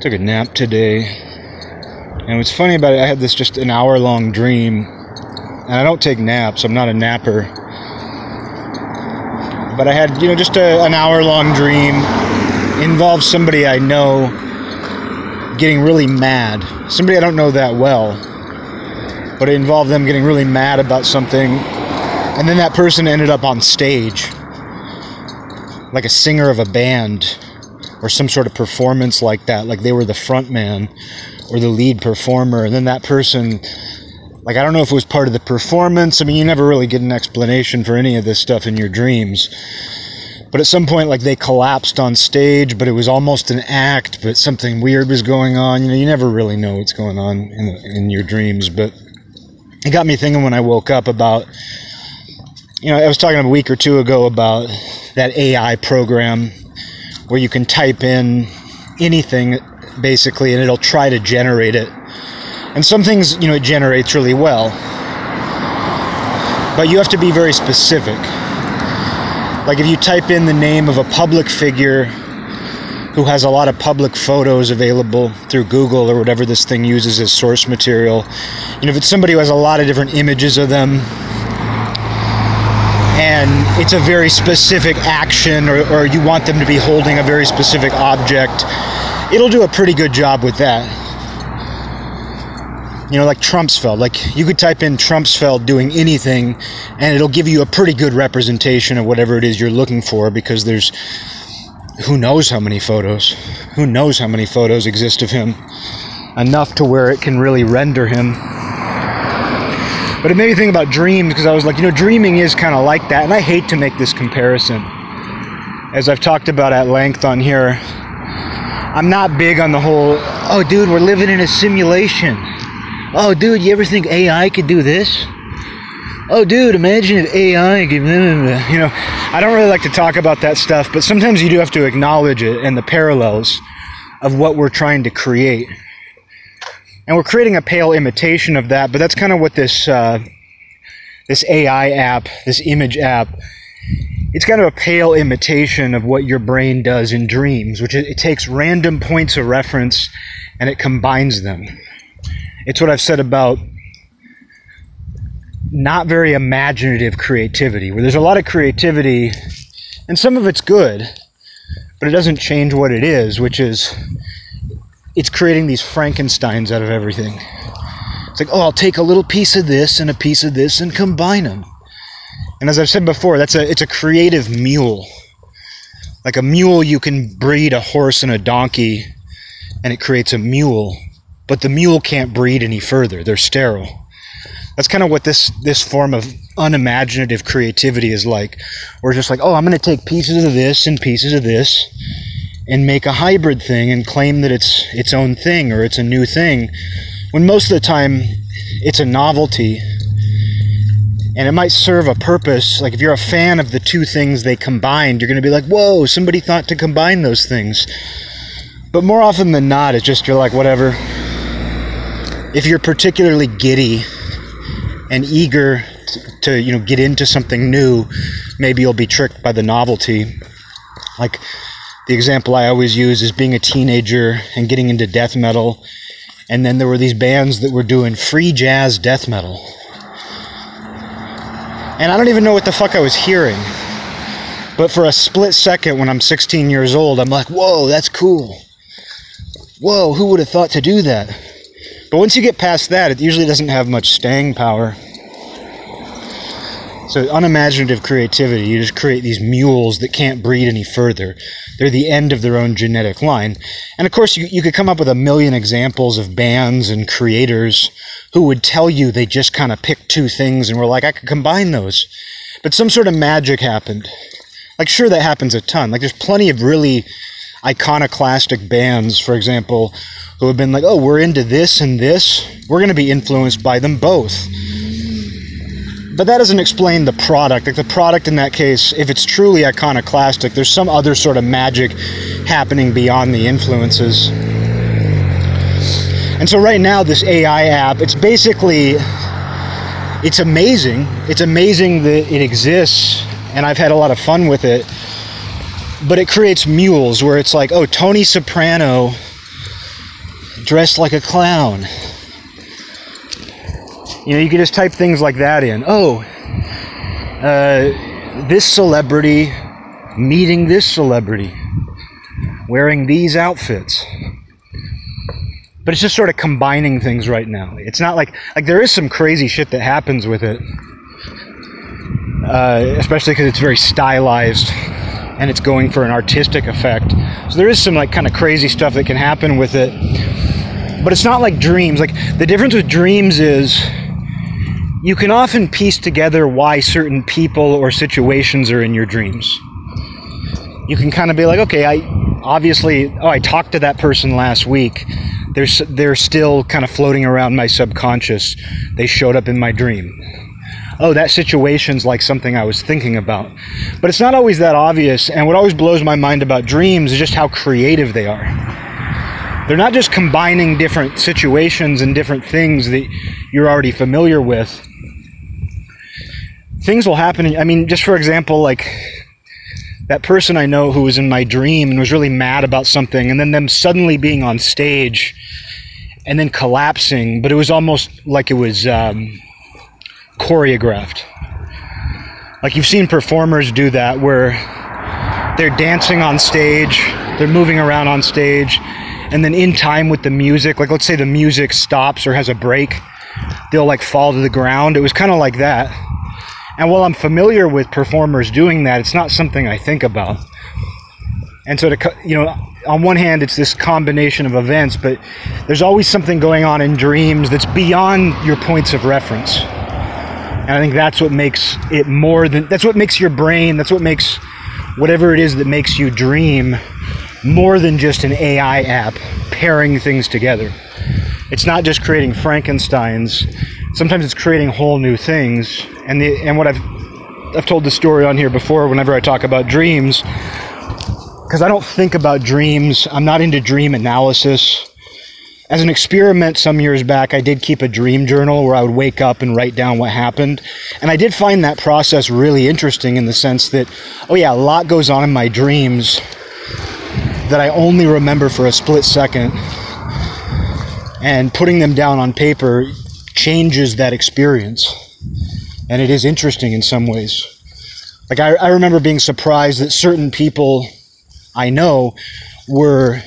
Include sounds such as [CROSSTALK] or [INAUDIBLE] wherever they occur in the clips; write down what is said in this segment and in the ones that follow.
took a nap today. And what's funny about it, I had this just an hour long dream. And I don't take naps, I'm not a napper. But I had, you know, just a, an hour long dream. Involves somebody I know getting really mad. Somebody I don't know that well. But it involved them getting really mad about something. And then that person ended up on stage. Like a singer of a band or some sort of performance like that, like they were the front man or the lead performer, and then that person, like I don't know if it was part of the performance. I mean, you never really get an explanation for any of this stuff in your dreams. But at some point, like they collapsed on stage, but it was almost an act, but something weird was going on. You know, you never really know what's going on in, in your dreams. But it got me thinking when I woke up about, you know, I was talking a week or two ago about that AI program where you can type in anything basically and it'll try to generate it. And some things, you know, it generates really well. But you have to be very specific. Like if you type in the name of a public figure who has a lot of public photos available through Google or whatever this thing uses as source material, you know, if it's somebody who has a lot of different images of them, it's a very specific action or, or you want them to be holding a very specific object, it'll do a pretty good job with that. You know, like Trumpsfeld. Like you could type in Trumpsfeld doing anything, and it'll give you a pretty good representation of whatever it is you're looking for because there's who knows how many photos. Who knows how many photos exist of him? Enough to where it can really render him but it made me think about dreams because I was like, you know, dreaming is kind of like that. And I hate to make this comparison. As I've talked about at length on here, I'm not big on the whole, oh, dude, we're living in a simulation. Oh, dude, you ever think AI could do this? Oh, dude, imagine if AI could, you know, I don't really like to talk about that stuff, but sometimes you do have to acknowledge it and the parallels of what we're trying to create and we're creating a pale imitation of that. But that's kind of what this uh, this AI app, this image app, it's kind of a pale imitation of what your brain does in dreams, which it, it takes random points of reference and it combines them. It's what I've said about not very imaginative creativity, where there's a lot of creativity, and some of it's good, but it doesn't change what it is, which is it's creating these Frankensteins out of everything. It's like, oh, I'll take a little piece of this and a piece of this and combine them. And as I've said before, that's a it's a creative mule. Like a mule, you can breed a horse and a donkey, and it creates a mule. But the mule can't breed any further; they're sterile. That's kind of what this this form of unimaginative creativity is like. We're just like, oh, I'm going to take pieces of this and pieces of this, and make a hybrid thing and claim that it's its own thing or it's a new thing when most of the time it's a novelty. And it might serve a purpose. Like if you're a fan of the two things they combined you're going to be like whoa somebody thought to combine those things. But more often than not it's just you're like whatever. If you're particularly giddy and eager to, to you know get into something new maybe you'll be tricked by the novelty. Like the example I always use is being a teenager and getting into death metal. And then there were these bands that were doing free jazz death metal. And I don't even know what the fuck I was hearing. But for a split second when I'm 16 years old, I'm like, whoa, that's cool. Whoa, who would have thought to do that? But once you get past that, it usually doesn't have much staying power. So unimaginative creativity, you just create these mules that can't breed any further. They're the end of their own genetic line. And of course, you, you could come up with a million examples of bands and creators who would tell you they just kind of picked two things and were like, I could combine those. But some sort of magic happened. Like, sure, that happens a ton. Like, there's plenty of really iconoclastic bands, for example, who have been like, oh, we're into this and this. We're going to be influenced by them both but that doesn't explain the product. Like the product in that case, if it's truly iconoclastic, there's some other sort of magic happening beyond the influences. And so right now, this AI app, it's basically, it's amazing. It's amazing that it exists, and I've had a lot of fun with it. But it creates mules where it's like, oh, Tony Soprano dressed like a clown. You know, you can just type things like that in. Oh, uh, this celebrity meeting this celebrity wearing these outfits. But it's just sort of combining things right now. It's not like like there is some crazy shit that happens with it, uh, especially because it's very stylized and it's going for an artistic effect. So there is some like kind of crazy stuff that can happen with it, but it's not like dreams. Like the difference with dreams is you can often piece together why certain people or situations are in your dreams. You can kind of be like, okay, I obviously, oh, I talked to that person last week. They're, they're still kind of floating around my subconscious. They showed up in my dream. Oh, that situation's like something I was thinking about. But it's not always that obvious. And what always blows my mind about dreams is just how creative they are. They're not just combining different situations and different things that you're already familiar with. Things will happen. I mean, just for example, like that person I know who was in my dream and was really mad about something, and then them suddenly being on stage and then collapsing, but it was almost like it was um, choreographed. Like you've seen performers do that where they're dancing on stage, they're moving around on stage, and then in time with the music, like let's say the music stops or has a break, they'll like fall to the ground. It was kind of like that. And while I'm familiar with performers doing that, it's not something I think about. And so, to, you know, on one hand, it's this combination of events, but there's always something going on in dreams that's beyond your points of reference. And I think that's what makes it more than, that's what makes your brain, that's what makes whatever it is that makes you dream more than just an AI app pairing things together. It's not just creating Frankenstein's, sometimes it's creating whole new things. And the and what I've I've told the story on here before whenever I talk about dreams because I don't think about dreams. I'm not into dream analysis. As an experiment some years back, I did keep a dream journal where I would wake up and write down what happened. And I did find that process really interesting in the sense that, oh, yeah, a lot goes on in my dreams that I only remember for a split second. And putting them down on paper changes that experience. And it is interesting in some ways. Like, I, I remember being surprised that certain people I know were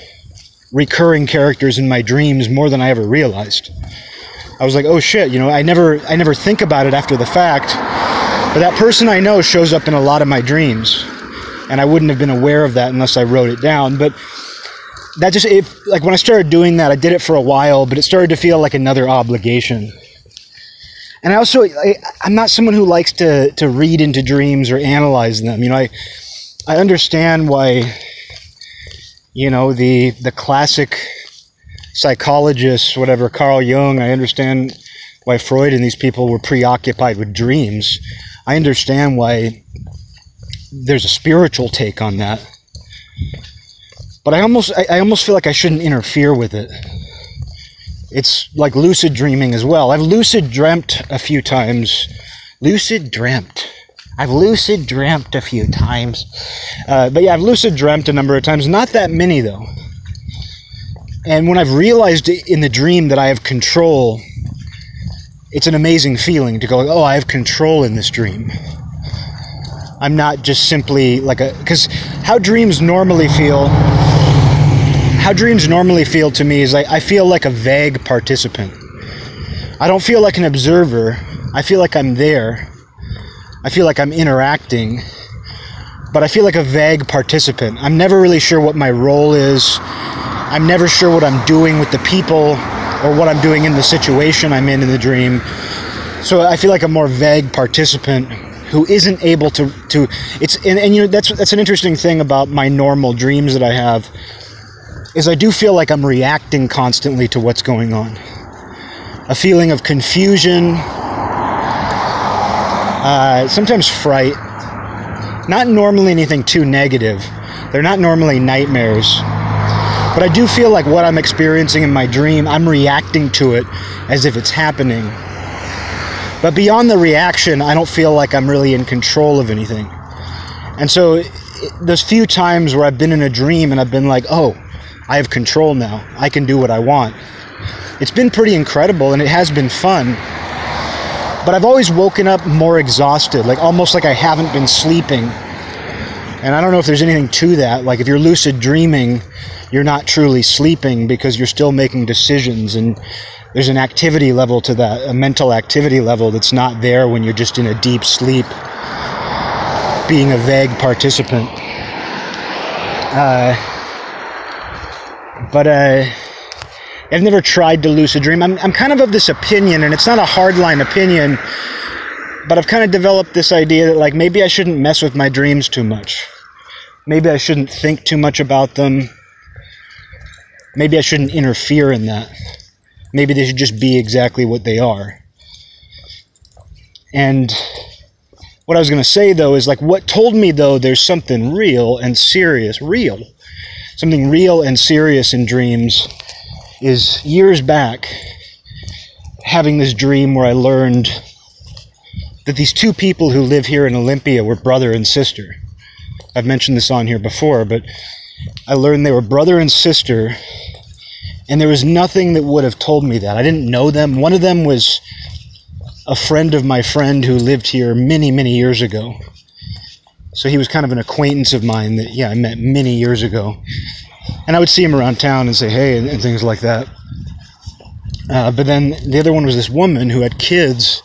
recurring characters in my dreams more than I ever realized. I was like, oh shit, you know, I never I never think about it after the fact. But that person I know shows up in a lot of my dreams. And I wouldn't have been aware of that unless I wrote it down. But that just if like when I started doing that, I did it for a while, but it started to feel like another obligation. And I also I, I'm not someone who likes to to read into dreams or analyze them. You know, I I understand why you know the the classic psychologists whatever carl jung i understand why freud and these people were preoccupied with dreams. I understand why there's a spiritual take on that. But i almost I, I almost feel like i shouldn't interfere with it it's like lucid dreaming as well i've lucid dreamt a few times lucid dreamt I've lucid dreamt a few times. Uh, but yeah, I've lucid dreamt a number of times. Not that many, though. And when I've realized in the dream that I have control, it's an amazing feeling to go, oh, I have control in this dream. I'm not just simply like a. Because how dreams normally feel. How dreams normally feel to me is I, I feel like a vague participant. I don't feel like an observer. I feel like I'm there I feel like I'm interacting, but I feel like a vague participant. I'm never really sure what my role is. I'm never sure what I'm doing with the people or what I'm doing in the situation I'm in in the dream. So I feel like a more vague participant who isn't able to to it's and, and you know that's that's an interesting thing about my normal dreams that I have is I do feel like I'm reacting constantly to what's going on. A feeling of confusion, uh, sometimes fright. Not normally anything too negative. They're not normally nightmares. But I do feel like what I'm experiencing in my dream, I'm reacting to it as if it's happening. But beyond the reaction, I don't feel like I'm really in control of anything. And so, those few times where I've been in a dream and I've been like, oh, I have control now. I can do what I want. It's been pretty incredible and it has been fun. But I've always woken up more exhausted, like almost like I haven't been sleeping. And I don't know if there's anything to that. Like if you're lucid dreaming, you're not truly sleeping because you're still making decisions and there's an activity level to that, a mental activity level that's not there when you're just in a deep sleep, being a vague participant. Uh, but uh, I've never tried to lucid dream. I'm, I'm kind of of this opinion, and it's not a hardline opinion, but I've kind of developed this idea that, like, maybe I shouldn't mess with my dreams too much. Maybe I shouldn't think too much about them. Maybe I shouldn't interfere in that. Maybe they should just be exactly what they are. And what I was going to say, though, is like what told me, though, there's something real and serious, real, something real and serious in dreams is years back having this dream where I learned that these two people who live here in Olympia were brother and sister. I've mentioned this on here before, but I learned they were brother and sister, and there was nothing that would have told me that. I didn't know them. One of them was a friend of my friend who lived here many, many years ago. So he was kind of an acquaintance of mine that, yeah, I met many years ago and I would see him around town and say hey and, and things like that. Uh, but then the other one was this woman who had kids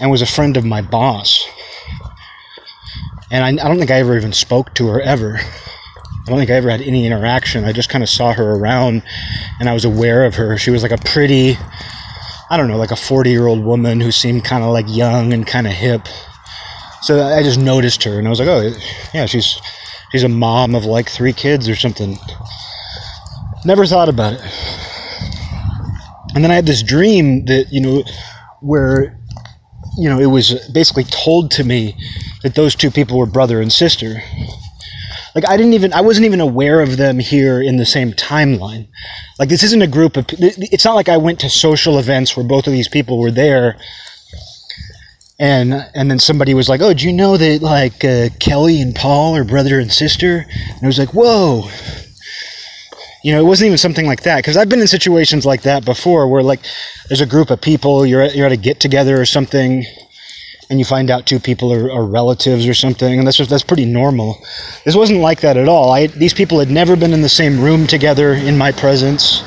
and was a friend of my boss. And I, I don't think I ever even spoke to her ever. I don't think I ever had any interaction. I just kind of saw her around and I was aware of her. She was like a pretty, I don't know, like a 40 year old woman who seemed kind of like young and kind of hip. So I just noticed her and I was like, oh, yeah, she's she's a mom of like three kids or something. Never thought about it. And then I had this dream that, you know, where, you know, it was basically told to me that those two people were brother and sister. Like, I didn't even, I wasn't even aware of them here in the same timeline. Like, this isn't a group of, it's not like I went to social events where both of these people were there and and then somebody was like, "Oh, do you know that like uh, Kelly and Paul are brother and sister?" And I was like, "Whoa." You know, it wasn't even something like that because I've been in situations like that before, where like there's a group of people, you're at, you're at a get together or something, and you find out two people are, are, relatives or something, and that's just, that's pretty normal. This wasn't like that at all. I, these people had never been in the same room together in my presence.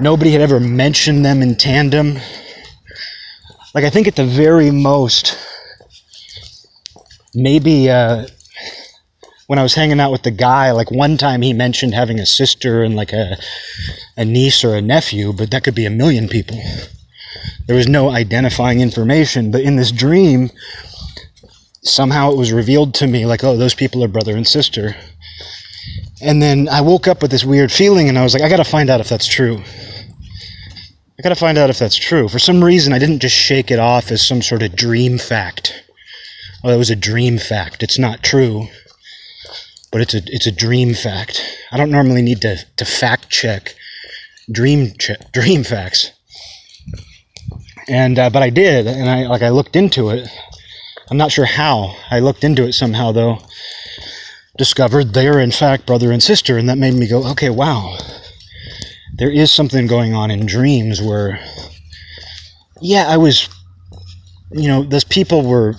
Nobody had ever mentioned them in tandem. Like I think at the very most, maybe uh, when I was hanging out with the guy, like one time he mentioned having a sister and like a a niece or a nephew, but that could be a million people. There was no identifying information, but in this dream, somehow it was revealed to me like, oh, those people are brother and sister. And then I woke up with this weird feeling, and I was like, I gotta find out if that's true. I gotta find out if that's true. For some reason, I didn't just shake it off as some sort of dream fact. Well, it was a dream fact. It's not true, but it's a it's a dream fact. I don't normally need to to fact check dream check dream facts, and uh, but I did, and I like I looked into it. I'm not sure how. I looked into it somehow though. Discovered they are in fact brother and sister, and that made me go, okay, wow there is something going on in dreams where, yeah, I was, you know, those people were,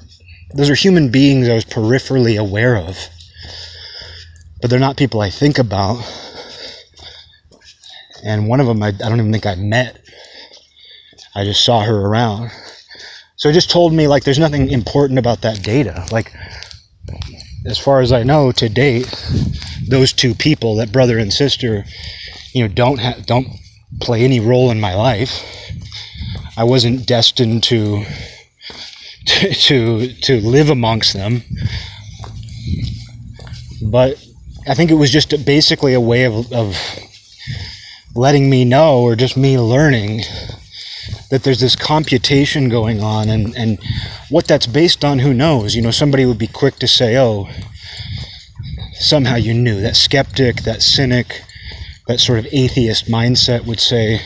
those are human beings I was peripherally aware of, but they're not people I think about. And one of them, I, I don't even think I met. I just saw her around. So it just told me, like, there's nothing important about that data. Like, as far as I know to date, those two people, that brother and sister, you know don't ha- don't play any role in my life. I wasn't destined to to to, to live amongst them. But I think it was just basically a way of, of letting me know, or just me learning, that there's this computation going on, and, and what that's based on, who knows? You know, somebody would be quick to say, oh, somehow you knew. That skeptic, that cynic, that sort of atheist mindset would say,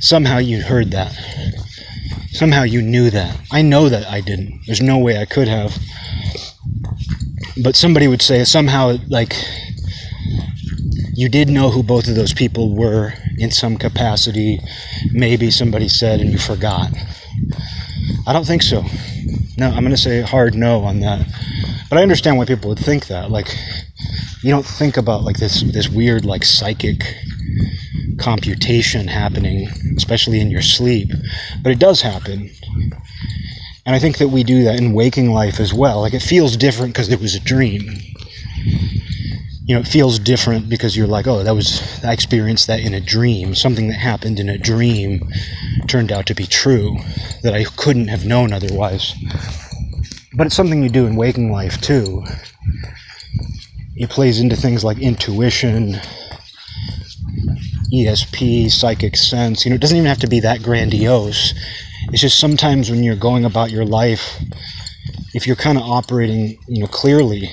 somehow you heard that. Somehow you knew that. I know that I didn't. There's no way I could have. But somebody would say, somehow, like, you did know who both of those people were in some capacity. Maybe somebody said and you forgot. I don't think so. No, I'm going to say hard no on that. But I understand why people would think that. Like, you don't think about like this this weird like psychic computation happening, especially in your sleep. But it does happen. And I think that we do that in waking life as well. Like it feels different because it was a dream. You know, it feels different because you're like, oh, that was, I experienced that in a dream. Something that happened in a dream turned out to be true that I couldn't have known otherwise. But it's something you do in waking life too. It plays into things like intuition, ESP, psychic sense. You know, it doesn't even have to be that grandiose. It's just sometimes when you're going about your life, if you're kind of operating, you know, clearly,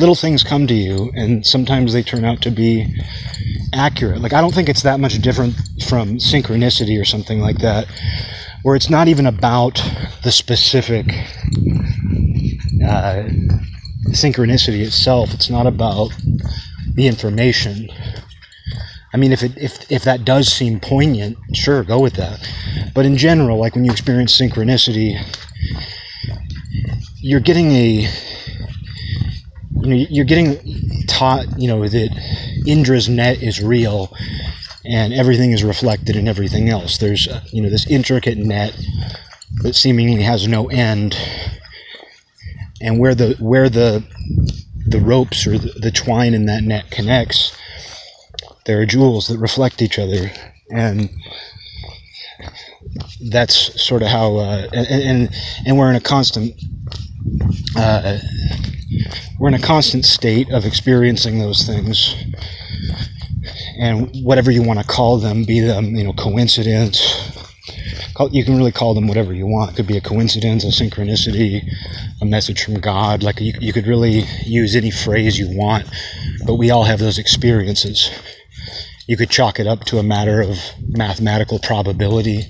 little things come to you, and sometimes they turn out to be accurate. Like I don't think it's that much different from synchronicity or something like that, where it's not even about the specific uh, synchronicity itself. It's not about the information. I mean, if it if if that does seem poignant, sure, go with that. But in general, like when you experience synchronicity, you're getting a you know you're getting taught you know that Indra's net is real and everything is reflected in everything else. There's you know this intricate net that seemingly has no end, and where the where the the ropes or the, the twine in that net connects there are jewels that reflect each other, and that's sort of how. Uh, and, and and we're in a constant. Uh, we're in a constant state of experiencing those things and whatever you want to call them be them you know coincidence you can really call them whatever you want it could be a coincidence a synchronicity a message from god like you, you could really use any phrase you want but we all have those experiences you could chalk it up to a matter of mathematical probability.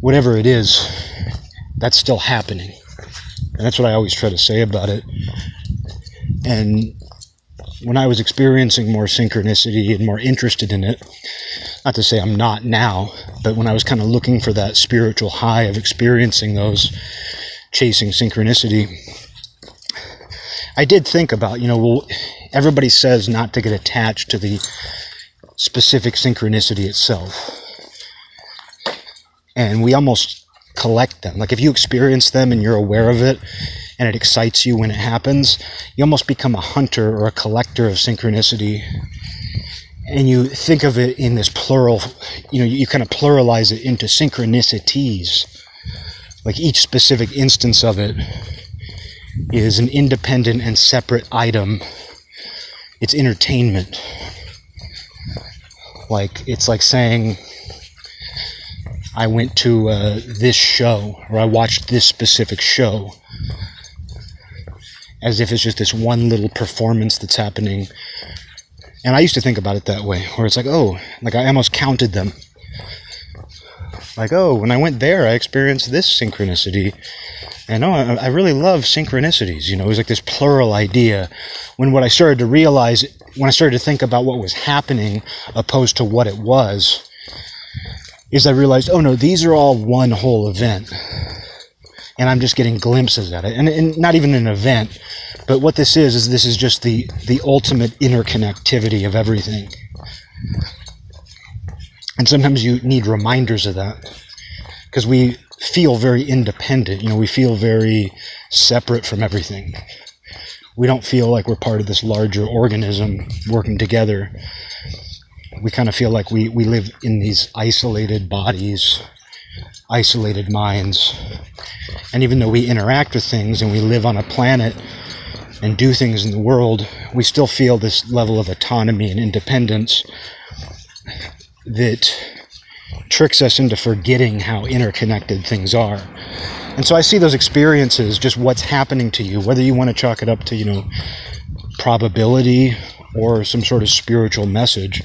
Whatever it is, that's still happening. And that's what I always try to say about it. And when I was experiencing more synchronicity and more interested in it, not to say I'm not now, but when I was kind of looking for that spiritual high of experiencing those, chasing synchronicity, I did think about, you know, well, everybody says not to get attached to the specific synchronicity itself. And we almost collect them. Like if you experience them and you're aware of it and it excites you when it happens, you almost become a hunter or a collector of synchronicity. And you think of it in this plural, you know, you kind of pluralize it into synchronicities. Like each specific instance of it is an independent and separate item. It's entertainment. Like it's like saying I went to uh, this show or I watched this specific show as if it's just this one little performance that's happening. And I used to think about it that way, where it's like, oh, like I almost counted them. Like, oh, when I went there, I experienced this synchronicity. And oh, I, I really love synchronicities. You know, it was like this plural idea. When what I started to realize when I started to think about what was happening opposed to what it was, is I realized, oh no, these are all one whole event. And I'm just getting glimpses at it. And, and not even an event, but what this is, is this is just the, the ultimate interconnectivity of everything. And sometimes you need reminders of that. Because we feel very independent. You know, we feel very separate from everything we don't feel like we're part of this larger organism working together. We kind of feel like we, we live in these isolated bodies, isolated minds. And even though we interact with things and we live on a planet and do things in the world, we still feel this level of autonomy and independence that tricks us into forgetting how interconnected things are. And so I see those experiences, just what's happening to you, whether you want to chalk it up to, you know, probability or some sort of spiritual message.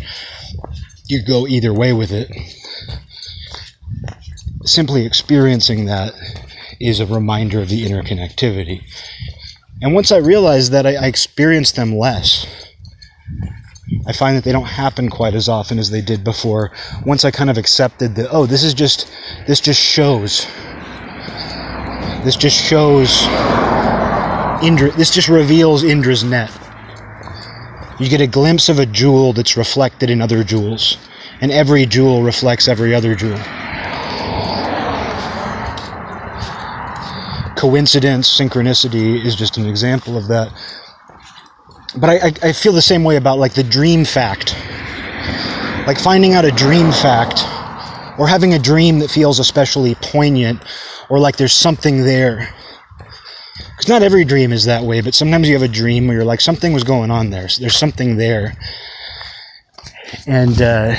You go either way with it. Simply experiencing that is a reminder of the interconnectivity. And once I realize that, I, I experienced them less. I find that they don't happen quite as often as they did before. Once I kind of accepted that, oh, this is just, this just shows. This just shows Indra, this just reveals Indra's net. You get a glimpse of a jewel that's reflected in other jewels, and every jewel reflects every other jewel. Coincidence, synchronicity is just an example of that but I, I, I feel the same way about like the dream fact. Like finding out a dream fact or having a dream that feels especially poignant or like there's something there. Because not every dream is that way, but sometimes you have a dream where you're like, something was going on there. So there's something there. And, uh,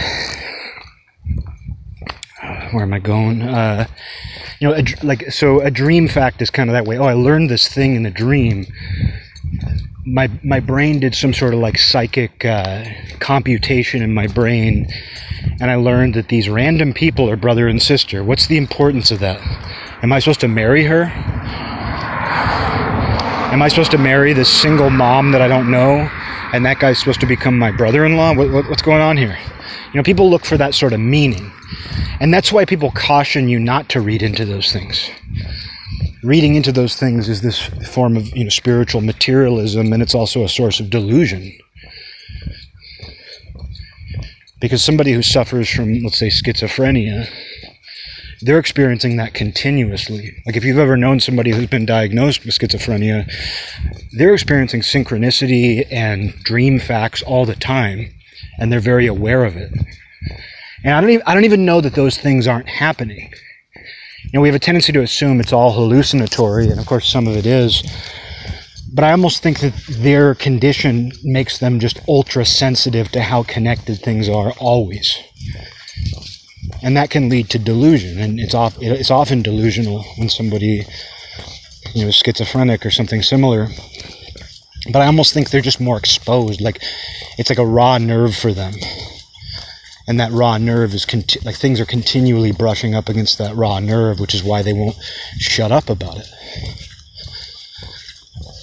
where am I going? Uh, you know, a, like, so a dream fact is kind of that way. Oh, I learned this thing in a dream my my brain did some sort of like psychic uh, computation in my brain, and I learned that these random people are brother and sister. What's the importance of that? Am I supposed to marry her? Am I supposed to marry this single mom that I don't know, and that guy's supposed to become my brother-in-law? What, what, what's going on here? You know, people look for that sort of meaning, and that's why people caution you not to read into those things. Reading into those things is this form of you know spiritual materialism and it's also a source of delusion. Because somebody who suffers from let's say schizophrenia they're experiencing that continuously. Like if you've ever known somebody who's been diagnosed with schizophrenia they're experiencing synchronicity and dream facts all the time and they're very aware of it and i don't even, I don't even know that those things aren't happening you know, we have a tendency to assume it's all hallucinatory, and of course, some of it is. But I almost think that their condition makes them just ultra sensitive to how connected things are always. And that can lead to delusion, and it's, off, it's often delusional when somebody you know, schizophrenic or something similar. But I almost think they're just more exposed. Like, it's like a raw nerve for them and that raw nerve is conti- like things are continually brushing up against that raw nerve, which is why they won't shut up about it.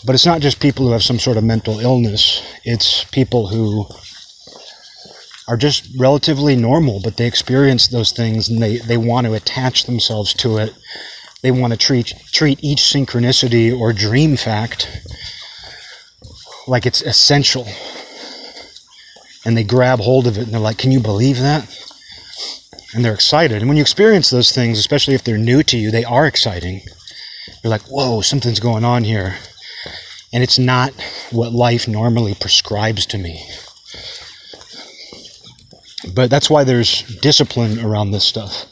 But it's not just people who have some sort of mental illness, it's people who are just relatively normal, but they experience those things and they, they want to attach themselves to it. They want to treat treat each synchronicity or dream fact like it's essential and they grab hold of it and they're like, Can you believe that? And they're excited. And when you experience those things, especially if they're new to you, they are exciting. You're like, Whoa, something's going on here. And it's not what life normally prescribes to me. But that's why there's discipline around this stuff.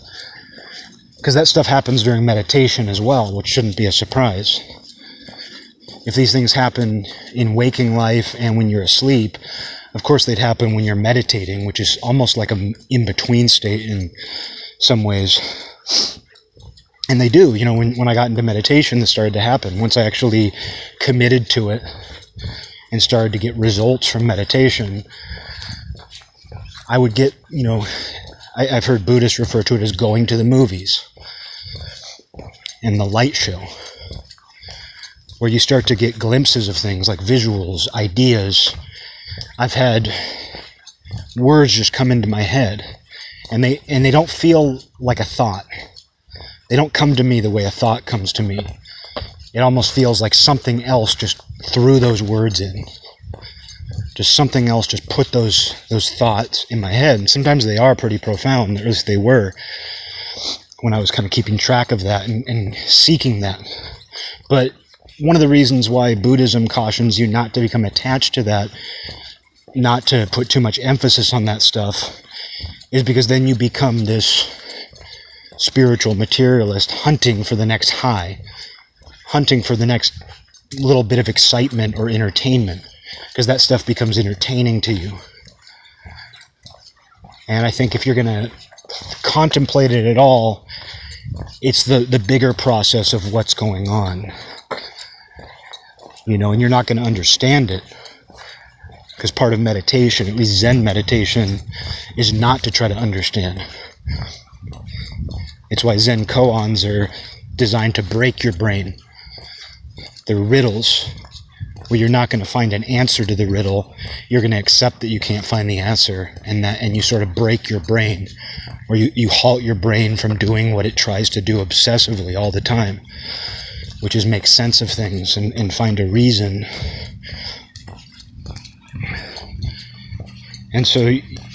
Because that stuff happens during meditation as well, which shouldn't be a surprise. If these things happen in waking life and when you're asleep, of course, they'd happen when you're meditating, which is almost like an in between state in some ways. And they do, you know, when, when I got into meditation, this started to happen. Once I actually committed to it and started to get results from meditation, I would get, you know, I, I've heard Buddhists refer to it as going to the movies and the light show where you start to get glimpses of things like visuals, ideas, I've had words just come into my head and they and they don't feel like a thought. They don't come to me the way a thought comes to me. It almost feels like something else just threw those words in. Just something else just put those those thoughts in my head. And sometimes they are pretty profound, at least they were when I was kind of keeping track of that and, and seeking that. But one of the reasons why Buddhism cautions you not to become attached to that not to put too much emphasis on that stuff is because then you become this spiritual materialist hunting for the next high, hunting for the next little bit of excitement or entertainment, because that stuff becomes entertaining to you. And I think if you're going to contemplate it at all, it's the, the bigger process of what's going on. You know, and you're not going to understand it because part of meditation, at least Zen meditation, is not to try to understand. It's why Zen koans are designed to break your brain. They're riddles where you're not going to find an answer to the riddle. You're going to accept that you can't find the answer and that and you sort of break your brain or you, you halt your brain from doing what it tries to do obsessively all the time, which is make sense of things and, and find a reason. And so,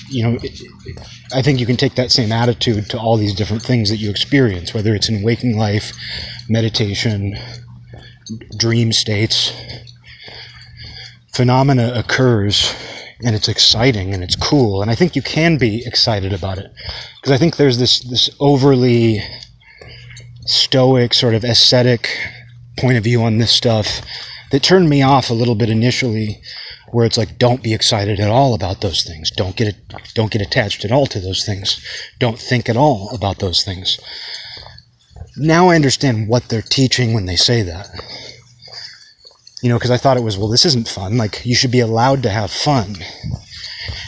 you know, I think you can take that same attitude to all these different things that you experience, whether it's in waking life, meditation, dream states, phenomena occurs and it's exciting and it's cool. And i think you can be excited about it. Because i think there's this this overly stoic sort of ascetic point of view on this stuff that turned me off a little bit initially where it's like don't be excited at all about those things don't get don't get attached at all to those things don't think at all about those things now i understand what they're teaching when they say that you know, because I thought it was, well, this isn't fun. Like, you should be allowed to have fun.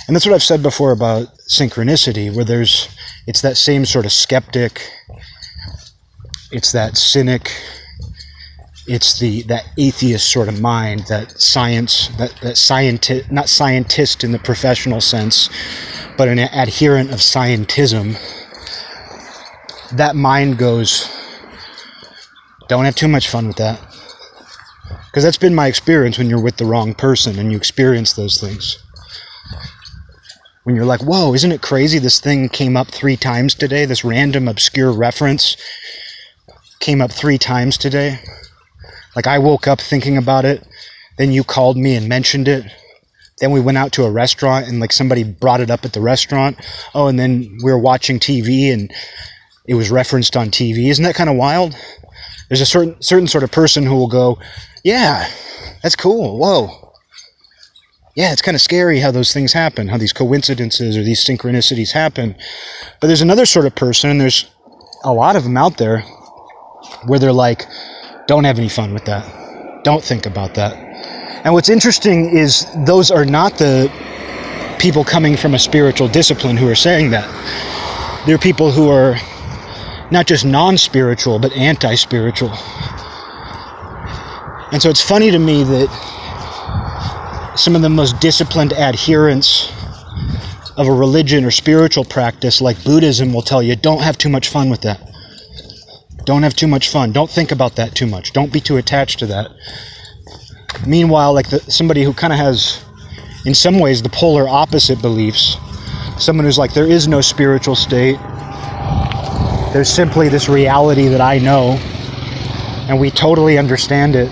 And that's what I've said before about synchronicity, where there's, it's that same sort of skeptic, it's that cynic, it's the, that atheist sort of mind, that science, that, that scientist, not scientist in the professional sense, but an adherent of scientism. That mind goes, don't have too much fun with that because that's been my experience when you're with the wrong person and you experience those things. When you're like, whoa, isn't it crazy? This thing came up three times today. This random, obscure reference came up three times today. Like, I woke up thinking about it. Then you called me and mentioned it. Then we went out to a restaurant and, like, somebody brought it up at the restaurant. Oh, and then we were watching TV and it was referenced on TV. Isn't that kind of wild? There's a certain certain sort of person who will go, yeah, that's cool. Whoa. Yeah, it's kind of scary how those things happen, how these coincidences or these synchronicities happen. But there's another sort of person, and there's a lot of them out there where they're like, don't have any fun with that. Don't think about that. And what's interesting is those are not the people coming from a spiritual discipline who are saying that. They're people who are not just non spiritual, but anti spiritual. And so it's funny to me that some of the most disciplined adherents of a religion or spiritual practice like Buddhism will tell you don't have too much fun with that. Don't have too much fun. Don't think about that too much. Don't be too attached to that. Meanwhile, like the, somebody who kind of has, in some ways, the polar opposite beliefs, someone who's like, there is no spiritual state, there's simply this reality that I know, and we totally understand it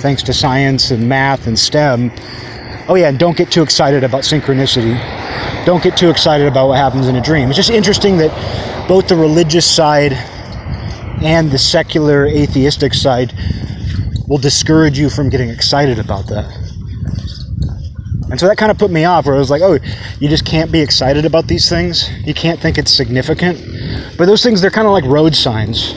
thanks to science and math and STEM. Oh, yeah, and don't get too excited about synchronicity. Don't get too excited about what happens in a dream. It's just interesting that both the religious side and the secular atheistic side will discourage you from getting excited about that. And so that kind of put me off where I was like, oh, you just can't be excited about these things. You can't think it's significant. But those things, they're kind of like road signs.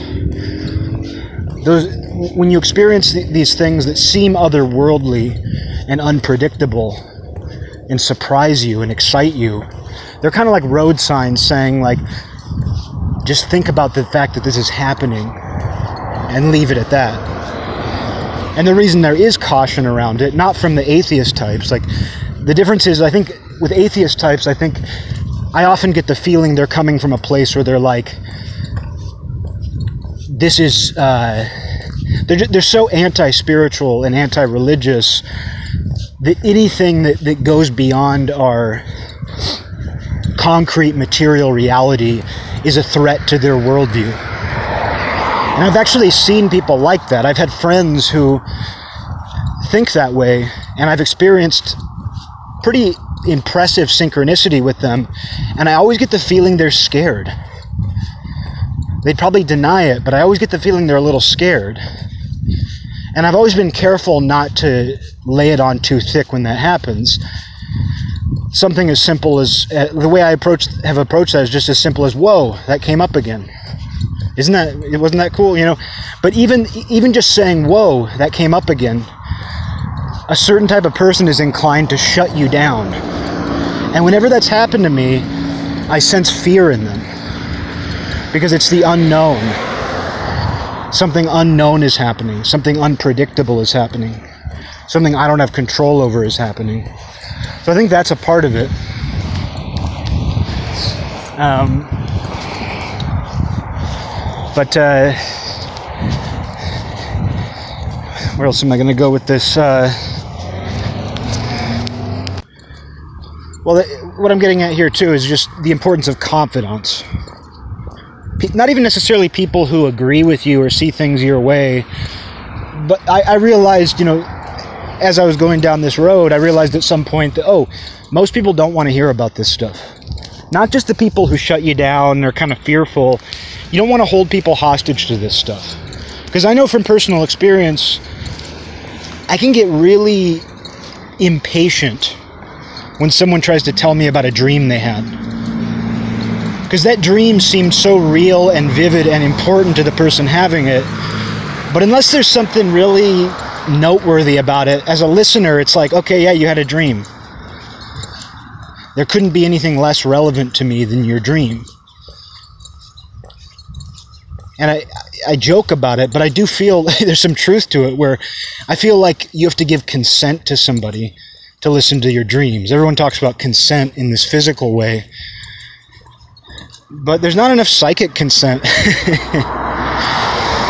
Those, when you experience th- these things that seem otherworldly and unpredictable and surprise you and excite you, they're kind of like road signs saying, like, just think about the fact that this is happening and leave it at that. And the reason there is caution around it, not from the atheist types, like, the difference is, I think, with atheist types, I think I often get the feeling they're coming from a place where they're like, this is. Uh, they're, they're so anti-spiritual and anti-religious that anything that, that goes beyond our concrete material reality is a threat to their worldview. And I've actually seen people like that. I've had friends who think that way, and I've experienced pretty impressive synchronicity with them, and I always get the feeling they're scared. They'd probably deny it, but I always get the feeling they're a little scared. And I've always been careful not to lay it on too thick when that happens. Something as simple as uh, the way I approach have approached that is just as simple as whoa, that came up again. Isn't that it wasn't that cool, you know? But even even just saying whoa, that came up again. A certain type of person is inclined to shut you down. And whenever that's happened to me, I sense fear in them. Because it's the unknown something unknown is happening, something unpredictable is happening. something I don't have control over is happening. So I think that's a part of it. Um, but uh, where else am I going to go with this? Uh, well, what I'm getting at here too is just the importance of confidence. Not even necessarily people who agree with you or see things your way, but I, I realized, you know, as I was going down this road, I realized at some point that, oh, most people don't want to hear about this stuff. Not just the people who shut you down or kind of fearful. You don't want to hold people hostage to this stuff. Because I know from personal experience, I can get really impatient when someone tries to tell me about a dream they had. Because that dream seemed so real and vivid and important to the person having it. But unless there's something really noteworthy about it, as a listener, it's like, okay, yeah, you had a dream. There couldn't be anything less relevant to me than your dream. And I, I joke about it, but I do feel [LAUGHS] there's some truth to it where I feel like you have to give consent to somebody to listen to your dreams. Everyone talks about consent in this physical way, but there's not enough psychic consent. [LAUGHS]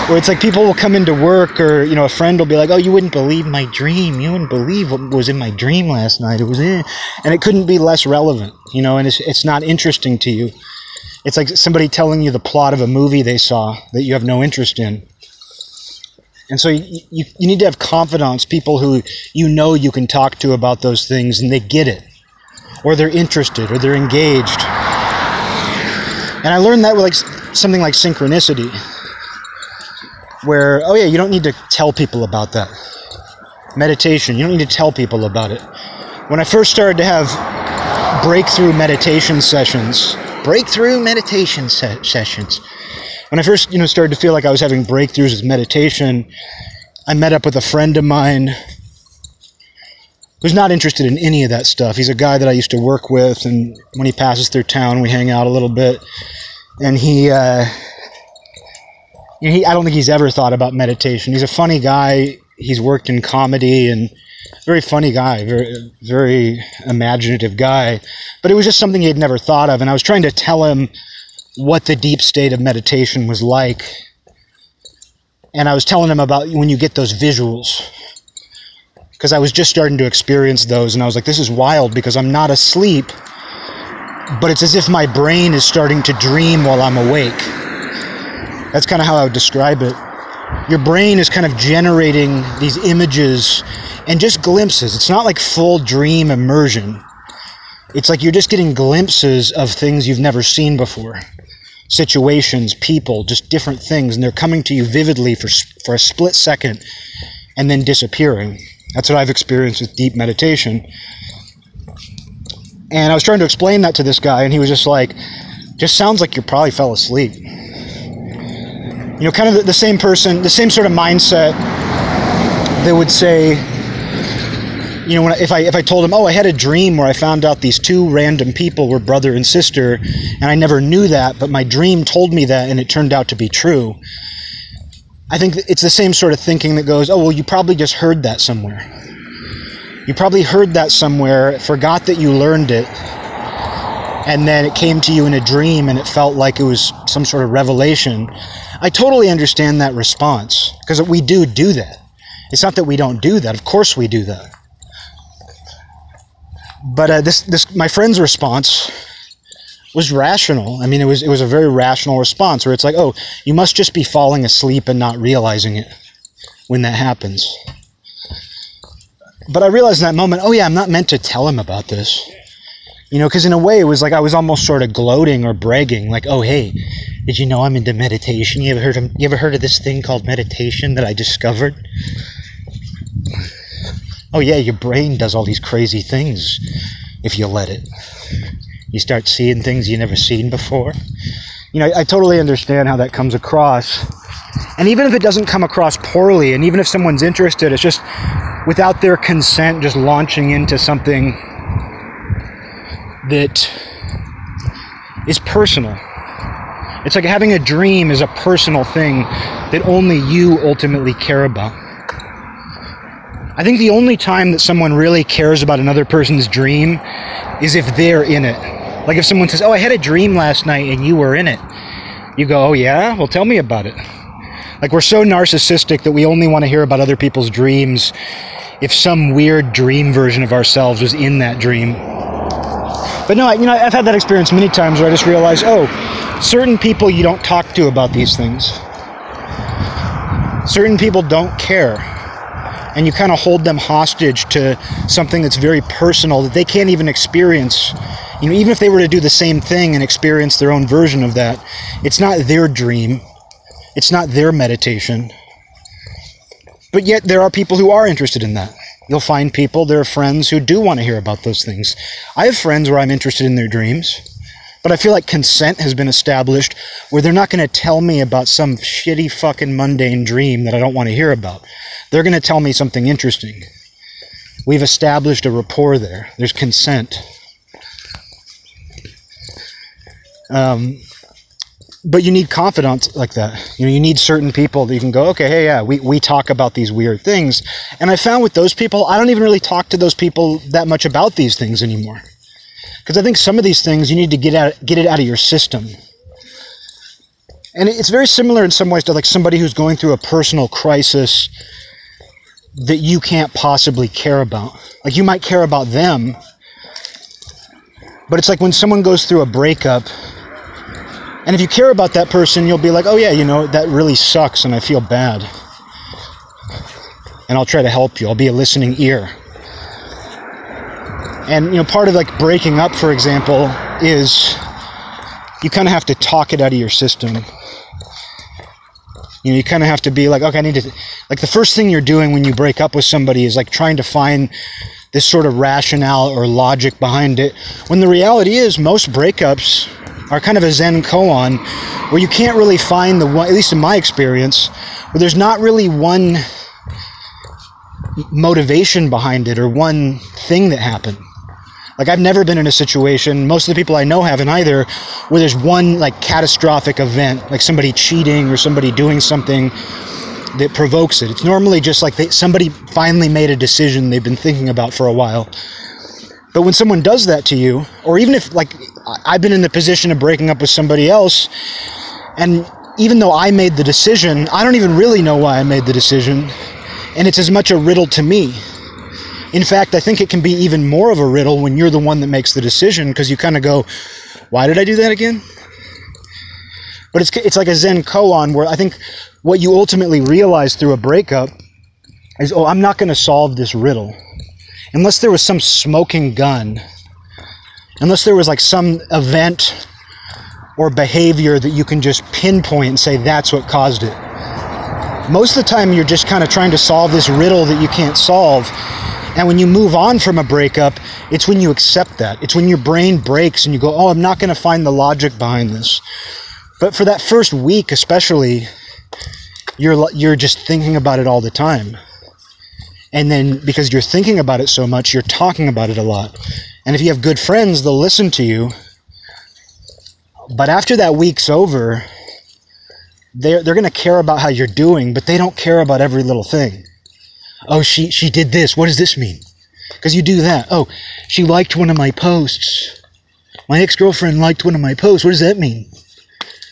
where it's like people will come into work or you know a friend will be like oh you wouldn't believe my dream. You wouldn't believe what was in my dream last night. It was in and it couldn't be less relevant you know and it's, it's not interesting to you. It's like somebody telling you the plot of a movie they saw that you have no interest in. And so you, you, you need to have confidence people who you know you can talk to about those things and they get it. Or they're interested or they're engaged. And i learned that with like something like synchronicity where, oh yeah, you don't need to tell people about that. Meditation, you don't need to tell people about it. When I first started to have breakthrough meditation sessions, breakthrough meditation se- sessions, when I first, you know, started to feel like I was having breakthroughs with meditation, I met up with a friend of mine who's not interested in any of that stuff. He's a guy that I used to work with, and when he passes through town, we hang out a little bit. And he, uh, he, I don't think he's ever thought about meditation. He's a funny guy. He's worked in comedy and very funny guy, very very imaginative guy. But it was just something he had never thought of, and I was trying to tell him what the deep state of meditation was like. And I was telling him about when you get those visuals. Because I was just starting to experience those, and I was like, this is wild because I'm not asleep, but it's as if my brain is starting to dream while I'm awake that's kind of how I would describe it. Your brain is kind of generating these images and just glimpses. It's not like full dream immersion. It's like you're just getting glimpses of things you've never seen before situations, people, just different things, and they're coming to you vividly for, for a split second and then disappearing. That's what I've experienced with deep meditation. And I was trying to explain that to this guy, and he was just like, just sounds like you probably fell asleep you know, kind of the, the same person, the same sort of mindset that would say, you know, when I, if I if I told him, oh, I had a dream where I found out these two random people were brother and sister, and I never knew that, but my dream told me that, and it turned out to be true. I think it's the same sort of thinking that goes, oh, well, you probably just heard that somewhere. You probably heard that somewhere, forgot that you learned it, and then it came to you in a dream, and it felt like it was some sort of revelation I totally understand that response because we do do that. It's not that we don't do that. Of course we do that. But uh, this, this, my friend's response was rational. I mean, it was, it was a very rational response where it's like, oh, you must just be falling asleep and not realizing it when that happens. But I realized in that moment, oh yeah, I'm not meant to tell him about this. You know, because in a way it was like I was almost sort of gloating or bragging, like, "Oh, hey, did you know I'm into meditation? You ever heard of you ever heard of this thing called meditation that I discovered?" Oh yeah, your brain does all these crazy things if you let it. You start seeing things you never seen before. You know, I, I totally understand how that comes across. And even if it doesn't come across poorly, and even if someone's interested, it's just without their consent, just launching into something that is personal. It's like having a dream is a personal thing that only you ultimately care about. I think the only time that someone really cares about another person's dream is if they're in it. Like if someone says, "Oh, I had a dream last night and you were in it." You go, "Oh yeah? Well, tell me about it." Like we're so narcissistic that we only want to hear about other people's dreams if some weird dream version of ourselves was in that dream. But no, you know, I've had that experience many times where I just realize, oh, certain people you don't talk to about these things. Certain people don't care. And you kind of hold them hostage to something that's very personal that they can't even experience. You know, even if they were to do the same thing and experience their own version of that, it's not their dream. It's not their meditation. But yet, there are people who are interested in that. You'll find people, there are friends who do want to hear about those things. I have friends where I'm interested in their dreams, but I feel like consent has been established where they're not going to tell me about some shitty fucking mundane dream that I don't want to hear about. They're going to tell me something interesting. We've established a rapport there. There's consent. Um, but you need confidants like that. You know, you need certain people that you can go, okay, hey, yeah, we, we talk about these weird things. And I found with those people, I don't even really talk to those people that much about these things anymore. Because I think some of these things you need to get out, get it out of your system. And it's very similar in some ways to like somebody who's going through a personal crisis that you can't possibly care about. Like you might care about them, but it's like when someone goes through a breakup and if you care about that person, you'll be like, oh, yeah, you know, that really sucks and I feel bad. And I'll try to help you. I'll be a listening ear. And, you know, part of like breaking up, for example, is you kind of have to talk it out of your system. You know, you kind of have to be like, okay, I need to, like, the first thing you're doing when you break up with somebody is like trying to find this sort of rationale or logic behind it. When the reality is, most breakups are kind of a Zen koan where you can't really find the one, at least in my experience, where there's not really one motivation behind it or one thing that happened. Like I've never been in a situation, most of the people I know haven't either, where there's one like catastrophic event, like somebody cheating or somebody doing something that provokes it. It's normally just like they, somebody finally made a decision they've been thinking about for a while. But when someone does that to you, or even if like I've been in the position of breaking up with somebody else, and even though I made the decision, I don't even really know why I made the decision, and it's as much a riddle to me. In fact, I think it can be even more of a riddle when you're the one that makes the decision because you kind of go, "Why did I do that again?" But it's it's like a Zen koan where I think what you ultimately realize through a breakup is, "Oh, I'm not going to solve this riddle." Unless there was some smoking gun unless there was like some event or behavior that you can just pinpoint and say that's what caused it. Most of the time, you're just kind of trying to solve this riddle that you can't solve. And when you move on from a breakup, it's when you accept that. It's when your brain breaks and you go, oh, I'm not going to find the logic behind this. But for that first week, especially, you're, you're just thinking about it all the time. And then because you're thinking about it so much, you're talking about it a lot. And if you have good friends, they'll listen to you. But after that week's over, they're, they're going to care about how you're doing, but they don't care about every little thing. Oh, she, she did this. What does this mean? Because you do that. Oh, she liked one of my posts. My ex girlfriend liked one of my posts. What does that mean?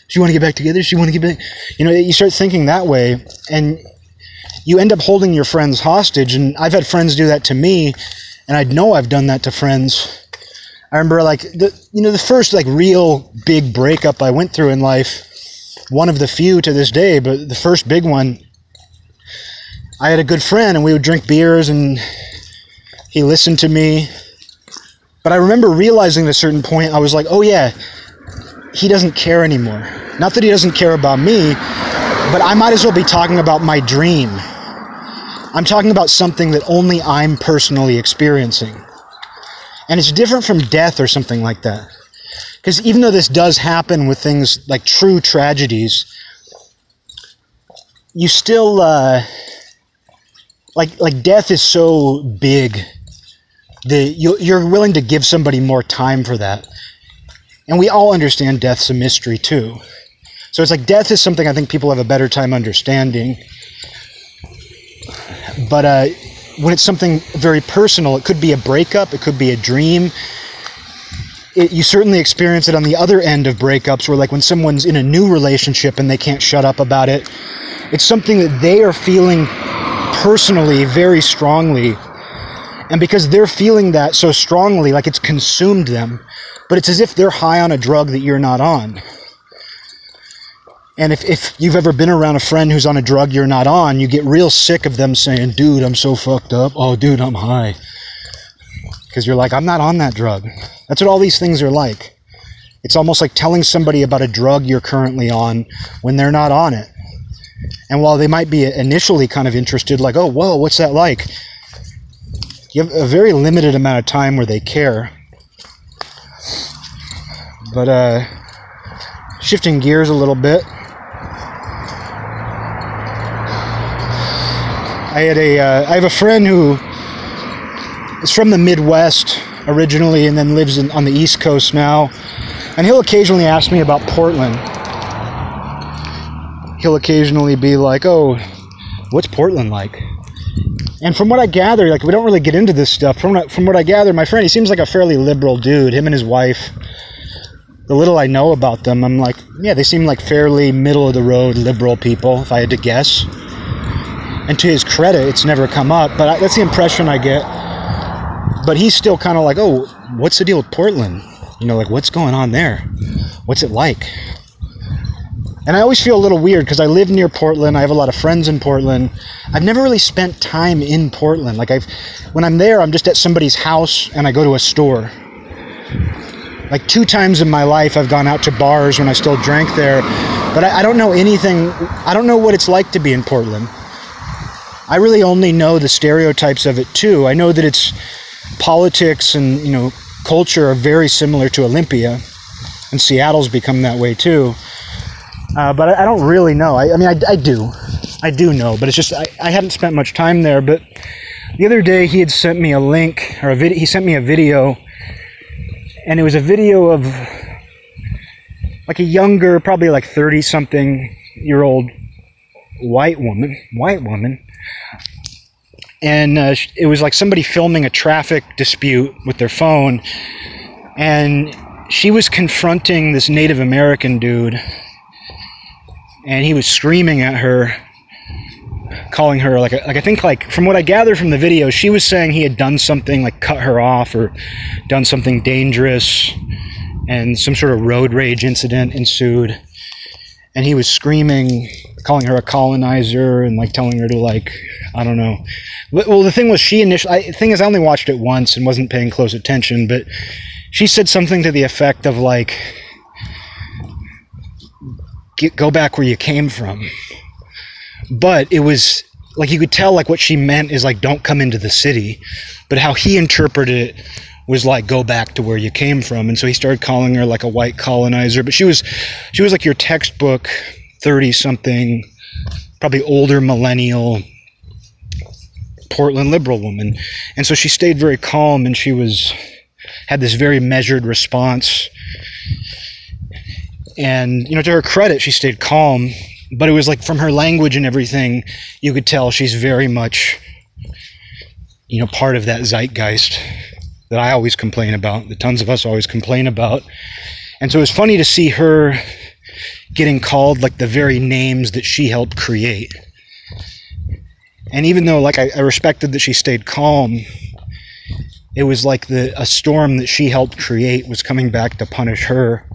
She want to get back together? She want to get back? You know, you start thinking that way, and you end up holding your friends hostage. And I've had friends do that to me and I know I've done that to friends. I remember like the you know the first like real big breakup I went through in life, one of the few to this day, but the first big one. I had a good friend and we would drink beers and he listened to me. But I remember realizing at a certain point I was like, "Oh yeah, he doesn't care anymore." Not that he doesn't care about me, but I might as well be talking about my dream I'm talking about something that only I'm personally experiencing. And it's different from death or something like that. Because even though this does happen with things like true tragedies, you still, uh, like, like death is so big that you're willing to give somebody more time for that. And we all understand death's a mystery too. So it's like death is something I think people have a better time understanding but uh, when it's something very personal, it could be a breakup, it could be a dream. It, you certainly experience it on the other end of breakups, where like when someone's in a new relationship and they can't shut up about it, it's something that they are feeling personally very strongly. And because they're feeling that so strongly, like it's consumed them, but it's as if they're high on a drug that you're not on. And if, if you've ever been around a friend who's on a drug you're not on, you get real sick of them saying, dude, I'm so fucked up. Oh, dude, I'm high. Because you're like, I'm not on that drug. That's what all these things are like. It's almost like telling somebody about a drug you're currently on when they're not on it. And while they might be initially kind of interested, like, oh, whoa, what's that like? You have a very limited amount of time where they care. But, uh, shifting gears a little bit. I had a, uh, I have a friend who is from the Midwest originally and then lives in, on the East Coast now. And he'll occasionally ask me about Portland. He'll occasionally be like, oh, what's Portland like? And from what I gather, like we don't really get into this stuff. From from what I gather, my friend, he seems like a fairly liberal dude. Him and his wife. The little I know about them, I'm like, yeah, they seem like fairly middle of the road liberal people, if I had to guess. And to his credit, it's never come up, but I, that's the impression I get. But he's still kind of like, oh, what's the deal with Portland? You know, like what's going on there? What's it like? And I always feel a little weird because I live near Portland. I have a lot of friends in Portland. I've never really spent time in Portland. Like I've, when I'm there, I'm just at somebody's house and I go to a store. Like two times in my life, I've gone out to bars when I still drank there, but I, I don't know anything. I don't know what it's like to be in Portland. I really only know the stereotypes of it too. I know that it's politics and you know culture are very similar to Olympia, and Seattle's become that way too. Uh, but I, I, don't really know. I, I mean, I, I, do, I do know, but it's just I, I hadn't spent much time there. But the other day he had sent me a link or a video. He sent me a video, and it was a video of like a younger, probably like thirty something year old white woman, white woman, and uh, it was like somebody filming a traffic dispute with their phone, and she was confronting this Native American dude, and he was screaming at her, calling her like like I think like from what I gathered from the video, she was saying he had done something like cut her off or done something dangerous, and some sort of road rage incident ensued, and he was screaming calling her a colonizer and like telling her to like I don't know. Well, the thing was she initially. Thing is, I only watched it once and wasn't paying close attention, but she said something to the effect of like, "Go back where you came from." But it was like you could tell like what she meant is like don't come into the city, but how he interpreted it was like go back to where you came from and so he started calling her like a white colonizer but she was she was like your textbook 30 something, probably older millennial Portland liberal woman. And so she stayed very calm and she was had this very measured response. And you know, to her credit, she stayed calm, but it was like from her language and everything, you could tell she's very much you know, part of that zeitgeist that I always complain about, that tons of us always complain about. And so it was funny to see her getting called like the very names that she helped create. And even though like I, I respected that she stayed calm, it was like the a storm that she helped create was coming back to punish her.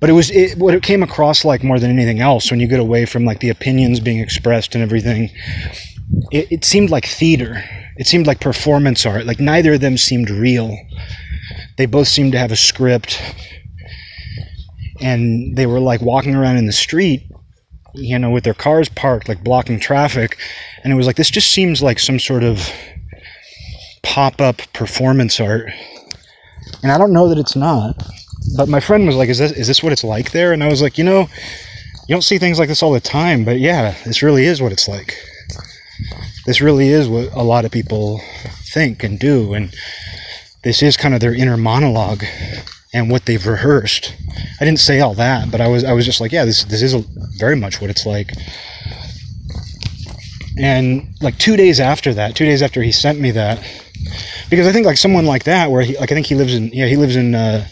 But it was it, what it came across like more than anything else when you get away from like the opinions being expressed and everything. It, it seemed like theater. It seemed like performance art. Like neither of them seemed real. They both seemed to have a script and they were like walking around in the street you know with their cars parked like blocking traffic. And it was like this just seems like some sort of pop-up performance art. And i don't know that it's not. But my friend was like is this is this what it's like there? And i was like you know you don't see things like this all the time but yeah this really is what it's like. This really is what a lot of people think and do and this is kind of their inner monologue and what they've rehearsed. I didn't say all that, but I was I was just like, yeah, this this is a, very much what it's like. and like two days after that, two days after he sent me that, because I think like someone like that, where he like I think he lives in yeah he lives in uh,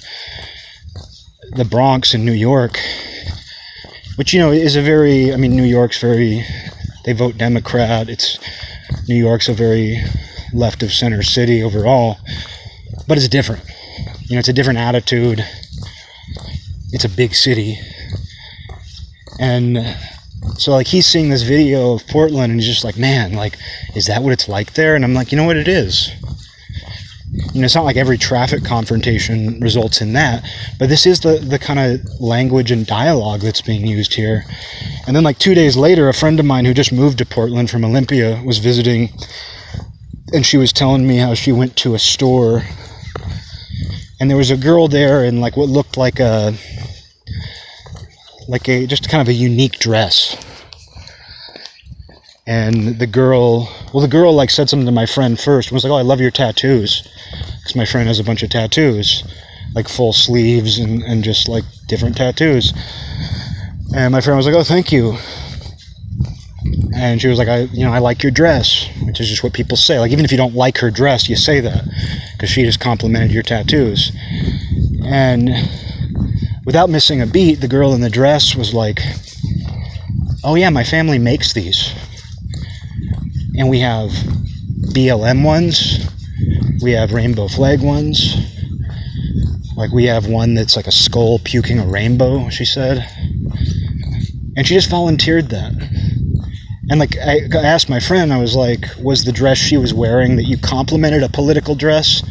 the Bronx in New York, which you know is a very I mean New York's very they vote Democrat. It's New York's a very left of center city overall, but it's different. You know, it's a different attitude. It's a big city, and so like he's seeing this video of Portland and he's just like, man, like, is that what it's like there? And I'm like, you know what it is. You know, it's not like every traffic confrontation results in that, but this is the, the kind of language and dialogue that's being used here. And then, like, two days later, a friend of mine who just moved to Portland from Olympia was visiting, and she was telling me how she went to a store, and there was a girl there in, like, what looked like a like a just kind of a unique dress. And the girl, well, the girl like said something to my friend first. and was like, "Oh, I love your tattoos," because my friend has a bunch of tattoos, like full sleeves and and just like different tattoos. And my friend was like, "Oh, thank you." And she was like, "I, you know, I like your dress," which is just what people say. Like even if you don't like her dress, you say that because she just complimented your tattoos. And without missing a beat, the girl in the dress was like, Oh, yeah, my family makes these. And we have BLM ones, we have rainbow flag ones. Like, we have one that's like a skull puking a rainbow, she said. And she just volunteered that. And like I asked my friend, I was like, was the dress she was wearing that you complimented a political dress?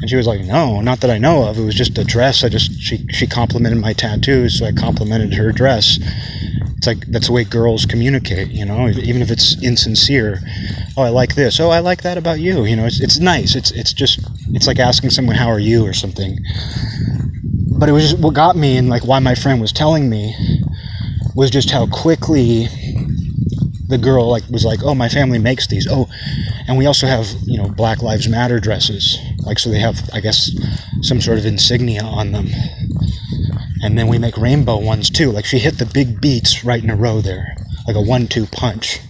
And she was like, "No, not that I know of. It was just a dress. I just she she complimented my tattoos, so I complimented her dress. It's like that's the way girls communicate, you know, even if it's insincere. Oh, I like this. Oh, I like that about you. You know, it's it's nice. It's it's just it's like asking someone how are you or something. But it was just what got me and like why my friend was telling me was just how quickly the girl like was like, "Oh, my family makes these." Oh, and we also have you know Black Lives Matter dresses. Like, so they have, I guess, some sort of insignia on them. And then we make rainbow ones too. Like, she hit the big beats right in a row there, like a one two punch.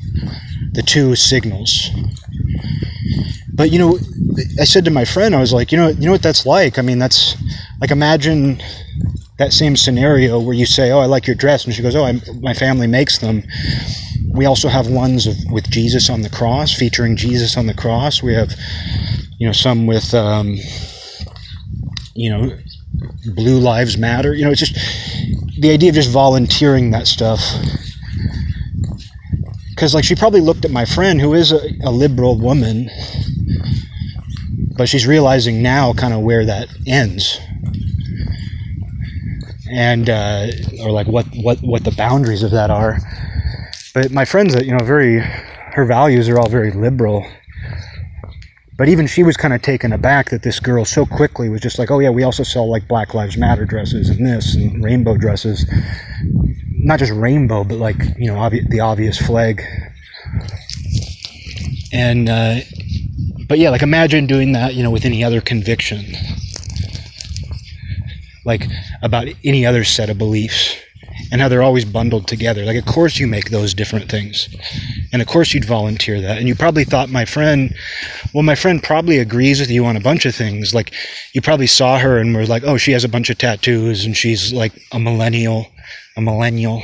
The two signals. But, you know, I said to my friend, I was like, you know, you know what that's like? I mean, that's like imagine that same scenario where you say, "Oh, I like your dress," and she goes, "Oh, I, my family makes them." We also have ones of, with Jesus on the cross, featuring Jesus on the cross. We have you know, some with, um, you know, Blue Lives Matter. You know, it's just the idea of just volunteering that stuff. Because, like, she probably looked at my friend, who is a, a liberal woman, but she's realizing now kind of where that ends. And, uh, or like what, what, what the boundaries of that are. But my friend's, you know, very, her values are all very liberal but even she was kind of taken aback that this girl so quickly was just like, oh, yeah, we also sell like Black Lives Matter dresses and this and rainbow dresses. Not just rainbow, but like, you know, obvi- the obvious flag. And, uh, but yeah, like imagine doing that, you know, with any other conviction. Like about any other set of beliefs and how they're always bundled together. Like, of course, you make those different things. And of course, you'd volunteer that. And you probably thought my friend, well, my friend probably agrees with you on a bunch of things. Like, you probably saw her and were like, oh, she has a bunch of tattoos and she's like a millennial, a millennial.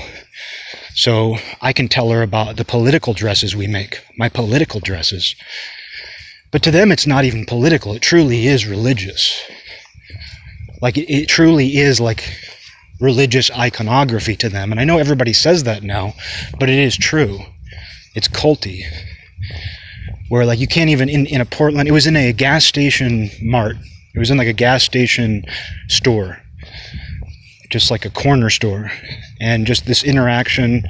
So I can tell her about the political dresses we make, my political dresses. But to them, it's not even political. It truly is religious. Like, it, truly is like religious iconography to them. And I know everybody says that now, but it is true. It's culty. Where like you can't even in, in a Portland it was in a gas station mart. It was in like a gas station store. Just like a corner store. And just this interaction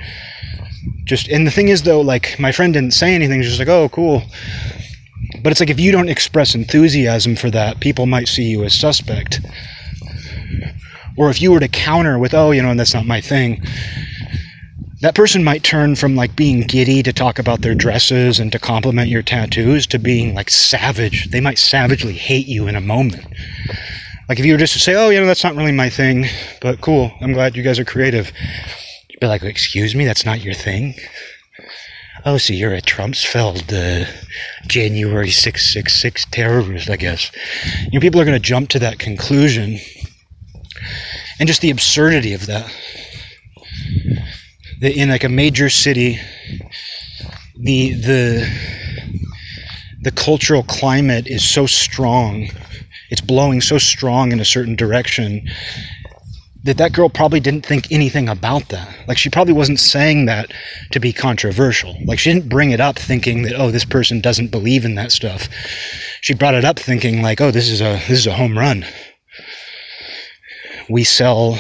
just and the thing is though, like my friend didn't say anything, just like, oh cool. But it's like if you don't express enthusiasm for that, people might see you as suspect. Or if you were to counter with, oh, you know, that's not my thing, that person might turn from like being giddy to talk about their dresses and to compliment your tattoos to being like savage. They might savagely hate you in a moment. Like if you were just to say, oh, you know, that's not really my thing, but cool, I'm glad you guys are creative. You'd be like, excuse me, that's not your thing? oh, so you're a Trumpsfeld, uh, January 666 terrorist, I guess. You know, people are going to jump to that conclusion. And just the absurdity of that. That in like a major city, the, the, the cultural climate is so strong, it's blowing so strong in a certain direction that that girl probably didn't think anything about that. Like she probably wasn't saying that to be controversial. Like she didn't bring it up thinking that oh this person doesn't believe in that stuff. She brought it up thinking like oh this is a this is a home run. We sell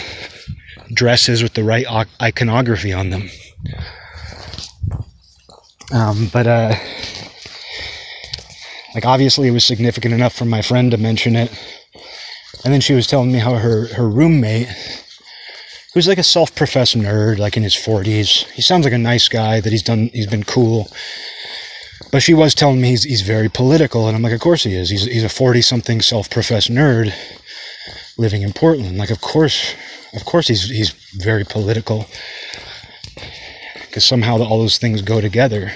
dresses with the right iconography on them. Um, but uh, like obviously it was significant enough for my friend to mention it and then she was telling me how her, her roommate, who's like a self-professed nerd, like in his 40s, he sounds like a nice guy, that he's done, he's been cool. But she was telling me he's, he's very political, and I'm like, of course he is. He's, he's a 40-something self-professed nerd living in Portland. Like, of course, of course he's, he's very political. Because somehow all those things go together.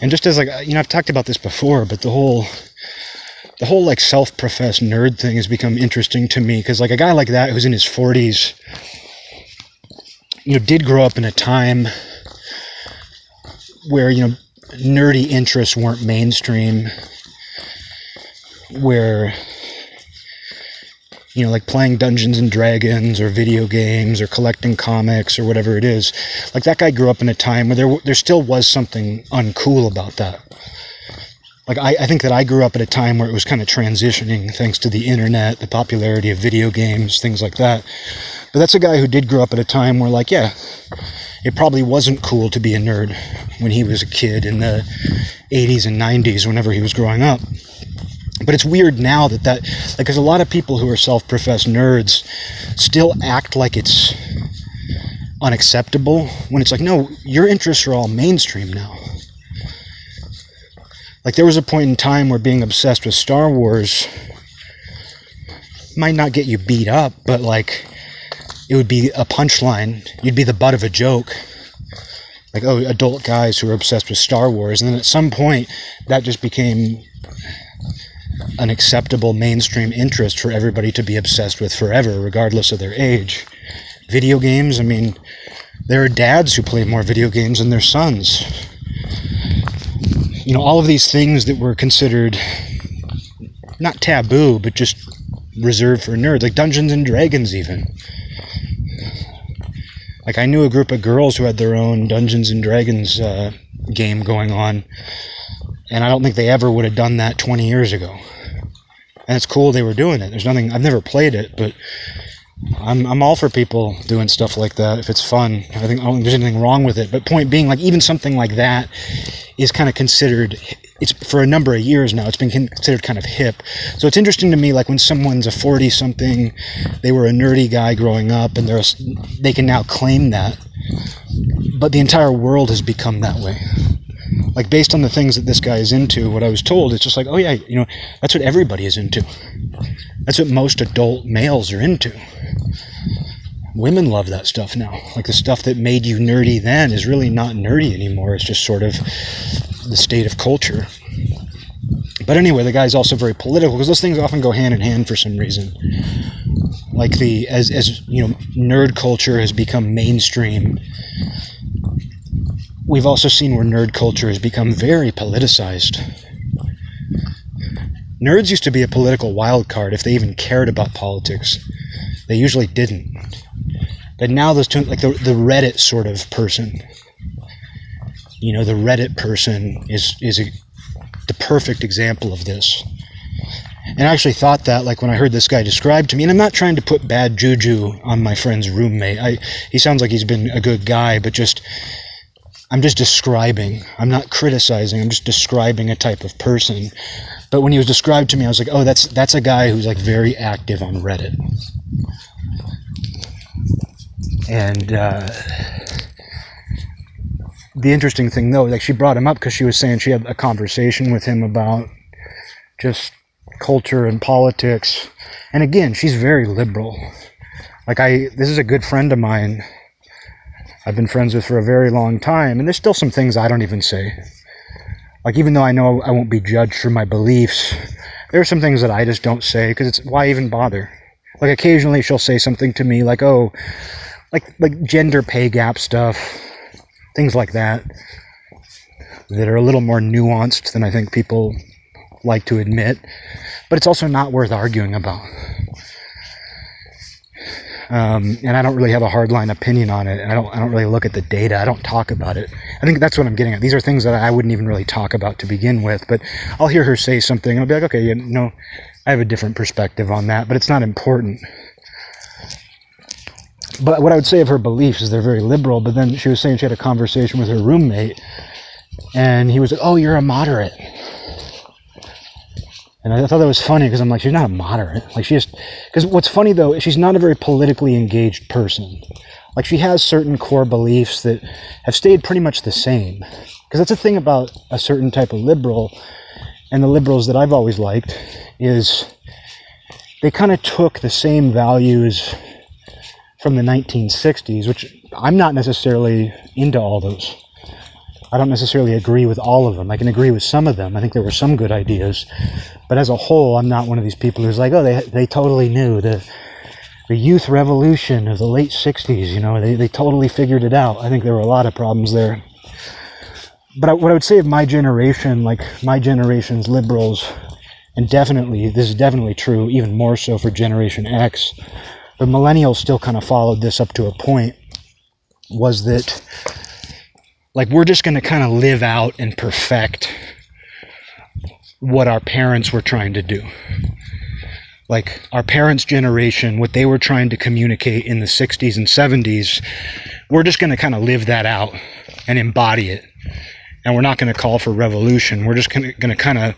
And just as like, you know, I've talked about this before, but the whole the whole like self-professed nerd thing has become interesting to me because like a guy like that who's in his 40s you know did grow up in a time where you know nerdy interests weren't mainstream where you know like playing dungeons and dragons or video games or collecting comics or whatever it is like that guy grew up in a time where there there still was something uncool about that like I, I think that I grew up at a time where it was kind of transitioning thanks to the internet, the popularity of video games, things like that. But that's a guy who did grow up at a time where like, yeah, it probably wasn't cool to be a nerd when he was a kid in the 80s and 90s whenever he was growing up. But it's weird now that that like a lot of people who are self-professed nerds still act like it's unacceptable when it's like no, your interests are all mainstream now like there was a point in time where being obsessed with Star Wars might not get you beat up, but like it would be a punchline. You'd be the butt of a joke. Like, oh, adult guys who are obsessed with Star Wars. And then at some point, that just became an acceptable mainstream interest for everybody to be obsessed with forever, regardless of their age. Video games, I mean, there are dads who play more video games than their sons you know, all of these things that were considered not taboo, but just reserved for nerds, like Dungeons and Dragons, even. Like, I knew a group of girls who had their own Dungeons and Dragons uh, game going on, and I don't think they ever would have done that 20 years ago. And it's cool they were doing it. There's nothing, I've never played it, but I'm, I'm all for people doing stuff like that if it's fun. I think I don't think there's anything wrong with it. But point being, like even something like that is kind of considered it's for a number of years now it's been considered kind of hip so it's interesting to me like when someone's a 40 something they were a nerdy guy growing up and they're they can now claim that but the entire world has become that way like based on the things that this guy is into what i was told it's just like oh yeah you know that's what everybody is into that's what most adult males are into women love that stuff now. Like the stuff that made you nerdy then is really not nerdy anymore. It's just sort of the state of culture. But anyway, the guy's also very political because those things often go hand in hand for some reason. Like the as as you know, nerd culture has become mainstream. We've also seen where nerd culture has become very politicized. Nerds used to be a political wild card if they even cared about politics. They usually didn't. But now those two, like the, the Reddit sort of person, you know, the Reddit person is is a, the perfect example of this. And I actually thought that, like when I heard this guy described to me, and I'm not trying to put bad juju on my friend's roommate. I he sounds like he's been a good guy, but just I'm just describing. I'm not criticizing. I'm just describing a type of person. But when he was described to me, I was like, oh, that's that's a guy who's like very active on Reddit. And uh, the interesting thing, though, like she brought him up because she was saying she had a conversation with him about just culture and politics. And again, she's very liberal. Like I, this is a good friend of mine I've been friends with for a very long time, and there's still some things I don't even say. Like, even though I know I won't be judged for my beliefs, there are some things that I just don't say because it's why even bother? Like, occasionally she'll say something to me like, oh, like, like gender pay gap stuff, things like that, that are a little more nuanced than I think people like to admit, but it's also not worth arguing about. Um, and I don't really have a hardline opinion on it, I don't I don't really look at the data. I don't talk about it. I think that's what I'm getting at. These are things that I wouldn't even really talk about to begin with, but I'll hear her say something, and I'll be like, okay, you know, I have a different perspective on that, but it's not important. But what I would say of her beliefs is they're very liberal. But then she was saying she had a conversation with her roommate, and he was like, "Oh, you're a moderate." And I thought that was funny because I'm like, she's not a moderate. Like she just, because what's funny though, is she's not a very politically engaged person. Like she has certain core beliefs that have stayed pretty much the same. Because that's the thing about a certain type of liberal, and the liberals that I've always liked, is they kind of took the same values from the 1960s, which I'm not necessarily into all those. I don't necessarily agree with all of them. I can agree with some of them. I think there were some good ideas, but as a whole, I'm not one of these people who's like, oh, they they totally knew the the youth revolution of the late '60s. You know, they they totally figured it out. I think there were a lot of problems there. But I, what I would say of my generation, like my generation's liberals, and definitely this is definitely true, even more so for Generation X. The millennials still kind of followed this up to a point. Was that like we're just going to kind of live out and perfect what our parents were trying to do. Like our parents' generation, what they were trying to communicate in the 60s and 70s, we're just going to kind of live that out and embody it. And we're not going to call for revolution. We're just going to kind of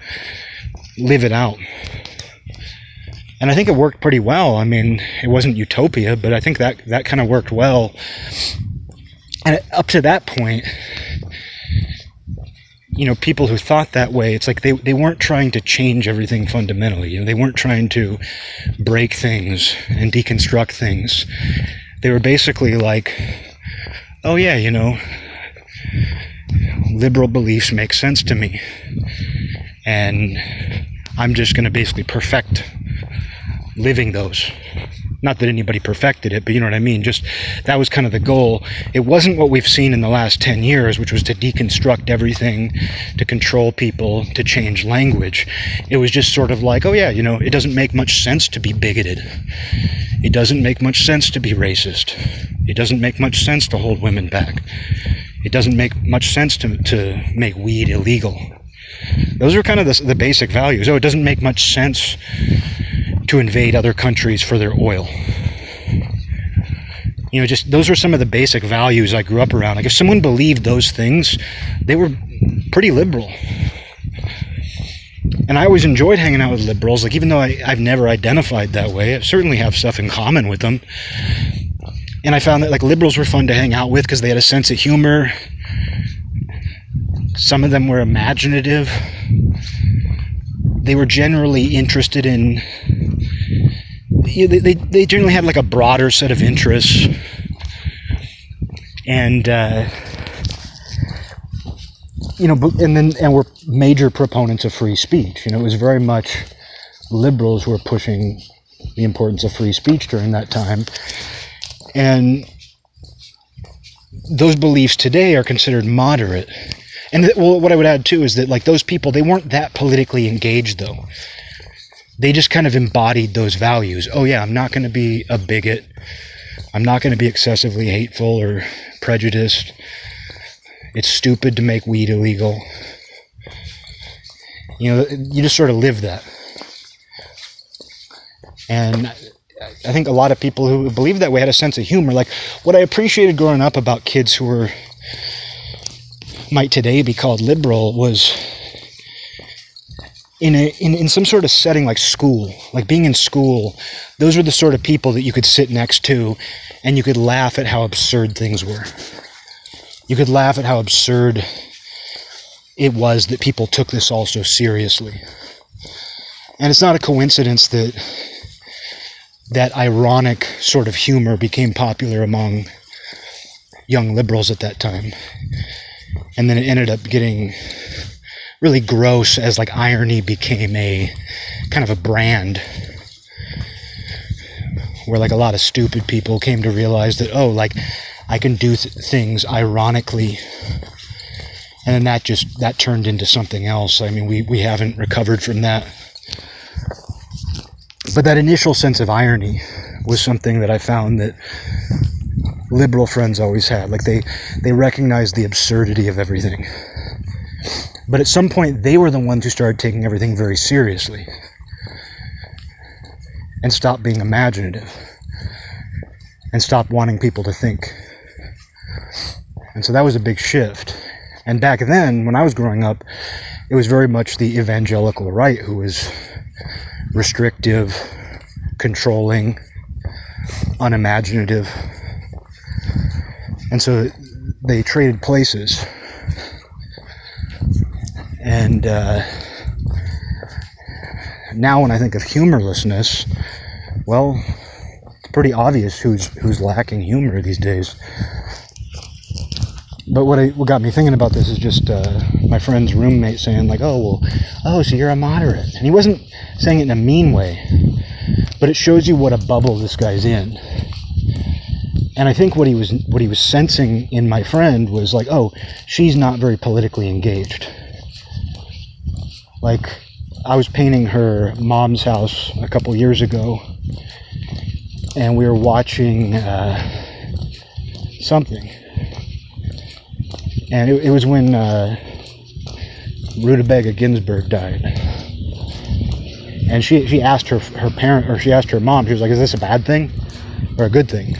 live it out. And I think it worked pretty well. I mean, it wasn't utopia, but I think that that kind of worked well and up to that point, you know, people who thought that way, it's like they, they weren't trying to change everything fundamentally. You know, they weren't trying to break things and deconstruct things. They were basically like, oh, yeah, you know, liberal beliefs make sense to me. And I'm just going to basically perfect living those. Not that anybody perfected it, but you know what I mean? Just that was kind of the goal. It wasn't what we've seen in the last 10 years, which was to deconstruct everything, to control people, to change language. It was just sort of like, oh, yeah, you know, it doesn't make much sense to be bigoted. It doesn't make much sense to be racist. It doesn't make much sense to hold women back. It doesn't make much sense to, to make weed illegal. Those are kind of the, the basic values. Oh, it doesn't make much sense to invade other countries for their oil. You know, just those were some of the basic values I grew up around. Like if someone believed those things, they were pretty liberal. And I always enjoyed hanging out with liberals. Like even though I, I've never identified that way, I certainly have stuff in common with them. And I found that like liberals were fun to hang out with because they had a sense of humor. Some of them were imaginative. They were generally interested in they, they, they generally had like a broader set of interests. And uh, you know and then and we're major proponents of free speech. You know it was very much liberals were pushing the importance of free speech during that time. And those beliefs today are considered moderate. And th- well, what i would add too is that like those people they weren't that politically engaged though they just kind of embodied those values. Oh, yeah, I'm not going to be a bigot. I'm not going to be excessively hateful or prejudiced. It's stupid to make weed illegal. You know, you just sort of live that. And I think a lot of people who believed that way had a sense of humor. Like, what I appreciated growing up about kids who were, might today be called liberal, was in a in, in some sort of setting like school, like being in school, those were the sort of people that you could sit next to and you could laugh at how absurd things were. You could laugh at how absurd it was that people took this all so seriously. And it's not a coincidence that that ironic sort of humor became popular among young liberals at that time. And then it ended up getting really gross as like irony became a kind of a brand where like a lot of stupid people came to realize that oh like I can do th- things ironically and then that just that turned into something else. I mean we we haven't recovered from that. But that initial sense of irony was something that I found that liberal friends always had. Like they they recognized the absurdity of everything. But at some point they were the ones who started taking everything very seriously and stopped being imaginative and stopped wanting people to think. And so that was a big shift. And back then, when I was growing up, it was very much the evangelical right who was restrictive, controlling, unimaginative. And so they traded places. And uh, now, when I think of humorlessness, well, it's pretty obvious who's who's lacking humor these days. But what I, what got me thinking about this is just uh, my friend's roommate saying like, "Oh well, oh so you're a moderate," and he wasn't saying it in a mean way, but it shows you what a bubble this guy's in. And I think what he was what he was sensing in my friend was like, "Oh, she's not very politically engaged." Like I was painting her mom's house a couple years ago, and we were watching uh, something, and it, it was when uh, Ruth Bader Ginsburg died, and she she asked her her parent or she asked her mom. She was like, "Is this a bad thing or a good thing?"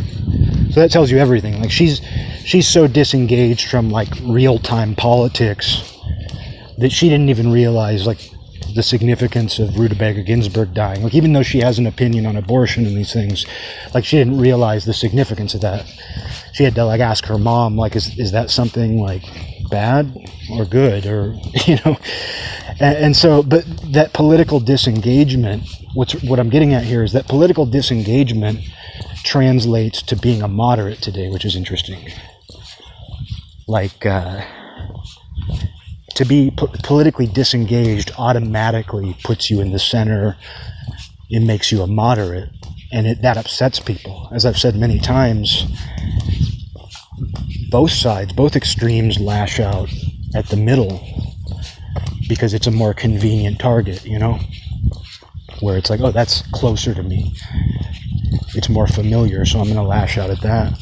So that tells you everything. Like she's she's so disengaged from like real time politics that she didn't even realize like the significance of Ruth Bader Ginsburg dying. Like even though she has an opinion on abortion and these things, like she didn't realize the significance of that. She had to like ask her mom, like, is is that something like bad or good or [LAUGHS] you know? And, and so, but that political disengagement. What's what I'm getting at here is that political disengagement translates to being a moderate today, which is interesting. Like. Uh, to be po- politically disengaged automatically puts you in the center. It makes you a moderate, and it, that upsets people. As I've said many times, both sides, both extremes lash out at the middle because it's a more convenient target, you know? Where it's like, oh, that's closer to me. It's more familiar, so I'm going to lash out at that.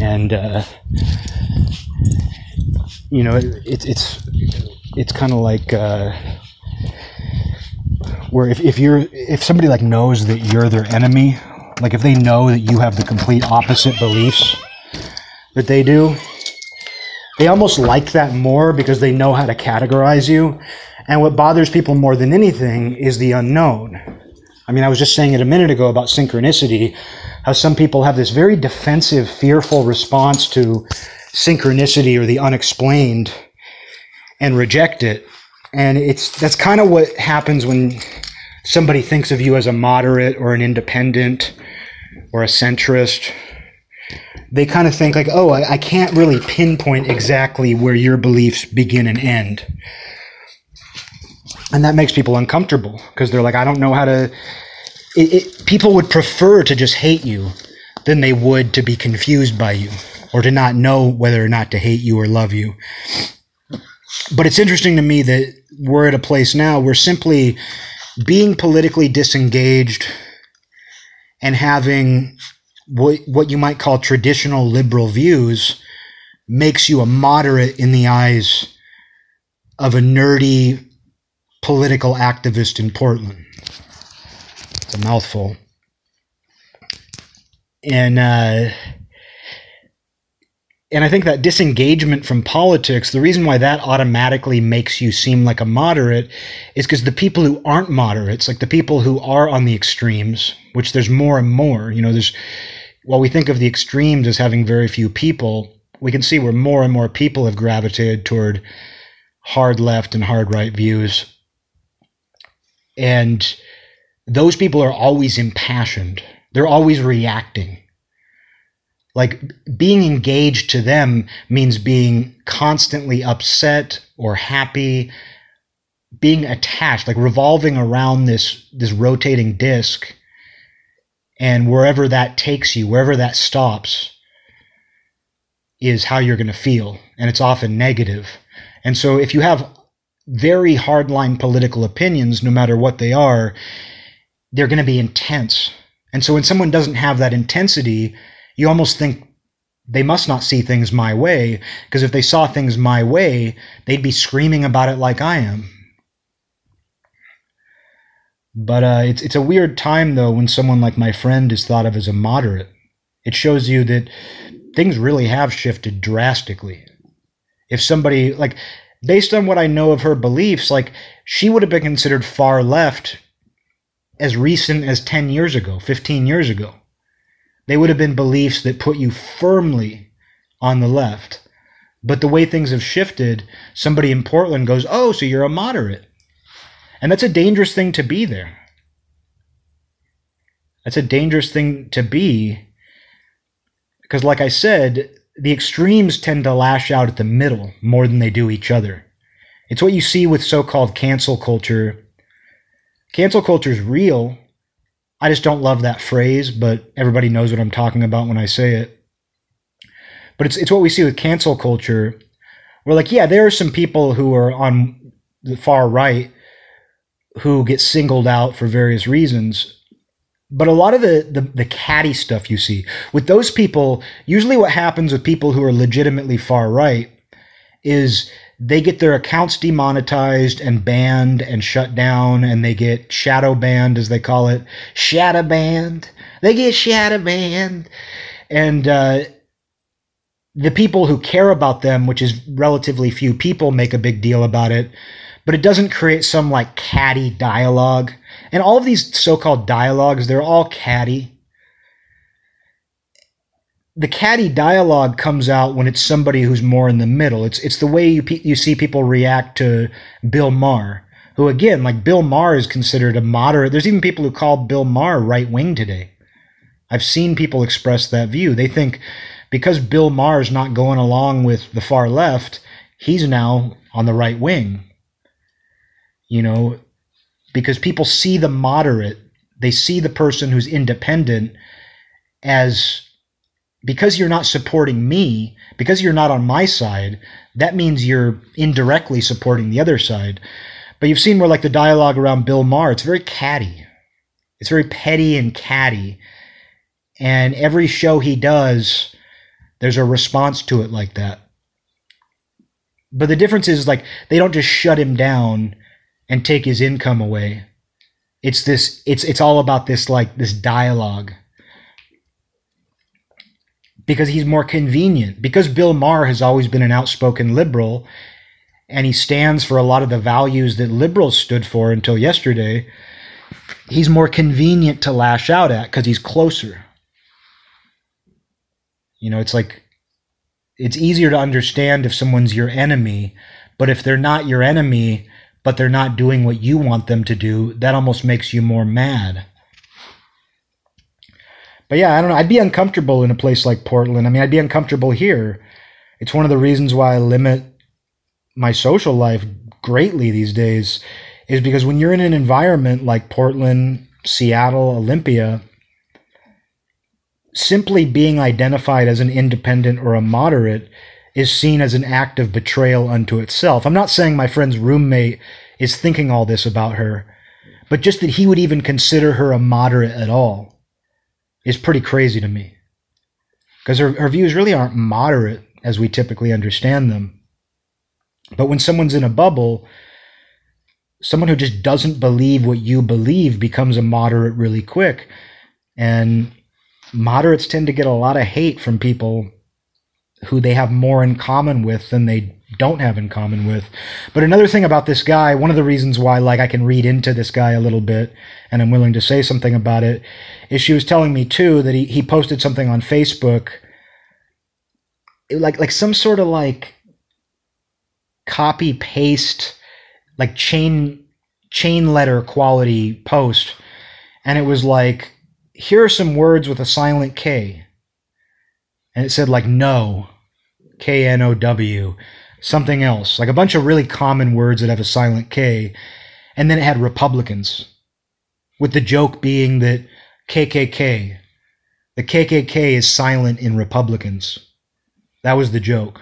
And, uh, you know, it, it's it's it's kind of like uh, where if, if you're if somebody like knows that you're their enemy, like if they know that you have the complete opposite beliefs that they do, they almost like that more because they know how to categorize you. And what bothers people more than anything is the unknown. I mean, I was just saying it a minute ago about synchronicity, how some people have this very defensive, fearful response to synchronicity or the unexplained and reject it. And it's that's kind of what happens when somebody thinks of you as a moderate or an independent or a centrist. They kind of think like, oh, I, I can't really pinpoint exactly where your beliefs begin and end. And that makes people uncomfortable because they're like, I don't know how to. It, it, people would prefer to just hate you than they would to be confused by you or to not know whether or not to hate you or love you. But it's interesting to me that we're at a place now where simply being politically disengaged and having what, what you might call traditional liberal views makes you a moderate in the eyes of a nerdy political activist in Portland. It's a mouthful. And uh, and I think that disengagement from politics, the reason why that automatically makes you seem like a moderate is because the people who aren't moderates, like the people who are on the extremes, which there's more and more, you know, there's, while we think of the extremes as having very few people, we can see where more and more people have gravitated toward hard left and hard right views. And those people are always impassioned, they're always reacting Like being engaged to them means being constantly upset or happy, being attached, like revolving around this this rotating disc. And wherever that takes you, wherever that stops, is how you're going to feel. And it's often negative. And so if you have very hardline political opinions, no matter what they are, they're going to be intense. And so when someone doesn't have that intensity, you almost think they must not see things my way, because if they saw things my way, they'd be screaming about it like I am. But uh, it's it's a weird time though when someone like my friend is thought of as a moderate. It shows you that things really have shifted drastically. If somebody like based on what I know of her beliefs, like she would have been considered far left as recent as 10 years ago, 15 years ago. They would have been beliefs that put you firmly on the left. But the way things have shifted, somebody in Portland goes, Oh, so you're a moderate. And that's a dangerous thing to be there. That's a dangerous thing to be. Because, like I said, the extremes tend to lash out at the middle more than they do each other. It's what you see with so called cancel culture. Cancel culture is real. I just don't love that phrase, but everybody knows what I'm talking about when I say it. But it's, it's what we see with cancel culture. We're like, yeah, there are some people who are on the far right who get singled out for various reasons but a lot of the, the, the catty stuff you see with those people usually what happens with people who are legitimately far right is they get their accounts demonetized and banned and shut down and they get shadow banned as they call it. Shadow banned. They get shadow banned. And uh, the people who care about them which is relatively few people make a big deal about it. But it doesn't create some like catty dialogue. And all of these so-called dialogues, they're all catty. The catty dialogue comes out when it's somebody who's more in the middle. It's it's the way you you see people react to Bill Maher, who again, like Bill Maher is considered a moderate. There's even people who call Bill Maher right wing today. I've seen people express that view. They think because Bill Maher is not going along with the far left, he's now on the right wing. You know, because people see the moderate, they see the person who's independent as because you're not supporting me, because you're not on my side, that means you're indirectly supporting the other side. But you've seen where like the dialogue around Bill Maher, it's very catty. It's very petty and catty. And every show he does, there's a response to it like that. But the difference is like they don't just shut him down and take his income away. It's this it's it's all about this like this dialogue. Because he's more convenient. Because Bill Maher has always been an outspoken liberal and he stands for a lot of the values that liberals stood for until yesterday, he's more convenient to lash out at because he's closer. You know, it's like it's easier to understand if someone's your enemy, but if they're not your enemy, but they're not doing what you want them to do, that almost makes you more mad. But yeah, I don't know. I'd be uncomfortable in a place like Portland. I mean, I'd be uncomfortable here. It's one of the reasons why I limit my social life greatly these days, is because when you're in an environment like Portland, Seattle, Olympia, simply being identified as an independent or a moderate is seen as an act of betrayal unto itself. I'm not saying my friend's roommate is thinking all this about her, but just that he would even consider her a moderate at all is pretty crazy to me. Because her, her views really aren't moderate as we typically understand them. But when someone's in a bubble, someone who just doesn't believe what you believe becomes a moderate really quick. And moderates tend to get a lot of hate from people who they have more in common with than they don't have in common with. But another thing about this guy, one of the reasons why like I can read into this guy a little bit and I'm willing to say something about it is she was telling me too that he, he posted something on Facebook. Like like some sort of like copy paste like chain chain letter quality post. And it was like here are some words with a silent K. And it said like no, K N O W, something else, like a bunch of really common words that have a silent K, and then it had Republicans, with the joke being that KKK, the KKK is silent in Republicans. That was the joke.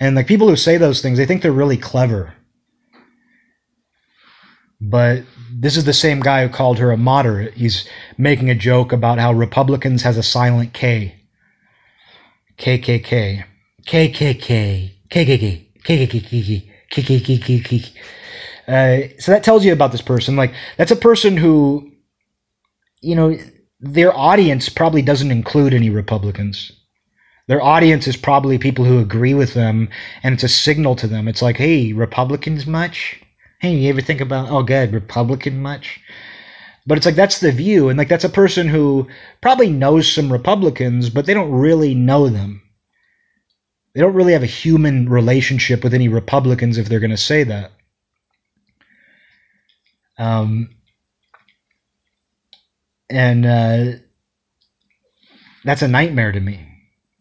And like people who say those things, they think they're really clever. But this is the same guy who called her a moderate. He's making a joke about how Republicans has a silent K. KKK. KKK. KKK. Uh, so that tells you about this person. Like, that's a person who, you know, their audience probably doesn't include any Republicans. Their audience is probably people who agree with them, and it's a signal to them. It's like, hey, Republicans much? Hey, you ever think about, oh, good, Republican much? But it's like that's the view, and like that's a person who probably knows some Republicans, but they don't really know them. They don't really have a human relationship with any Republicans if they're going to say that. Um, and uh, that's a nightmare to me.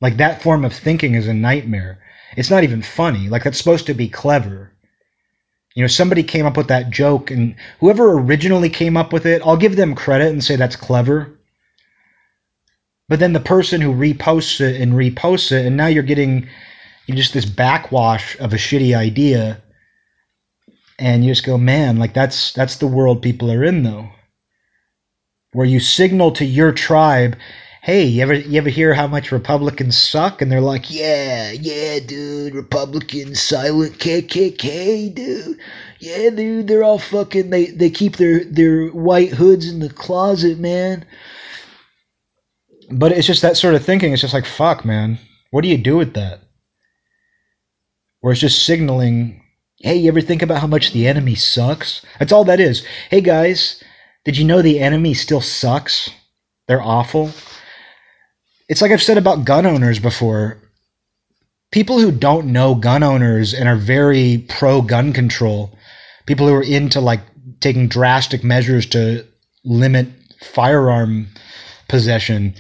Like that form of thinking is a nightmare. It's not even funny. Like that's supposed to be clever. You know, somebody came up with that joke, and whoever originally came up with it, I'll give them credit and say that's clever. But then the person who reposts it and reposts it, and now you're getting just this backwash of a shitty idea, and you just go, man, like that's that's the world people are in though, where you signal to your tribe hey, you ever you ever hear how much Republicans suck? And they're like, yeah, yeah, dude, Republicans, silent KKK, dude. Yeah, dude, they're all fucking. They they keep their their white hoods in the closet, man. But it's just that sort of thinking. It's just like, fuck, man. What do you do with that? Where it's just signaling, hey, you ever think about how much the enemy sucks? That's all that is. Hey, guys, did you know the enemy still sucks? They're awful it's like I've said about gun owners before. People who don't know gun owners and are very pro gun control, people who are into like taking drastic measures to limit firearm possession,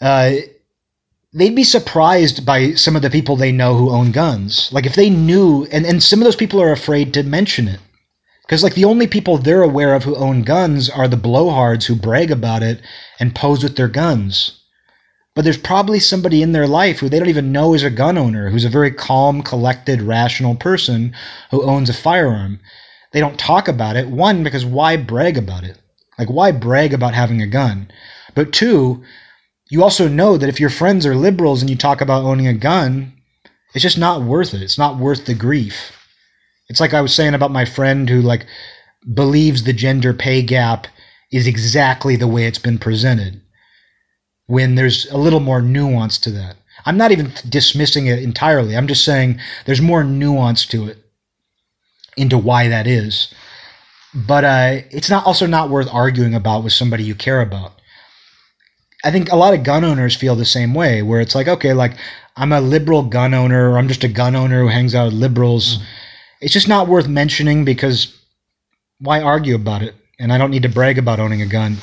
uh, they'd be surprised by some of the people they know who own guns. Like if they knew, and, and some of those people are afraid to mention it. Because like the only people they're aware of who own guns are the blowhards who brag about it and pose with their guns but there's probably somebody in their life who they don't even know is a gun owner, who's a very calm, collected, rational person who owns a firearm. They don't talk about it. One, because why brag about it? Like, why brag about having a gun? But two, you also know that if your friends are liberals and you talk about owning a gun, it's just not worth it. It's not worth the grief. It's like I was saying about my friend who, like, believes the gender pay gap is exactly the way it's been presented when there's a little more nuance to that. I'm not even dismissing it entirely. I'm just saying there's more nuance to it into why that is. But uh, it's not also not worth arguing about with somebody you care about. I think a lot of gun owners feel the same way, where it's like, okay, like I'm a liberal gun owner, or I'm just a gun owner who hangs out with liberals. Mm. It's just not worth mentioning because why argue about it? And I don't need to brag about owning a gun.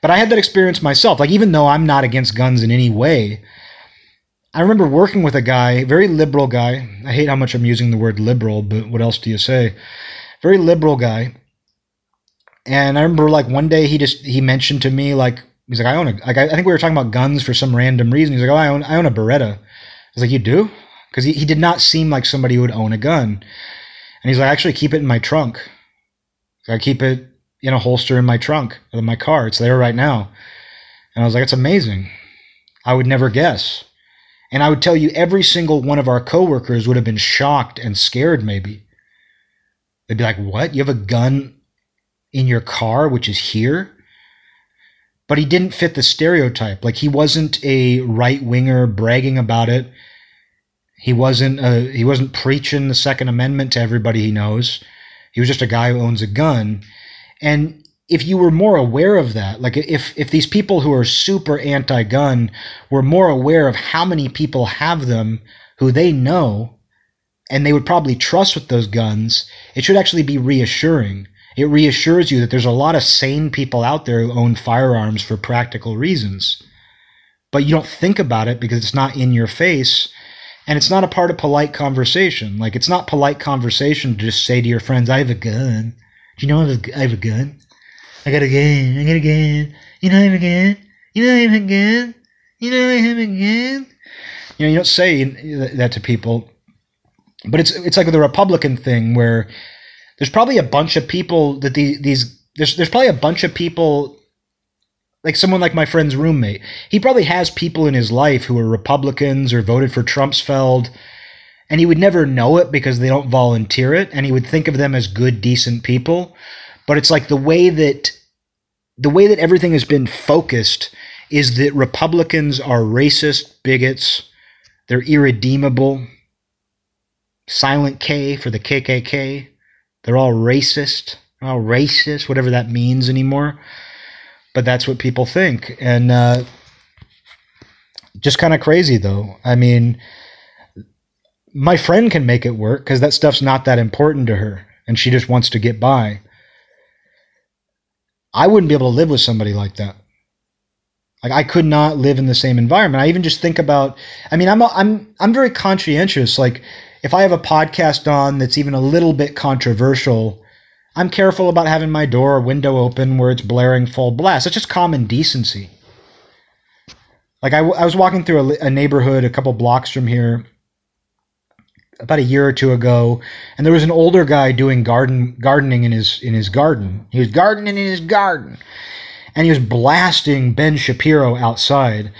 But I had that experience myself. Like, even though I'm not against guns in any way, I remember working with a guy, very liberal guy. I hate how much I'm using the word liberal, but what else do you say? Very liberal guy. And I remember like one day he just he mentioned to me like he's like I own a like I think we were talking about guns for some random reason. He's like oh I own I own a Beretta. I was like you do? Because he, he did not seem like somebody who would own a gun. And he's like I actually keep it in my trunk. I keep it in a holster in my trunk of my car. It's there right now. And I was like, it's amazing. I would never guess. And I would tell you, every single one of our coworkers would have been shocked and scared, maybe. They'd be like, what? You have a gun in your car, which is here? But he didn't fit the stereotype. Like, he wasn't a right winger bragging about it. He wasn't, uh, he wasn't preaching the Second Amendment to everybody he knows. He was just a guy who owns a gun and if you were more aware of that, like if if these people who are super anti-gun were more aware of how many people have them who they know and they would probably trust with those guns, it should actually be reassuring. It reassures you that there's a lot of sane people out there who own firearms for practical reasons. but you don't think about it because it's not in your face and it's not a part of polite conversation. Like it's not polite conversation to just say to your friends, "I have a gun." Do you know I have a, gun? I got a gun. I got a gun. You know I have a gun. You know I have a gun. You know I have a gun. You know you don't say that to people, but it's it's like the Republican thing where there's probably a bunch of people that the, these there's there's probably a bunch of people like someone like my friend's roommate. He probably has people in his life who are Republicans or voted for Trump, and he would never know it because they don't volunteer it, and he would think of them as good, decent people. But it's like the way that the way that everything has been focused is that Republicans are racist bigots. They're irredeemable. Silent K for the KKK. They're all racist. all racist, whatever that means anymore but that's what people think. And uh, just kind of crazy, though. I mean, my friend can make it work because that stuff's not that important to her, and she just wants to get by. I wouldn't be able to live with somebody like that. Like I could not live in the same environment. I even just think about. I mean, I'm I'm I'm very conscientious. Like if I have a podcast on that's even a little bit controversial, I'm careful about having my door or window open where it's blaring full blast. It's just common decency. Like I, I was walking through a, a neighborhood a couple blocks from here about a year or two ago, and there was an older guy doing garden gardening in his in his garden. He was gardening in his garden, and he was blasting Ben Shapiro outside.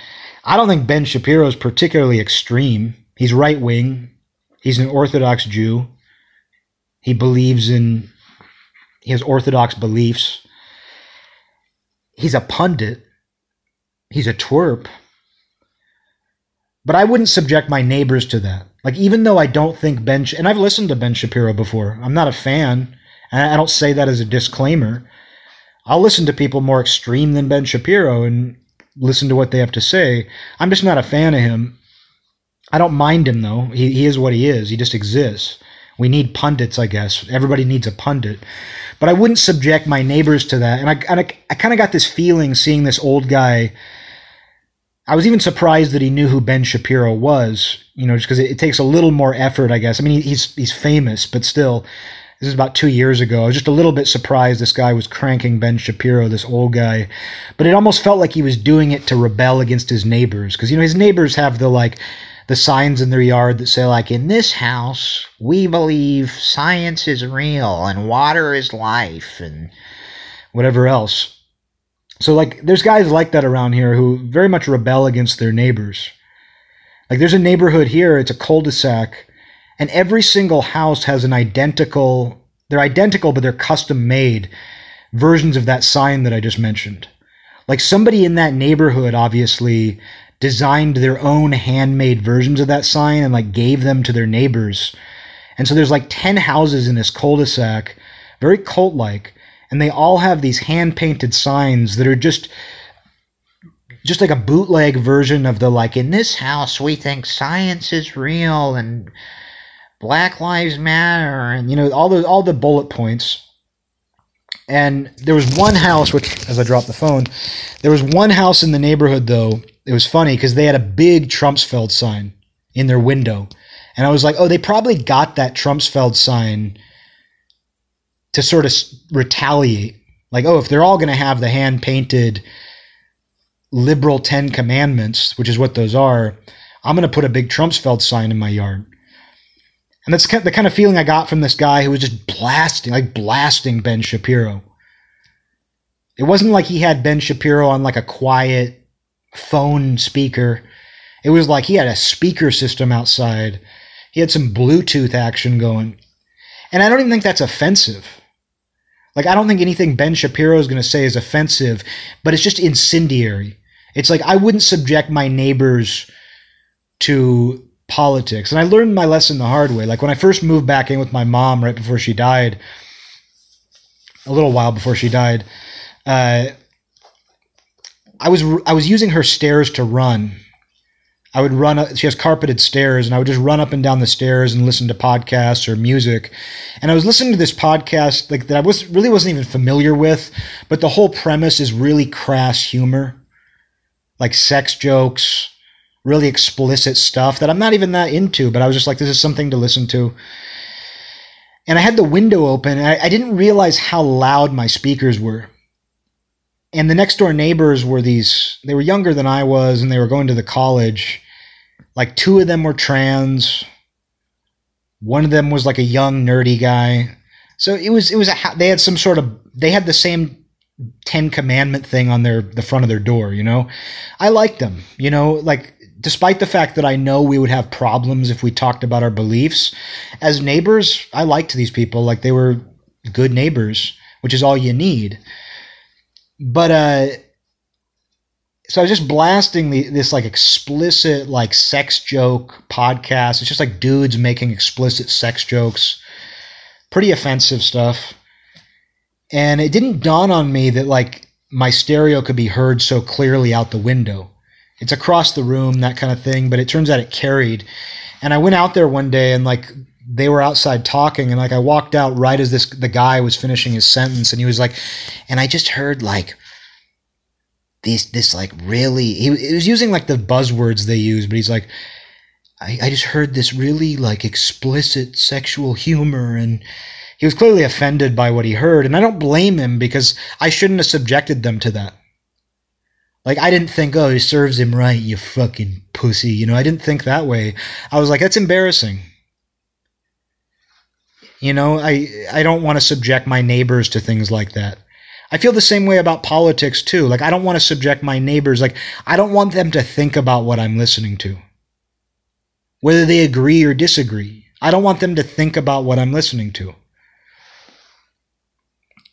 I don't think Ben Shapiro is particularly extreme. He's right wing. He's an Orthodox Jew. He believes in he has orthodox beliefs. He's a pundit. He's a twerp. But I wouldn't subject my neighbors to that. Like, even though I don't think Ben, and I've listened to Ben Shapiro before, I'm not a fan, and I don't say that as a disclaimer. I'll listen to people more extreme than Ben Shapiro and listen to what they have to say. I'm just not a fan of him. I don't mind him, though. He, he is what he is, he just exists. We need pundits, I guess. Everybody needs a pundit. But I wouldn't subject my neighbors to that. And I, and I, I kind of got this feeling seeing this old guy. I was even surprised that he knew who Ben Shapiro was, you know, just because it, it, takes a little more effort, I guess. I mean, he's he's famous, but still, this is about two years ago. I was just a little bit surprised this guy was cranking Ben Shapiro, this old guy, but it almost felt like he was doing it to rebel against his neighbors, because you know his neighbors have the like the signs in their yard that say like in this house we believe science is real and water is life and whatever else. So like there's guys like that around here who very much rebel against their neighbors. Like there's a neighborhood here it's a cul-de-sac and every single house has an identical they're identical but they're custom made versions of that sign that i just mentioned. Like somebody in that neighborhood obviously designed their own handmade versions of that sign and like gave them to their neighbors. And so there's like 10 houses in this cul-de-sac, very cult-like, and they all have these hand-painted signs that are just just like a bootleg version of the like in this house we think science is real and black lives matter and you know all the all the bullet points and there was one house which as i dropped the phone there was one house in the neighborhood though it was funny because they had a big Trump sign in their window. And I was like, oh, they probably got that Trump sign to sort of retaliate. Like, oh, if they're all going to have the hand painted liberal Ten Commandments, which is what those are, I'm going to put a big Trump sign in my yard. And that's the kind of feeling I got from this guy who was just blasting, like blasting Ben Shapiro. It wasn't like he had Ben Shapiro on like a quiet phone speaker. It was like he had a speaker system outside. He had some Bluetooth action going. And I don't even think that's offensive. Like, I don't think anything Ben Shapiro is going to say is offensive, but it's just incendiary. It's like I wouldn't subject my neighbors to politics. And I learned my lesson the hard way. Like, when I first moved back in with my mom right before she died, a little while before she died, uh, I was I was using her stairs to run. I would run. She has carpeted stairs, and I would just run up and down the stairs and listen to podcasts or music. And I was listening to this podcast like that I was really wasn't even familiar with, but the whole premise is really crass humor. like sex jokes, really explicit stuff that I'm not even that into, but I was just like, this is something to listen to. And I had the window open, and I, I didn't realize how loud my speakers were. And the next door neighbors were these, they were younger than I was, and they were going to the college. Like two of them were trans. One of them was like a young nerdy guy. So it was, it was, a, they had some sort of, they had the same Ten Commandment thing on their, the front of their door, you know? I liked them, you know, like despite the fact that I know we would have problems if we talked about our beliefs, as neighbors, I liked these people. Like they were good neighbors, which is all you need. But uh so I was just blasting the, this like explicit like sex joke podcast. It's just like dudes making explicit sex jokes. Pretty offensive stuff. And it didn't dawn on me that like my stereo could be heard so clearly out the window it's across the room, that kind of thing. But it turns out it carried. And I went out there one day and like they were outside talking and like I walked out right as this the guy was finishing his sentence and he was like, and I just heard like these this like really he, he was using like the buzzwords they use, but he's like. I, I just heard this really like explicit sexual humor and he was clearly offended by what he heard and i don't blame him because i shouldn't have subjected them to that like I didn't think, oh, he serves him right, you fucking pussy. You know, I didn't think that way. I was like, that's embarrassing. You know, I I don't want to subject my neighbors to things like that. I feel the same way about politics too. Like I don't want to subject my neighbors like I don't want them to think about what I'm listening to. Whether they agree or disagree. I don't want them to think about what I'm listening to.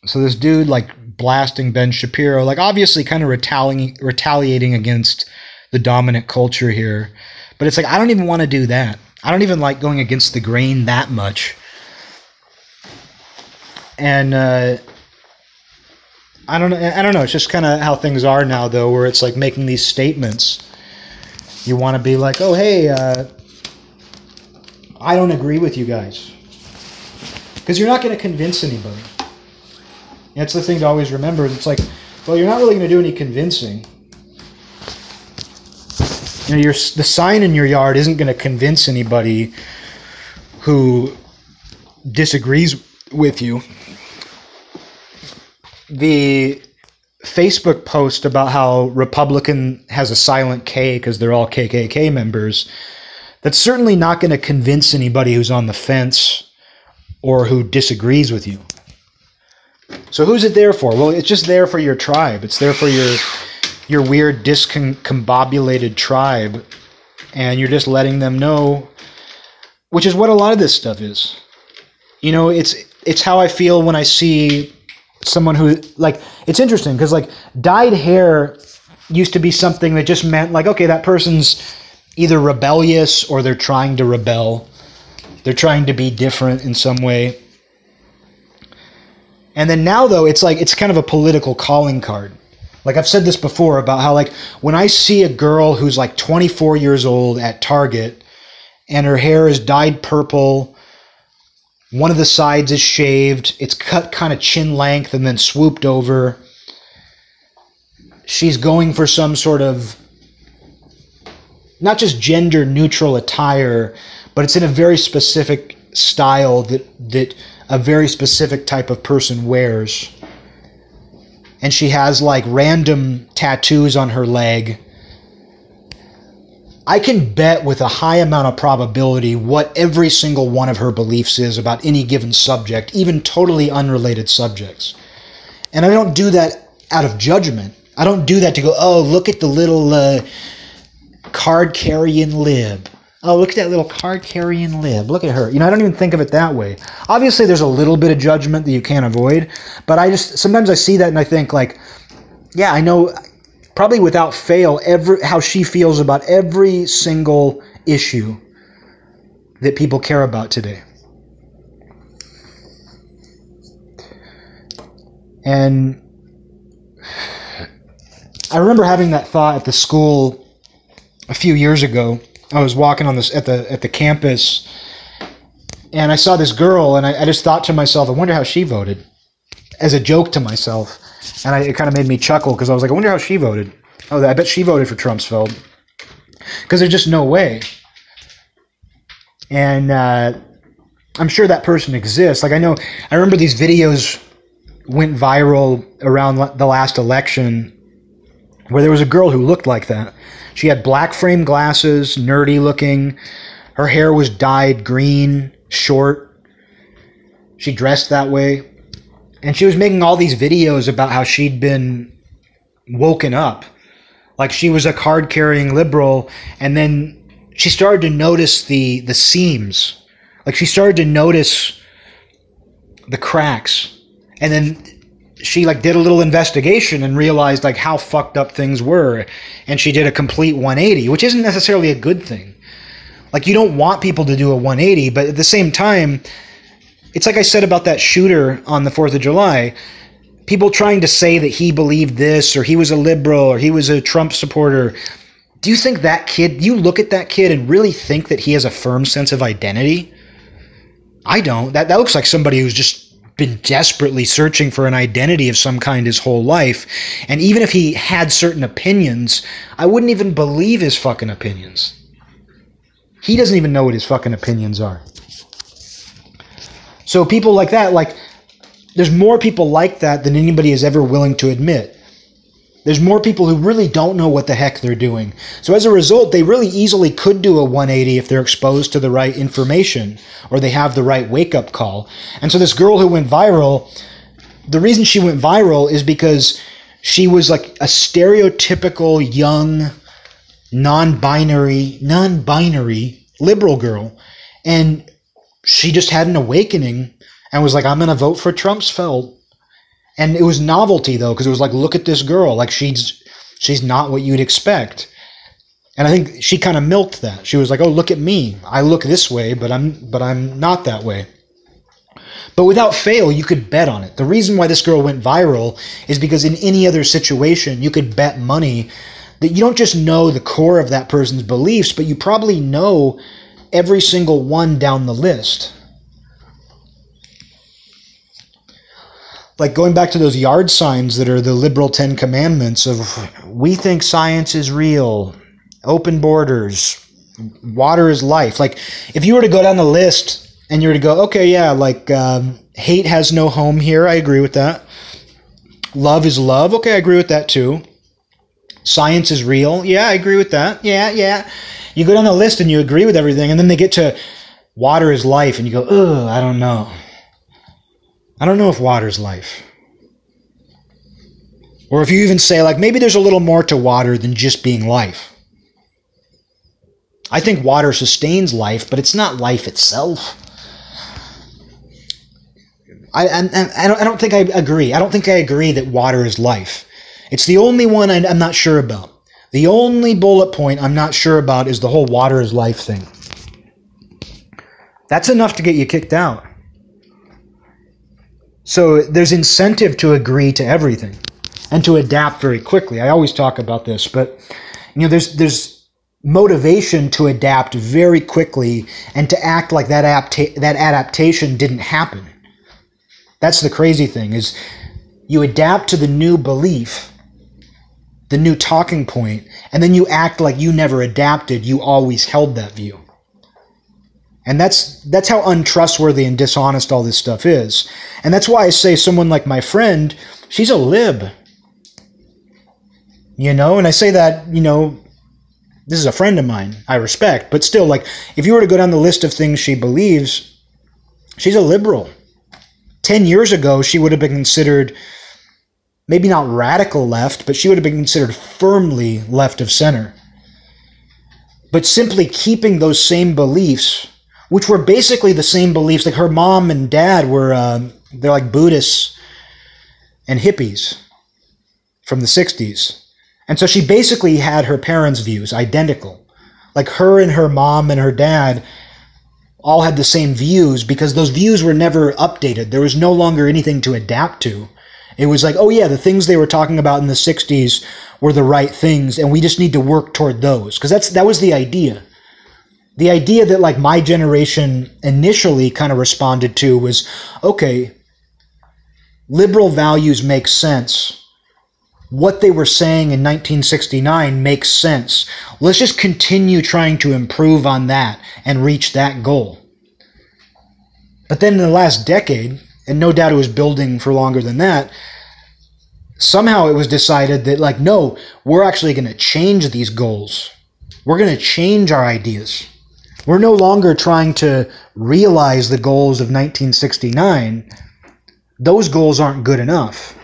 So this dude like blasting Ben Shapiro, like obviously kind of retaliating retaliating against the dominant culture here. But it's like I don't even want to do that. I don't even like going against the grain that much. And uh, I don't know. I don't know. It's just kind of how things are now, though, where it's like making these statements. You want to be like, oh, hey, uh, I don't agree with you guys, because you're not going to convince anybody. That's the thing to always remember. It's like, well, you're not really going to do any convincing. You know, your the sign in your yard isn't going to convince anybody who disagrees with you. The Facebook post about how Republican has a silent K because they're all KKK members, that's certainly not going to convince anybody who's on the fence or who disagrees with you. So who's it there for? Well, it's just there for your tribe. It's there for your your weird discombobulated tribe, and you're just letting them know, which is what a lot of this stuff is. You know, it's it's how I feel when I see someone who like it's interesting because like dyed hair used to be something that just meant like okay that person's either rebellious or they're trying to rebel they're trying to be different in some way and then now though, it's like it's kind of a political calling card. Like I've said this before about how like when I see a girl who's like 24 years old at Target and her hair is dyed purple, one of the sides is shaved, it's cut kind of chin length and then swooped over. She's going for some sort of not just gender neutral attire, but it's in a very specific style that that a very specific type of person wears. And she has like random tattoos on her leg. I can bet with a high amount of probability what every single one of her beliefs is about any given subject, even totally unrelated subjects. And I don't do that out of judgment. I don't do that to go, oh, look at the little uh, card carrying lib oh, look at that little card carrying lib. Look at her. You know, I don't even think of it that way. Obviously, there's a little bit of judgment that you can't avoid, but I just sometimes I see that and I think like, yeah, I know probably without fail every how she feels about every single issue that people care about today. And I remember having that thought at the school a few years ago I was walking on this at the at the campus, and I saw this girl, and I, I just thought to myself, I wonder how she voted, as a joke to myself, and I, it kind of made me chuckle because I was like, I wonder how she voted. Oh, I bet she voted for Trump because there's just no way. And uh, I'm sure that person exists. Like I know, I remember these videos went viral around the last election where there was a girl who looked like that. She had black frame glasses, nerdy looking. Her hair was dyed green, short. She dressed that way. And she was making all these videos about how she'd been woken up. Like she was a card carrying liberal. And then she started to notice the, the seams. Like she started to notice the cracks. And then she like did a little investigation and realized like how fucked up things were and she did a complete 180 which isn't necessarily a good thing like you don't want people to do a 180 but at the same time it's like i said about that shooter on the 4th of july people trying to say that he believed this or he was a liberal or he was a trump supporter do you think that kid you look at that kid and really think that he has a firm sense of identity i don't that, that looks like somebody who's just been desperately searching for an identity of some kind his whole life. And even if he had certain opinions, I wouldn't even believe his fucking opinions. He doesn't even know what his fucking opinions are. So people like that, like, there's more people like that than anybody is ever willing to admit. There's more people who really don't know what the heck they're doing. So as a result, they really easily could do a 180 if they're exposed to the right information or they have the right wake up call. And so this girl who went viral, the reason she went viral is because she was like a stereotypical young non-binary non-binary liberal girl and she just had an awakening and was like I'm going to vote for Trump and it was novelty though because it was like look at this girl. Like she's she's not what you'd expect. And i think she kind of milked that. She was like oh look at me. I look this way but i'm but i'm not that way. But without fail you could bet on it. The reason why this girl went viral is because in any other situation you could bet money that you don't just know the core of that person's beliefs but you probably know every single one down the list. Like going back to those yard signs that are the liberal 10 commandments of we think science is real open borders water is life. Like if you were to go down the list and you were to go okay yeah like um, hate has no home here i agree with that. Love is love okay i agree with that too. Science is real yeah i agree with that yeah yeah you go down the list and you agree with everything and then they get to water is life and you go ugh i don't know I don't know if water is life. Or if you even say, like, maybe there's a little more to water than just being life. I think water sustains life, but it's not life itself. I, I, I, don't, I don't think I agree. I don't think I agree that water is life. It's the only one I, I'm not sure about. The only bullet point I'm not sure about is the whole water is life thing. That's enough to get you kicked out. So there's incentive to agree to everything and to adapt very quickly. I always talk about this, but you know, there's there's motivation to adapt very quickly and to act like that apta- that adaptation didn't happen. That's the crazy thing is you adapt to the new belief, the new talking point, and then you act like you never adapted, you always held that view. And that's that's how untrustworthy and dishonest all this stuff is. And that's why I say someone like my friend, she's a lib. You know, and I say that, you know, this is a friend of mine I respect, but still like if you were to go down the list of things she believes, she's a liberal. 10 years ago, she would have been considered maybe not radical left, but she would have been considered firmly left of center. But simply keeping those same beliefs which were basically the same beliefs. Like her mom and dad were, uh, they're like Buddhists and hippies from the 60s. And so she basically had her parents' views identical. Like her and her mom and her dad all had the same views because those views were never updated. There was no longer anything to adapt to. It was like, oh yeah, the things they were talking about in the 60s were the right things and we just need to work toward those because that's that was the idea the idea that like my generation initially kind of responded to was okay liberal values make sense what they were saying in 1969 makes sense. Let's just continue trying to improve on that and reach that goal. But then in the last decade, and no doubt it was building for longer than that, somehow it was decided that, like, no, we're actually going to change these goals. We're going to change our ideas. We're no longer trying to realize the goals of 1969. Those goals aren't good enough.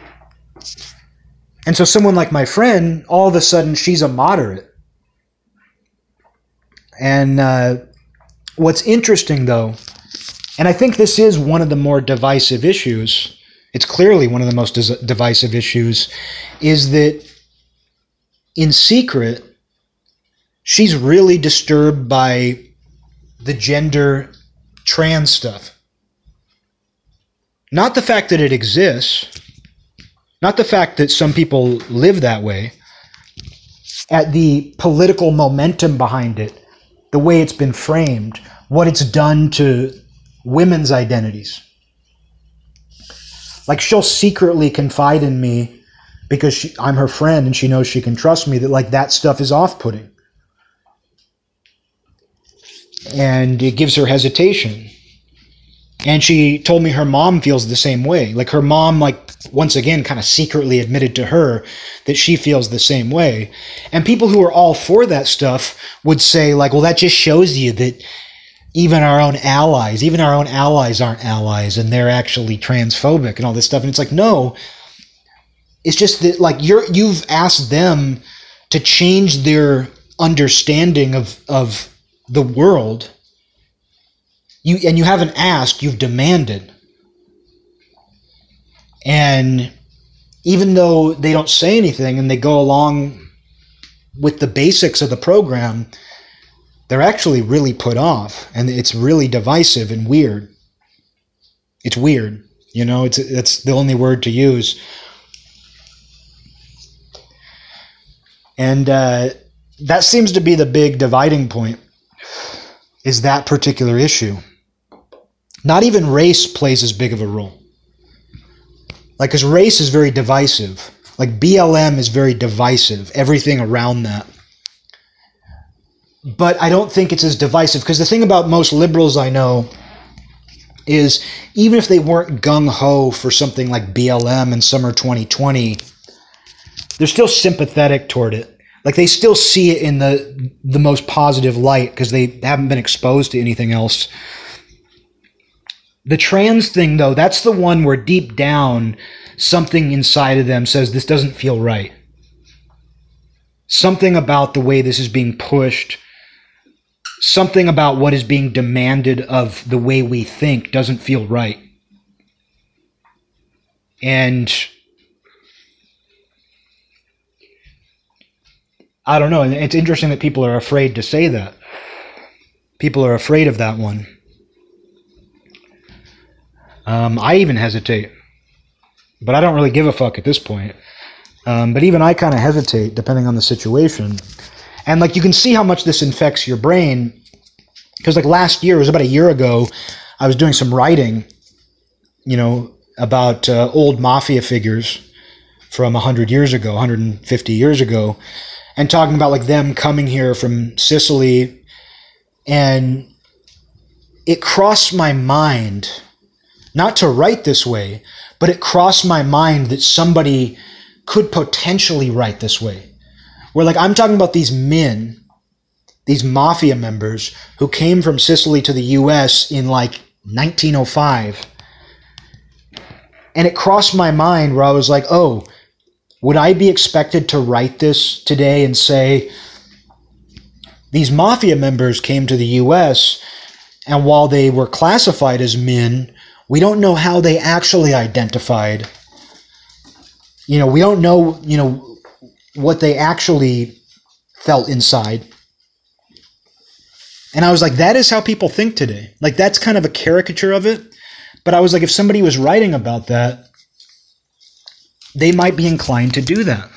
And so, someone like my friend, all of a sudden, she's a moderate. And uh, what's interesting, though, and I think this is one of the more divisive issues, it's clearly one of the most divisive issues, is that in secret, she's really disturbed by the gender trans stuff. Not the fact that it exists, not the fact that some people live that way, at the political momentum behind it, the way it's been framed, what it's done to women's identities. Like she'll secretly confide in me because she, I'm her friend and she knows she can trust me that like that stuff is off-putting and it gives her hesitation. And she told me her mom feels the same way. Like her mom, like once again, kind of secretly admitted to her that she feels the same way. And people who are all for that stuff would say, like, well, that just shows you that even our own allies, even our own allies aren't allies and they're actually transphobic and all this stuff. And it's like, no, it's just that like you're you've asked them to change their understanding of of the world, you and you haven't asked, you've demanded. And even though they don't say anything and they go along with the basics of the program, they're actually really put off and it's really divisive and weird. It's weird, you know, it's that's the only word to use. And uh, that seems to be the big dividing point is that particular issue. Not even race plays as big of a role. Like, because race is very divisive. Like, BLM is very divisive, everything around that. But I don't think it's as divisive because the thing about most liberals I know is even if they weren't gung ho for something like BLM in summer 2020, they're still sympathetic toward it. Like they still see it in the the most positive light because they haven't been exposed to anything else. The trans thing though that's the one where deep down something inside of them says this doesn't feel right. Something about the way this is being pushed something about what is being demanded of the way we think doesn't feel right and I don't know. And it's interesting that people are afraid to say that. People are afraid of that one. Um, I even hesitate, but I don't really give a fuck at this point. Um, but even I kind of hesitate depending on the situation. And like you can see how much this infects your brain. Because like last year, it was about a year ago, I was doing some writing, you know, about uh, old mafia figures from 100 years ago, 150 years ago and talking about like them coming here from Sicily and it crossed my mind not to write this way, but it crossed my mind that somebody could potentially write this way. Where like I'm talking about these men, these mafia members who came from Sicily to the US in like 1905. And it crossed my mind where I was like, "Oh, would I be expected to write this today and say, these mafia members came to the US, and while they were classified as men, we don't know how they actually identified. You know, we don't know, you know, what they actually felt inside. And I was like, that is how people think today. Like, that's kind of a caricature of it. But I was like, if somebody was writing about that, they might be inclined to do that.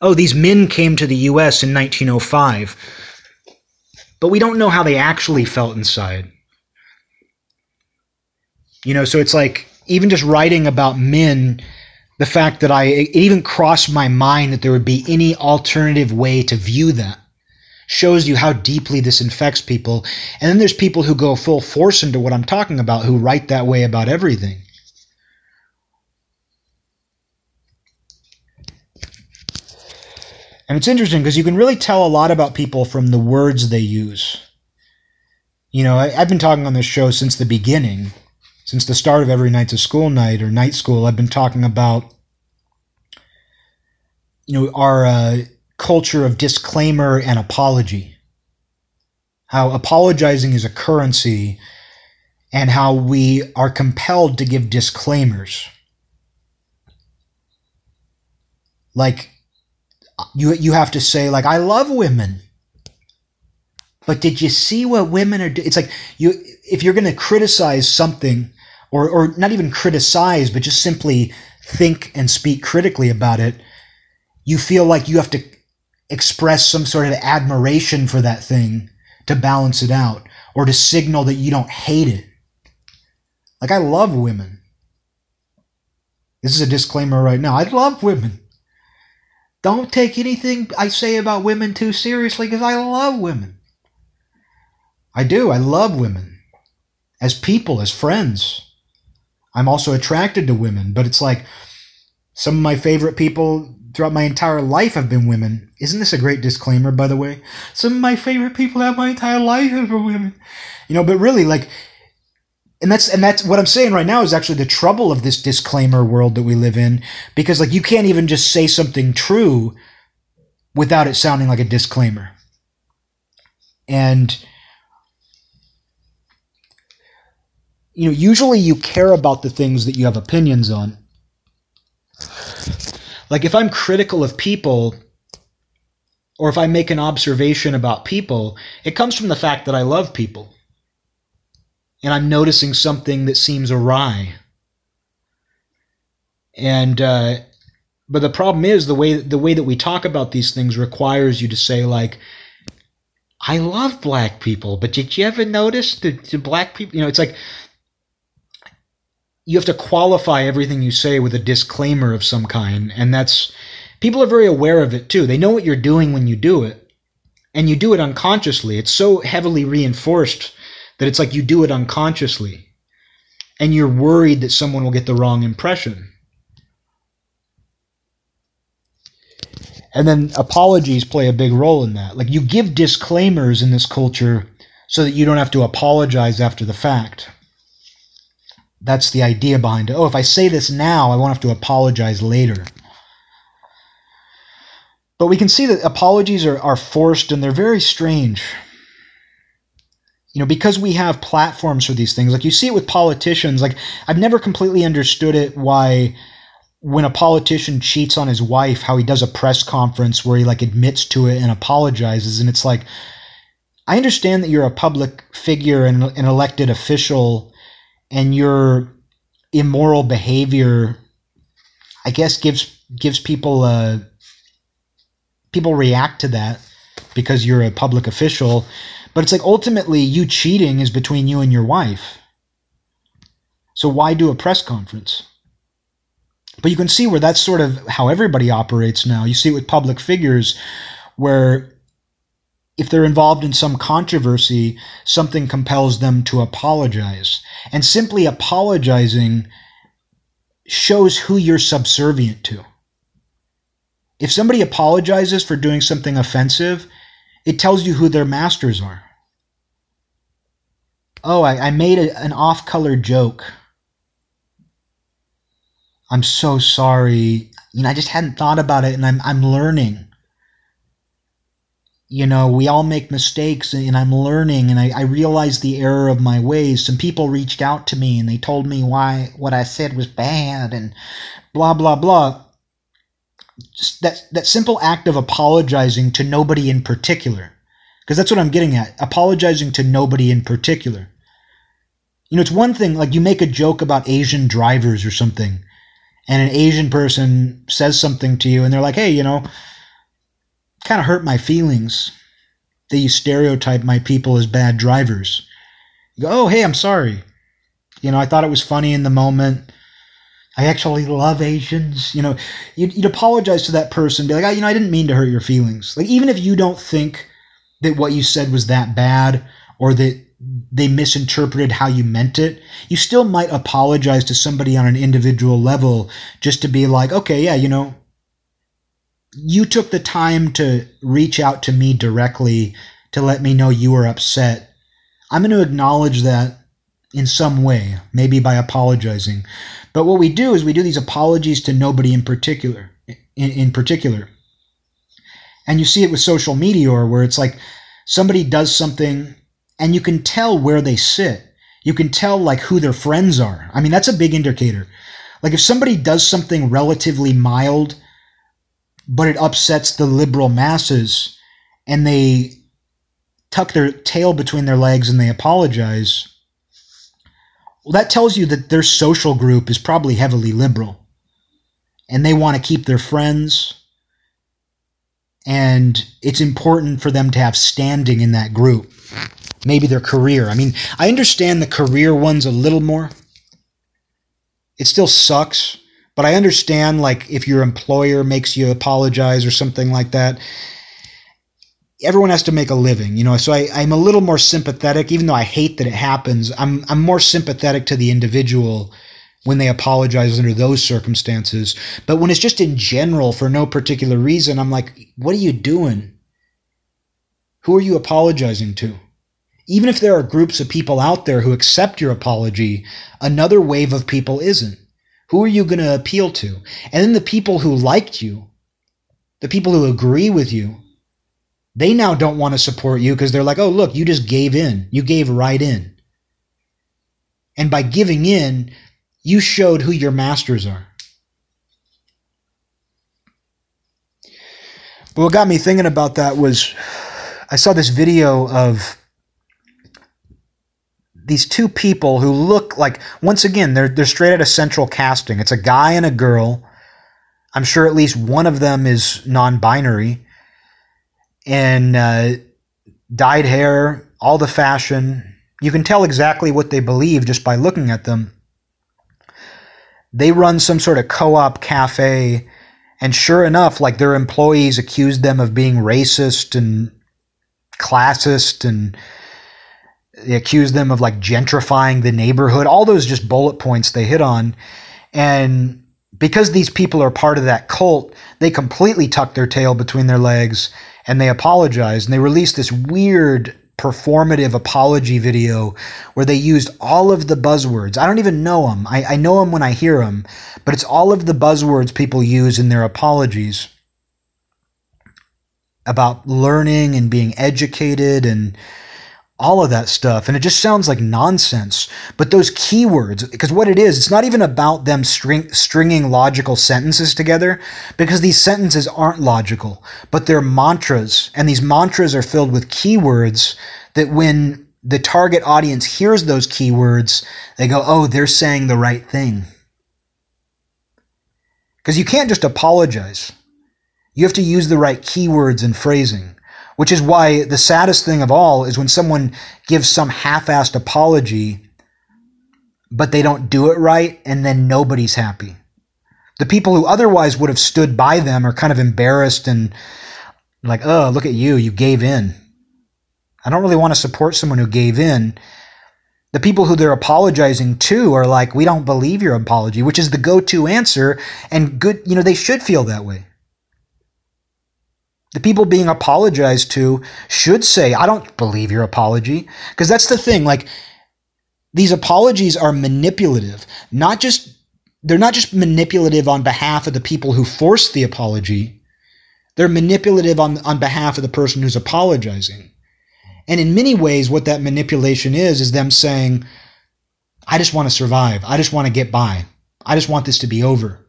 Oh, these men came to the US in 1905, but we don't know how they actually felt inside. You know, so it's like even just writing about men the fact that I it even crossed my mind that there would be any alternative way to view that shows you how deeply this infects people. And then there's people who go full force into what I'm talking about who write that way about everything. And it's interesting because you can really tell a lot about people from the words they use. You know, I, have been talking on this show since the beginning, since the start of every Knights of School night or night school. I've been talking about, you know, our uh, culture of disclaimer and apology. How apologizing is a currency and how we are compelled to give disclaimers. Like you you have to say like I love women. But did you see what women are doing? It's like you if you're going to criticize something or or not even criticize but just simply think and speak critically about it, you feel like you have to express some sort of admiration for that thing to balance it out or to signal that you don't hate it. Like, I love women. This is a disclaimer right now. I love women. Don't take anything I say about women too seriously because I love women. I do. I love women. As people, as friends. I'm also attracted to women, but it's like some of my favorite people throughout my entire life have been women. Isn't this a great disclaimer, by the way? Some of my favorite people have my entire life have been women. You know, but really, like, and that's and that's what I'm saying right now is actually the trouble of this disclaimer world that we live in, because like you can't even just say something true without it sounding like a disclaimer. And you know, usually you care about the things that you have opinions on. Like if I'm critical of people or if I make an observation about people, it comes from the fact that I love people. And I'm noticing something that seems awry. And uh, but the problem is the way the way that we talk about these things requires you to say like I love black people, but did you ever notice the, the black people? You know, it's like you have to qualify everything you say with a disclaimer of some kind and that's people are very aware of it too. They know what you're doing when you do it and you do it unconsciously. It's so heavily reinforced that it's like you do it unconsciously and you're worried that someone will get the wrong impression. And then apologies play a big role in that. Like you give disclaimers in this culture so that you don't have to apologize after the fact that's the idea behind it. Oh, if I say this now, I won't have to apologize later. But we can see that apologies are, are forced and they're very strange. You know, because we have platforms for these things, like you see it with politicians, like I've never completely understood it why when a politician cheats on his wife, how he does a press conference where he like admits to it and apologizes. And it's like, I understand that you're a public figure and an elected official and your immoral behavior i guess gives gives people uh people react to that because you're a public official. But it's like ultimately you cheating is between you and your wife. So why do a press conference? But you can see where that's sort of how everybody operates now. You see it with public figures where if they're involved in some controversy, something compels them to apologize. And simply apologizing shows who you're subservient to. If somebody apologizes for doing something offensive, it tells you who their masters are. Oh, I, I made a, an off color joke. I'm so sorry. You know, I just hadn't thought about it and I'm, I'm learning you know, we all make mistakes and I'm learning and I, I realize the error of my ways. Some people reached out to me and they told me why what I said was bad and blah, blah, blah. Just that, that simple act of apologizing to nobody in particular, because that's what I'm getting at apologizing to nobody in particular. You know, it's one thing, like you make a joke about Asian drivers or something, and an Asian person says something to you and they're like, hey, you know, kind of hurt my feelings that you stereotype my people as bad drivers. You go, oh, hey, I'm sorry. You know, I thought it was funny in the moment. I actually love Asians. You know, you'd, you'd apologize to that person, be like, oh, you know, I didn't mean to hurt your feelings. Like, even if you don't think that what you said was that bad or that they misinterpreted how you meant it, you still might apologize to somebody on an individual level just to be like, okay, yeah, you know, you took the time to reach out to me directly to let me know you were upset. I'm going to acknowledge that in some way, maybe by apologizing. But what we do is we do these apologies to nobody in particular. In, in particular, and you see it with social media, or where it's like somebody does something, and you can tell where they sit. You can tell like who their friends are. I mean, that's a big indicator. Like if somebody does something relatively mild, but it upsets the liberal masses, and they tuck their tail between their legs and they apologize well, that tells you that their social group is probably heavily liberal. And they want to keep their friends. And it's important for them to have standing in that group. Maybe their career. I mean, I understand the career ones a little more. It still sucks, but I understand, like, if your employer makes you apologize or something like that, everyone has to make a living, you know. So I, I'm a little more sympathetic, even though I hate that it happens. I'm I'm more sympathetic to the individual when they apologize under those circumstances. But when it's just in general for no particular reason, I'm like, what are you doing? Who are you apologizing to? Even if there are groups of people out there who accept your apology, another wave of people isn't. Who are you going to appeal to? And then the people who liked you, the people who agree with you, they now don't want to support you because they're like, oh, look, you just gave in. You gave right in. And by giving in, you showed who your masters are. But what got me thinking about that was I saw this video of these two people who look like once again they're they're straight out of central casting. It's a guy and a girl. I'm sure at least one of them is non-binary and uh, dyed hair, all the fashion. You can tell exactly what they believe just by looking at them. They run some sort of co op cafe, and sure enough, like their employees accused them of being racist and classist, and they accused them of like gentrifying the neighborhood. All those just bullet points they hit on. And because these people are part of that cult, they completely tuck their tail between their legs and they apologize. and they released this weird performative apology video where they used all of the buzzwords. I don't even know them. I, I know them when I hear them, but it's all of the buzzwords people use in their apologies about learning and being educated and all of that stuff. And it just sounds like nonsense. But those keywords, because what it is, it's not even about them string, stringing logical sentences together, because these sentences aren't logical, but they're mantras. And these mantras are filled with keywords that when the target audience hears those keywords, they go, oh, they're saying the right thing. Because you can't just apologize. You have to use the right keywords and phrasing. Which is why the saddest thing of all is when someone gives some half assed apology, but they don't do it right, and then nobody's happy. The people who otherwise would have stood by them are kind of embarrassed and like, oh, look at you, you gave in. I don't really want to support someone who gave in. The people who they're apologizing to are like, we don't believe your apology, which is the go to answer. And good, you know, they should feel that way the people being apologized to should say, I don't believe your apology. Because that's the thing. Like, these apologies are manipulative. Not just, they're not just manipulative on behalf of the people who forced the apology, they're manipulative on, on behalf of the person who's apologizing. And in many ways, what that manipulation is, is them saying, I just want to survive. I just want to get by. I just want this to be over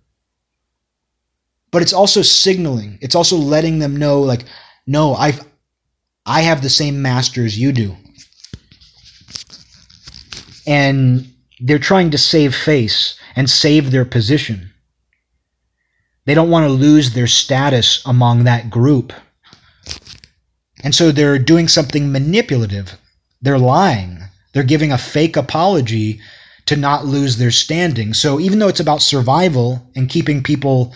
but it's also signaling. It's also letting them know, like, no, I've I have the same masters you do. And they're trying to save face and save their position. They don't want to lose their status among that group. And so they're doing something manipulative. They're lying. They're giving a fake apology to not lose their standing. So even though it's about survival and keeping people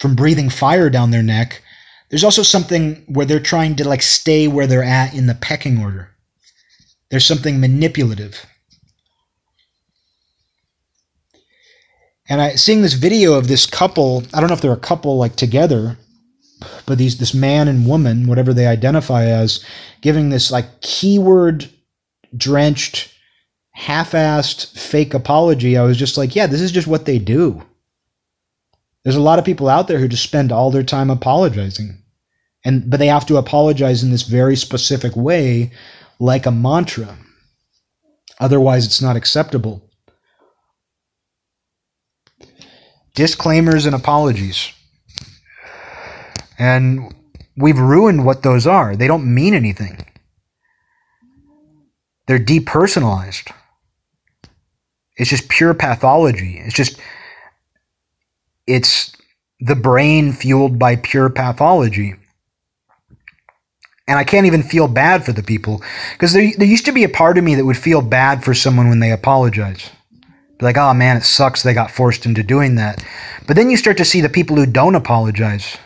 from breathing fire down their neck, there's also something where they're trying to like stay where they're at in the pecking order. There's something manipulative. And I seeing this video of this couple, I don't know if they're a couple like together, but these this man and woman, whatever they identify as, giving this like keyword drenched, half-assed fake apology. I was just like, yeah, this is just what they do. There's a lot of people out there who just spend all their time apologizing. And but they have to apologize in this very specific way like a mantra. Otherwise it's not acceptable. Disclaimers and apologies. And we've ruined what those are. They don't mean anything. They're depersonalized. It's just pure pathology. It's just it's the brain fueled by pure pathology. And I can't even feel bad for the people because there, there used to be a part of me that would feel bad for someone when they apologize. Be like, oh man, it sucks they got forced into doing that. But then you start to see the people who don't apologize.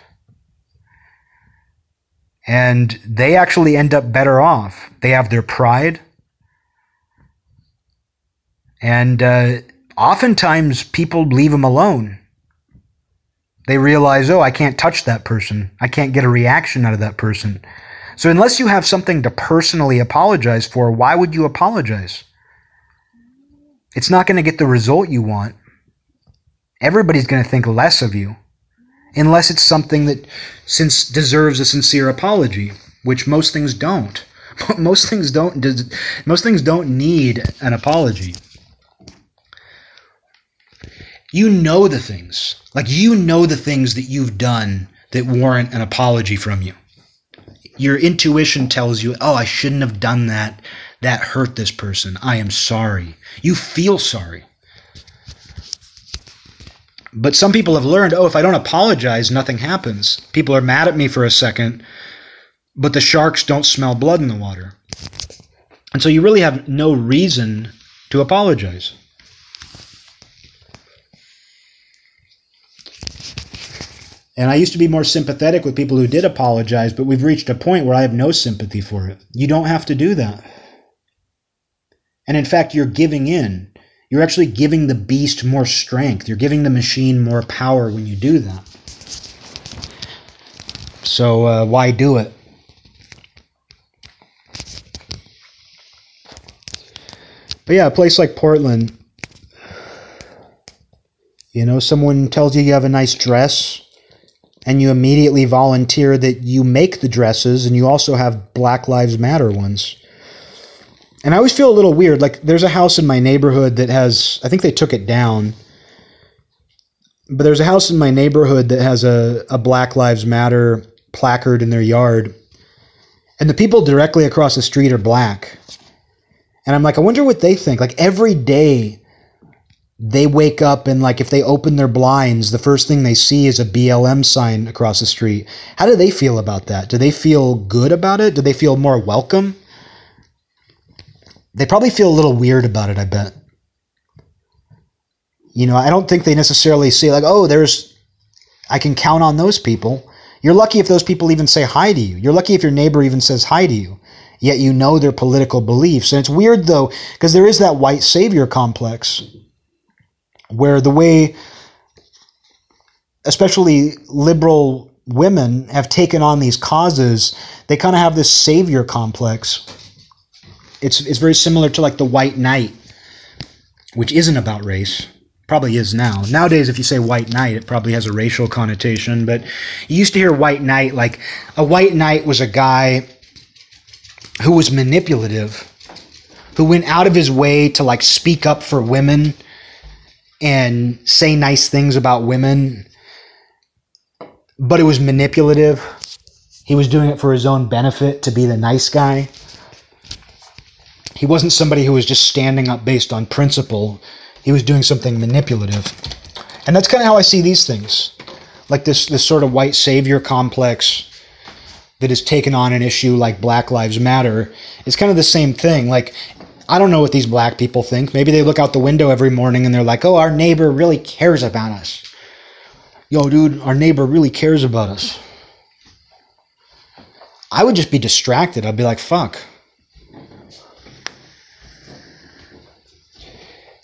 And they actually end up better off. They have their pride. And uh, oftentimes people leave them alone they realize, oh, I can't touch that person. I can't get a reaction out of that person. So, unless you have something to personally apologize for, why would you apologize? It's not going to get the result you want. Everybody's going to think less of you, unless it's something that since deserves a sincere apology, which most things don't. [LAUGHS] Most things don't. Most things don't need an apology you know the things. Like you know the things that you've done that warrant an apology from you. Your intuition tells you, oh, I shouldn't have done that. That hurt this person. I am sorry. You feel sorry. But some people have learned, oh, if I don't apologize, nothing happens. People are mad at me for a second, but the sharks don't smell blood in the water. And so you really have no reason to apologize. And I used to be more sympathetic with people who did apologize, but we've reached a point where I have no sympathy for it. You don't have to do that. And in fact, you're giving in. You're actually giving the beast more strength. You're giving the machine more power when you do that. So, uh, why do it? But yeah, a place like Portland, you know, someone tells you you have a nice dress and you immediately volunteer that you make the dresses and you also have Black Lives Matter ones. And I always feel a little weird. Like, there's a house in my neighborhood that has, I think they took it down, but there's a house in my neighborhood that has a, a Black Lives Matter placard in their yard. And the people directly across the street are black. And I'm like, I wonder what they think. Like, every day they wake up and like if they open their blinds the first thing they see is a blm sign across the street. How do they feel about that? Do they feel good about it? Do they feel more welcome? They probably feel a little weird about it i bet. You know i don't think they necessarily see like oh there's i can count on those people. You're lucky if those people even say hi to you. You're lucky if your neighbor even says hi to you. Yet you know their political beliefs. And it's weird though because there is that white savior complex where the way especially liberal women have taken on these causes, they kind of have this savior complex. It's it's very similar to like the white knight, which isn't about race. Probably is now. Nowadays, if you say white knight, it probably has a racial connotation. But you used to hear white knight like a white knight was a guy who was manipulative, who went out of his way to like speak up for women and say nice things about women, but it was manipulative. He was doing it for his own benefit to be the nice guy. He wasn't somebody who was just standing up based on principle. He was doing something manipulative. And that's kind of how I see these things. Like this this sort of white savior complex that has taken on an issue like Black Lives Matter is kind of the same thing. Like I don't know what these black people think. Maybe they look out the window every morning and they're like, oh, our neighbor really cares about us. Yo, dude, our neighbor really cares about us. I would just be distracted. I'd be like, fuck.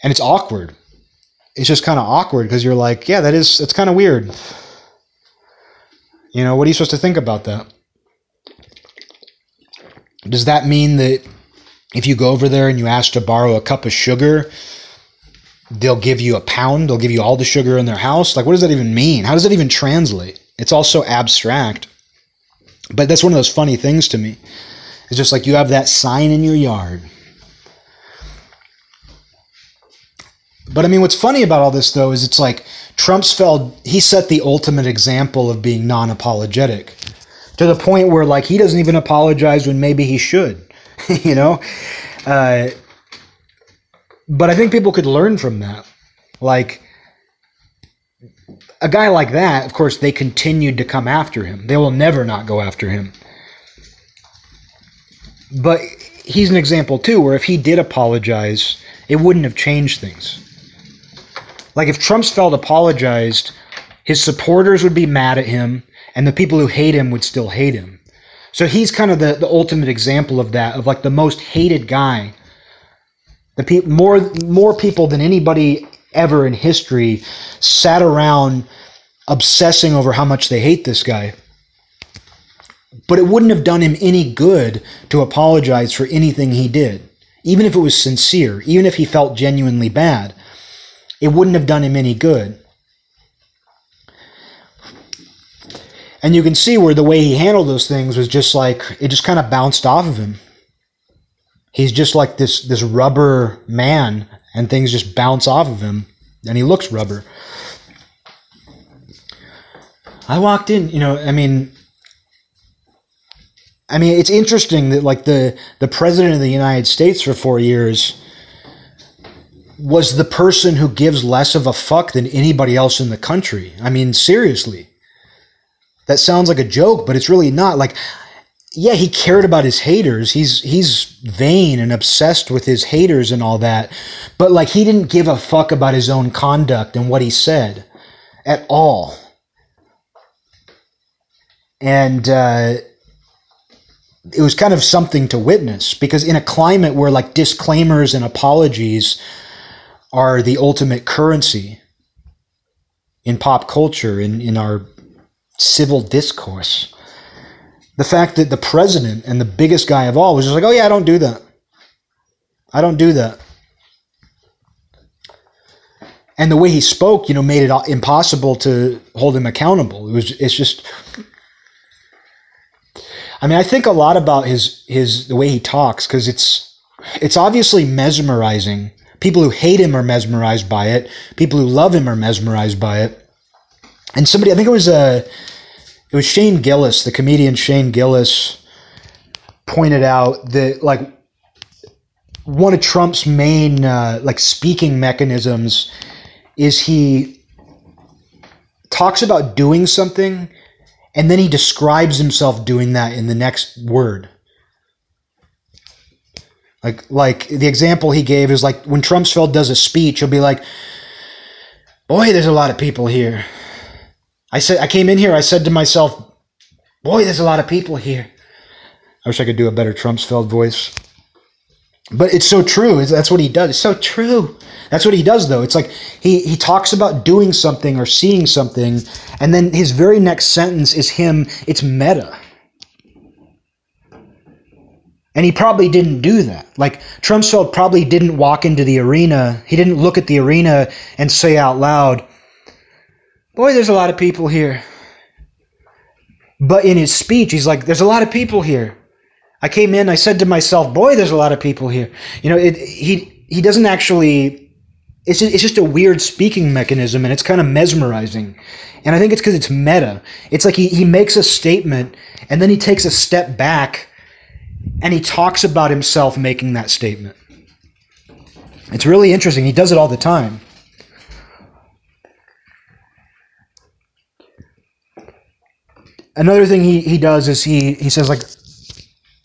And it's awkward. It's just kind of awkward because you're like, yeah, that is, it's kind of weird. You know, what are you supposed to think about that? Does that mean that if you go over there and you ask to borrow a cup of sugar, they'll give you a pound, they'll give you all the sugar in their house? Like, what does that even mean? How does that even translate? It's all so abstract. But that's one of those funny things to me. It's just like you have that sign in your yard. But I mean, what's funny about all this, though, is it's like Trump's Trumpsfeld, he set the ultimate example of being non apologetic to the point where, like, he doesn't even apologize when maybe he should, [LAUGHS] you know? Uh, but I think people could learn from that. Like, a guy like that, of course, they continued to come after him. They will never not go after him. But he's an example, too, where if he did apologize, it wouldn't have changed things. Like, if Trumpsfeld apologized, his supporters would be mad at him, and the people who hate him would still hate him. So he's kind of the, the ultimate example of that, of like the most hated guy. The pe- more more people than anybody ever in history sat around obsessing over how much they hate this guy. But it wouldn't have done him any good to apologize for anything he did, even if it was sincere, even if he felt genuinely bad. It wouldn't have done him any good. And you can see where the way he handled those things was just like it just kind of bounced off of him. He's just like this this rubber man and things just bounce off of him and he looks rubber. I walked in, you know, I mean I mean it's interesting that like the the president of the United States for 4 years was the person who gives less of a fuck than anybody else in the country. I mean seriously. That sounds like a joke, but it's really not. Like yeah, he cared about his haters. He's he's vain and obsessed with his haters and all that. But like he didn't give a fuck about his own conduct and what he said at all. And uh, it was kind of something to witness because in a climate where like disclaimers and apologies are the ultimate currency in pop culture in, in our civil discourse the fact that the president and the biggest guy of all was just like, oh, yeah, I don't do that. I don't do that. And the way he spoke, you know, made it impossible to hold him accountable. It was, it's just, I mean, I think a lot about his, his, the way he talks, because it's, it's obviously mesmerizing. People who hate him are mesmerized by it. People who love him are mesmerized by it. And somebody, I think it was a, it was Shane Gillis, the comedian Shane Gillis, pointed out that like one of Trump's main uh, like speaking mechanisms is he talks about doing something and then he describes himself doing that in the next word. Like like the example he gave is like when Trumpsfeld does a speech, he'll be like, "Boy, there's a lot of people here." I said I came in here. I said to myself, "Boy, there's a lot of people here." I wish I could do a better Trumpsfeld voice, but it's so true. That's what he does. It's so true. That's what he does, though. It's like he he talks about doing something or seeing something, and then his very next sentence is him. It's meta. And he probably didn't do that. Like Trumpsfeld probably didn't walk into the arena. He didn't look at the arena and say out loud, Boy, there's a lot of people here. But in his speech, he's like, There's a lot of people here. I came in, I said to myself, Boy, there's a lot of people here. You know, it, he, he doesn't actually. It's just, it's just a weird speaking mechanism and it's kind of mesmerizing. And I think it's because it's meta. It's like he, he makes a statement and then he takes a step back and he talks about himself making that statement. It's really interesting. He does it all the time. Another thing he, he does is he, he says like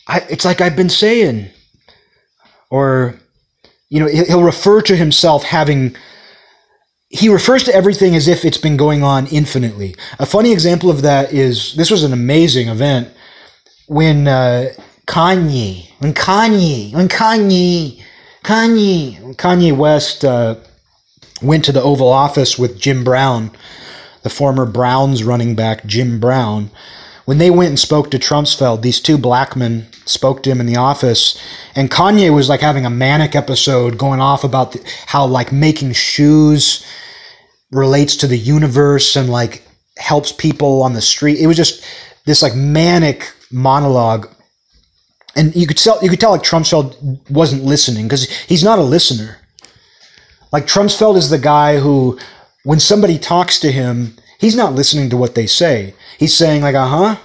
I, it's like I've been saying or you know, he'll refer to himself having he refers to everything as if it's been going on infinitely. A funny example of that is this was an amazing event when uh, Kanye, when Kanye, when Kanye, Kanye, Kanye West uh, went to the Oval Office with Jim Brown, the former Browns running back Jim Brown. When they went and spoke to Trumpsfeld, these two black men spoke to him in the office, and Kanye was like having a manic episode, going off about the, how like making shoes relates to the universe and like helps people on the street. It was just this like manic monologue. And you could tell you could tell like Trumpsfeld wasn't listening because he's not a listener. Like Trumpsfeld is the guy who when somebody talks to him, he's not listening to what they say. He's saying like, "Uh-huh."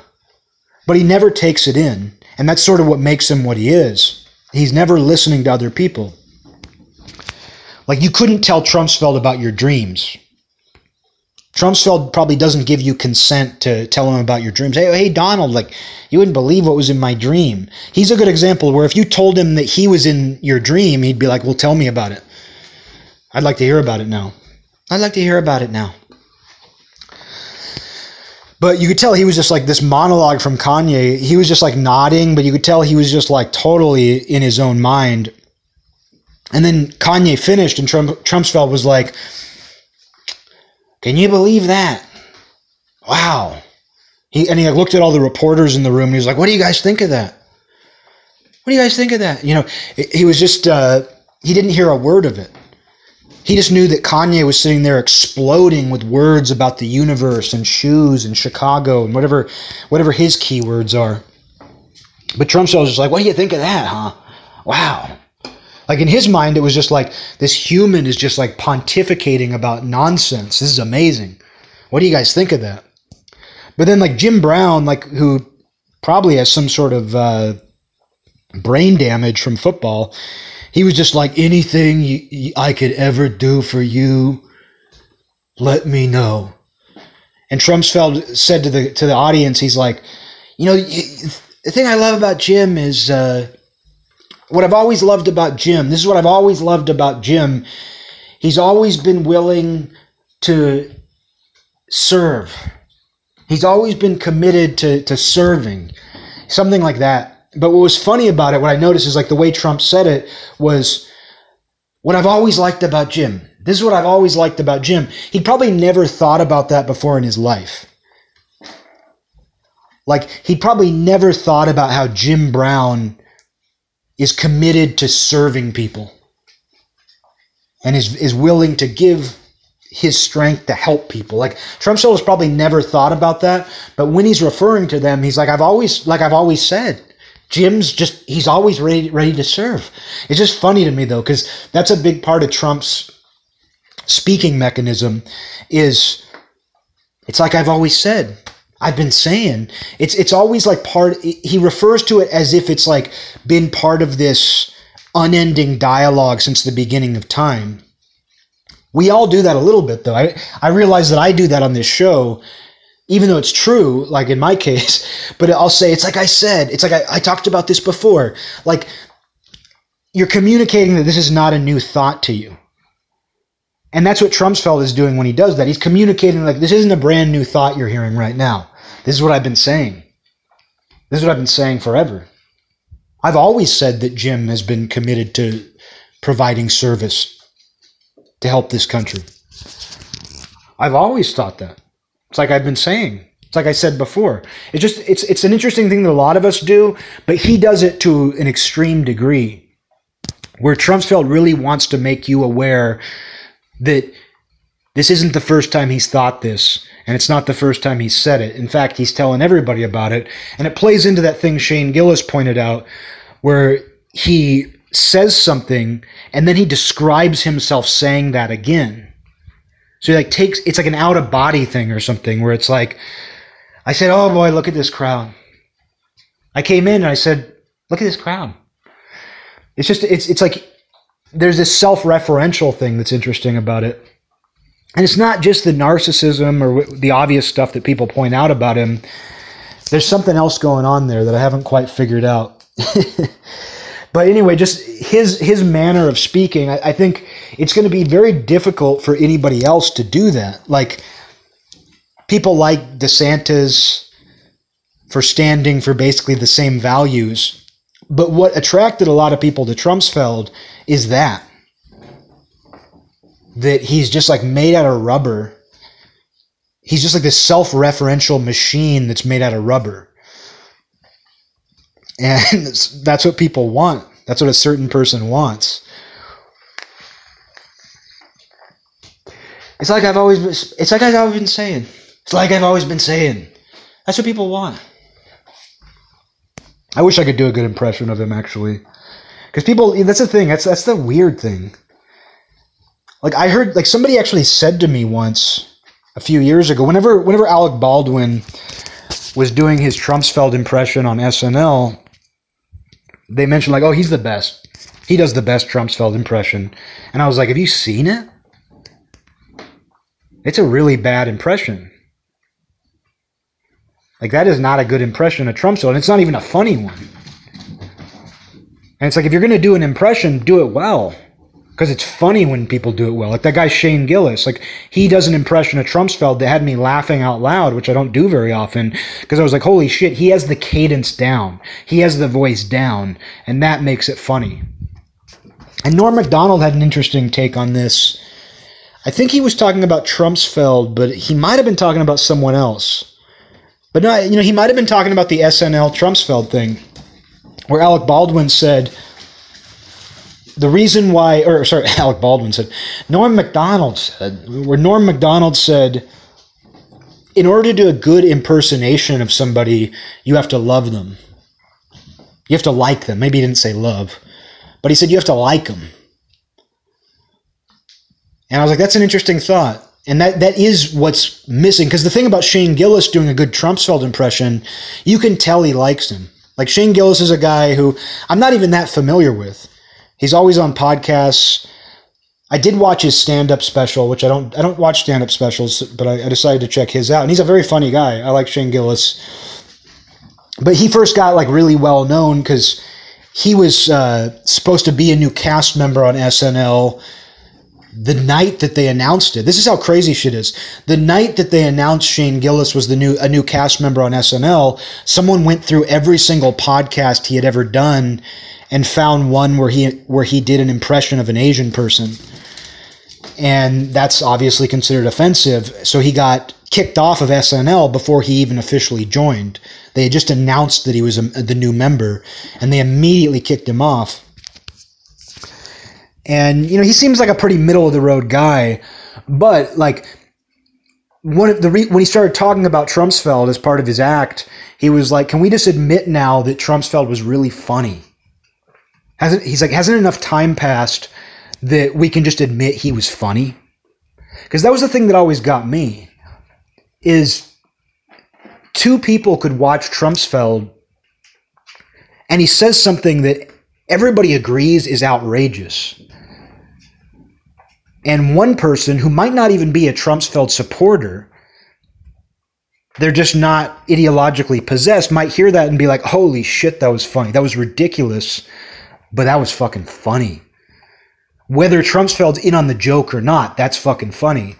But he never takes it in. And that's sort of what makes him what he is. He's never listening to other people. Like you couldn't tell Trumpsfeld about your dreams. Trumpsfeld probably doesn't give you consent to tell him about your dreams. Hey, hey, Donald, like you wouldn't believe what was in my dream. He's a good example where if you told him that he was in your dream, he'd be like, "Well, tell me about it. I'd like to hear about it now. I'd like to hear about it now." But you could tell he was just like this monologue from Kanye. He was just like nodding, but you could tell he was just like totally in his own mind. And then Kanye finished, and Trump, Trumpsfeld was like, can you believe that? Wow. He and he looked at all the reporters in the room and he was like, "What do you guys think of that? What do you guys think of that?" You know, he was just uh, he didn't hear a word of it. He just knew that Kanye was sitting there exploding with words about the universe and shoes and Chicago and whatever whatever his keywords are. But Trump was just like, "What do you think of that, huh? Wow." Like in his mind, it was just like this human is just like pontificating about nonsense. This is amazing. What do you guys think of that? But then like Jim Brown, like who probably has some sort of uh, brain damage from football, he was just like anything you, you, I could ever do for you, let me know. And Trumpsfeld said to the to the audience, he's like, you know, the thing I love about Jim is. Uh, what I've always loved about Jim, this is what I've always loved about Jim. He's always been willing to serve. He's always been committed to, to serving, something like that. But what was funny about it, what I noticed is like the way Trump said it was what I've always liked about Jim. This is what I've always liked about Jim. He probably never thought about that before in his life. Like, he probably never thought about how Jim Brown is committed to serving people and is, is willing to give his strength to help people. Like has probably never thought about that, but when he's referring to them, he's like, I've always, like I've always said, Jim's just, he's always ready, ready to serve. It's just funny to me though, because that's a big part of Trump's speaking mechanism is it's like I've always said, I've been saying it's it's always like part he refers to it as if it's like been part of this unending dialogue since the beginning of time. We all do that a little bit though. I I realize that I do that on this show even though it's true, like in my [LAUGHS] case, but I'll say it's like I said, it's like I, I talked about this before. Like you're communicating that this is not a new thought to you. And that's what Trumpsfeld is doing when he does that. He's communicating like this isn't a brand new thought you're hearing right now. This is what I've been saying. This is what I've been saying forever. I've always said that Jim has been committed to providing service to help this country. I've always thought that. It's like I've been saying. It's like I said before. It's just it's it's an interesting thing that a lot of us do, but he does it to an extreme degree. Where Trumpsfeld really wants to make you aware that this isn't the first time he's thought this, and it's not the first time he's said it. In fact, he's telling everybody about it, and it plays into that thing Shane Gillis pointed out, where he says something and then he describes himself saying that again. So he like takes it's like an out of body thing or something where it's like I said, "Oh boy, look at this crowd." I came in and I said, "Look at this crowd." It's just it's it's like there's this self-referential thing that's interesting about it. And it's not just the narcissism or the obvious stuff that people point out about him. There's something else going on there that I haven't quite figured out. [LAUGHS] but anyway, just his his manner of speaking, I, I think it's going to be very difficult for anybody else to do that. Like people like DeSantis for standing for basically the same values. But what attracted a lot of people to Trumpsfeld is that that he's just like made out of rubber. He's just like this self-referential machine that's made out of rubber. And [LAUGHS] that's what people want. That's what a certain person wants. It's like I've always been, it's like I've been saying. It's like I've always been saying. That's what people want. I wish I could do a good impression of him actually. Cuz people that's the thing. That's that's the weird thing. Like I heard like somebody actually said to me once a few years ago whenever whenever Alec Baldwin was doing his Trumpsfeld impression on SNL, they mentioned like, "Oh, he's the best. He does the best Trumpsfeld impression." And I was like, "Have you seen it?" It's a really bad impression. Like that is not a good impression of Trumpsfeld, and it's not even a funny one. And it's like if you're going to do an impression, do it well because it's funny when people do it well. Like that guy Shane Gillis, like he does an impression of Trumpsfeld that had me laughing out loud, which I don't do very often because I was like, holy shit, he has the cadence down, he has the voice down, and that makes it funny. And Norm Macdonald had an interesting take on this. I think he was talking about Trumpsfeld, but he might have been talking about someone else. But no, you know, he might have been talking about the SNL Trumpsfeld thing, where Alec Baldwin said the reason why, or sorry, [LAUGHS] Alec Baldwin said, Norm Macdonald said, where Norm Macdonald said, in order to do a good impersonation of somebody, you have to love them. You have to like them. Maybe he didn't say love, but he said you have to like them. And I was like, that's an interesting thought. And that, that is what's missing. Because the thing about Shane Gillis doing a good Trumpsfeld impression, you can tell he likes him. Like Shane Gillis is a guy who I'm not even that familiar with. He's always on podcasts. I did watch his stand-up special, which I don't I don't watch stand-up specials, but I, I, decided to check his out. And he's a very funny guy. I like Shane Gillis. But he first got like really well known because he was uh, supposed to be a new cast member on SNL the night that they announced it. This is how crazy shit is. The night that they announced Shane Gillis was the new a new cast member on SNL, someone went through every single podcast he had ever done and found one where he where he did an impression of an Asian person. And that's obviously considered offensive. So he got kicked off of SNL before he even officially joined. They had just announced that he was a, the new member, and they immediately kicked him off. And you know, he seems like a pretty middle of the road guy, but like one of the re- when he started talking about Trumpsfeld as part of his act, he was like, "Can we just admit now that Trumpsfeld was really funny?" Hasn't he's like, hasn't enough time passed that we can just admit he was funny? Because that was the thing that always got me is two people could watch Trumpsfeld and he says something that everybody agrees is outrageous. And one person who might not even be a Trumpsfeld supporter, they're just not ideologically possessed, might hear that and be like, holy shit, that was funny. That was ridiculous but that was fucking funny. Whether Trumpsfeld's in on the joke or not, that's fucking funny.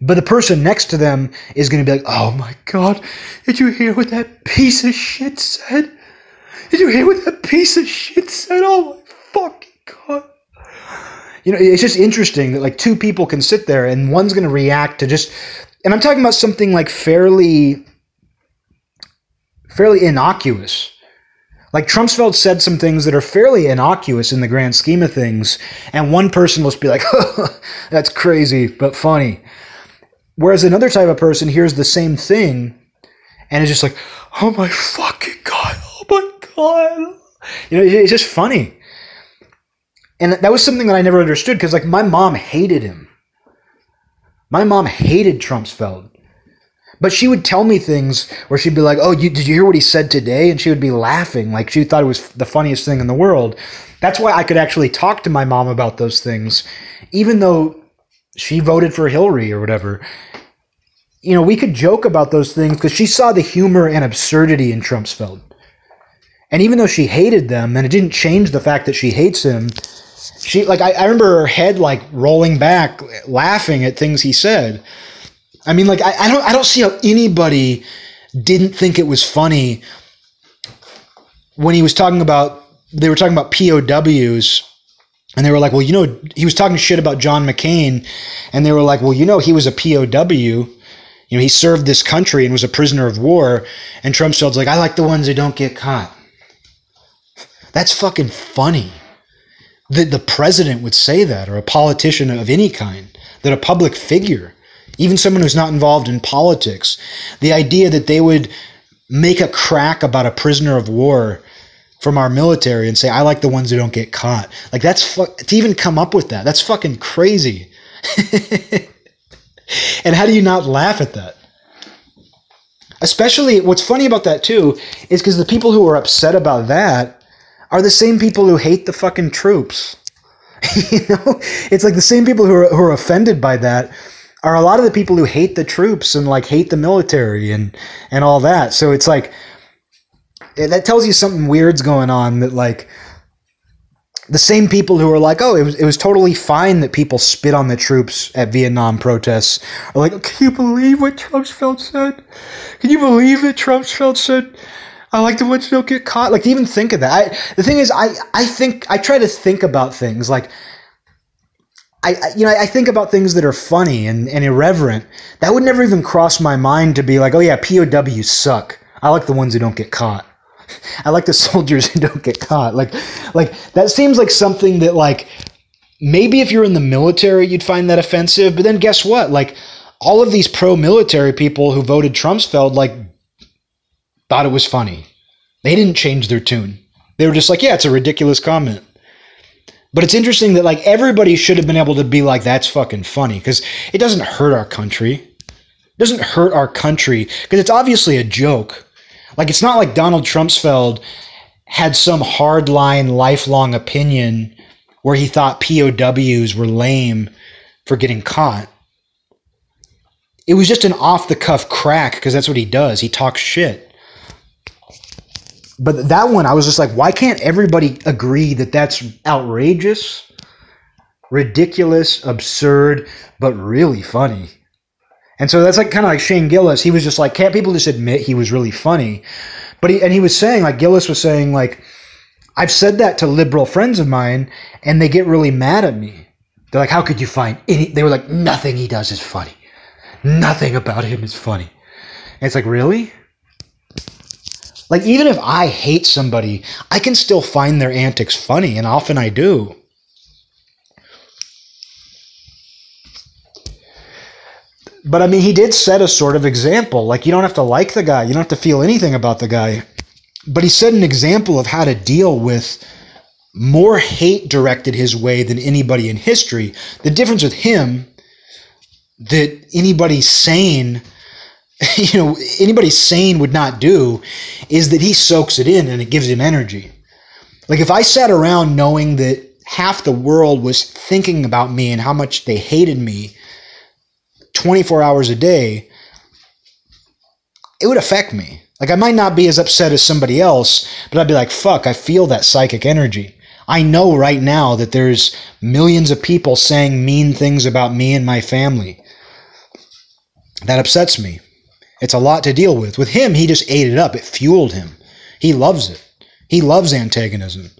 But the person next to them is going to be like, oh my God, did you hear what that piece of shit said? Did you hear what that piece of shit said? Oh my fucking God. You know, it's just interesting that like two people can sit there and one's going to react to just, and I'm talking about something like fairly, fairly innocuous like Trumpsfeld said some things that are fairly innocuous in the grand scheme of things, and one person will be like, [LAUGHS] "That's crazy, but funny," whereas another type of person hears the same thing and is just like, "Oh my fucking god! Oh my god!" You know, it's just funny, and that was something that I never understood because, like, my mom hated him. My mom hated Trumpsfeld. But she would tell me things where she'd be like, "Oh, you, did you hear what he said today?" And she would be laughing like she thought it was the funniest thing in the world. That's why I could actually talk to my mom about those things, even though she voted for Hillary or whatever. You know, we could joke about those things because she saw the humor and absurdity in Trumpsfeld. And even though she hated them, and it didn't change the fact that she hates him, she like I, I remember her head like rolling back, laughing at things he said. I mean, like I, I don't I don't see how anybody didn't think it was funny when he was talking about they were talking about POWs and they were like, well, you know, he was talking shit about John McCain, and they were like, well, you know, he was a POW. You know, he served this country and was a prisoner of war. And Trump's like, I like the ones who don't get caught. That's fucking funny. That the president would say that, or a politician of any kind, that a public figure, even someone who's not involved in politics, the idea that they would make a crack about a prisoner of war from our military and say, I like the ones who don't get caught. Like, that's fu- to even come up with that, that's fucking crazy. [LAUGHS] and how do you not laugh at that? Especially, what's funny about that too is because the people who are upset about that are the same people who hate the fucking troops. [LAUGHS] you know, it's like the same people who are, who are offended by that are a lot of the people who hate the troops and like hate the military and and all that. So it's like that tells you something weird's going on that like the same people who are like, oh, it was it was totally fine that people spit on the troops at Vietnam protests are like, can you believe what Trumpsfeld said? Can you believe that Trumpsfeld said? I like the ones who don't get caught. Like to even think of that. I, the thing is, I I think I try to think about things like. I, you know I think about things that are funny and, and irreverent. That would never even cross my mind to be like, oh yeah, POWs suck. I like the ones who don't get caught. [LAUGHS] I like the [LAUGHS] soldiers who don't get caught. Like, like that seems like something that like maybe if you're in the military you'd find that offensive. But then guess what? Like all of these pro-military people who voted Trumps Trumpsfeld like thought it was funny. They didn't change their tune. They were just like, yeah, it's a ridiculous comment. But it's interesting that like everybody should have been able to be like, that's fucking funny because it doesn't hurt our country. It doesn't hurt our country because it's obviously a joke. Like it's not like Donald Trumpsfeld had some hardline lifelong opinion where he thought POWs were lame for getting caught. It was just an off the cuff crack because that's what he does. He talks shit. But that one, I was just like, why can't everybody agree that that's outrageous, ridiculous, absurd, but really funny? And so that's like kind of like Shane Gillis. He was just like, can't people just admit he was really funny? But he and he was saying like Gillis was saying like, I've said that to liberal friends of mine, and they get really mad at me. They're like, how could you find any? They were like, nothing he does is funny. Nothing about him is funny. And it's like, really? Like even if I hate somebody, I can still find their antics funny, and often I do. But I mean, he did set a sort of example. Like, you don't have to like the guy, you don't have to feel anything about the guy. But he set an example of how to deal with more hate directed his way than anybody in history. The difference with him that anybody sane, [LAUGHS] you know, anybody sane would not do is that he soaks it in and it gives him energy. Like if I sat around knowing that half the world was thinking about me and how much they hated me 24 hours a day, it would affect me. Like I might not be as upset as somebody else, but I'd be like, fuck, I feel that psychic energy. I know right now that there's millions of people saying mean things about me and my family. That upsets me. It's a lot to deal with. With him, he just ate it up. It fueled him. He loves it. He loves antagonism.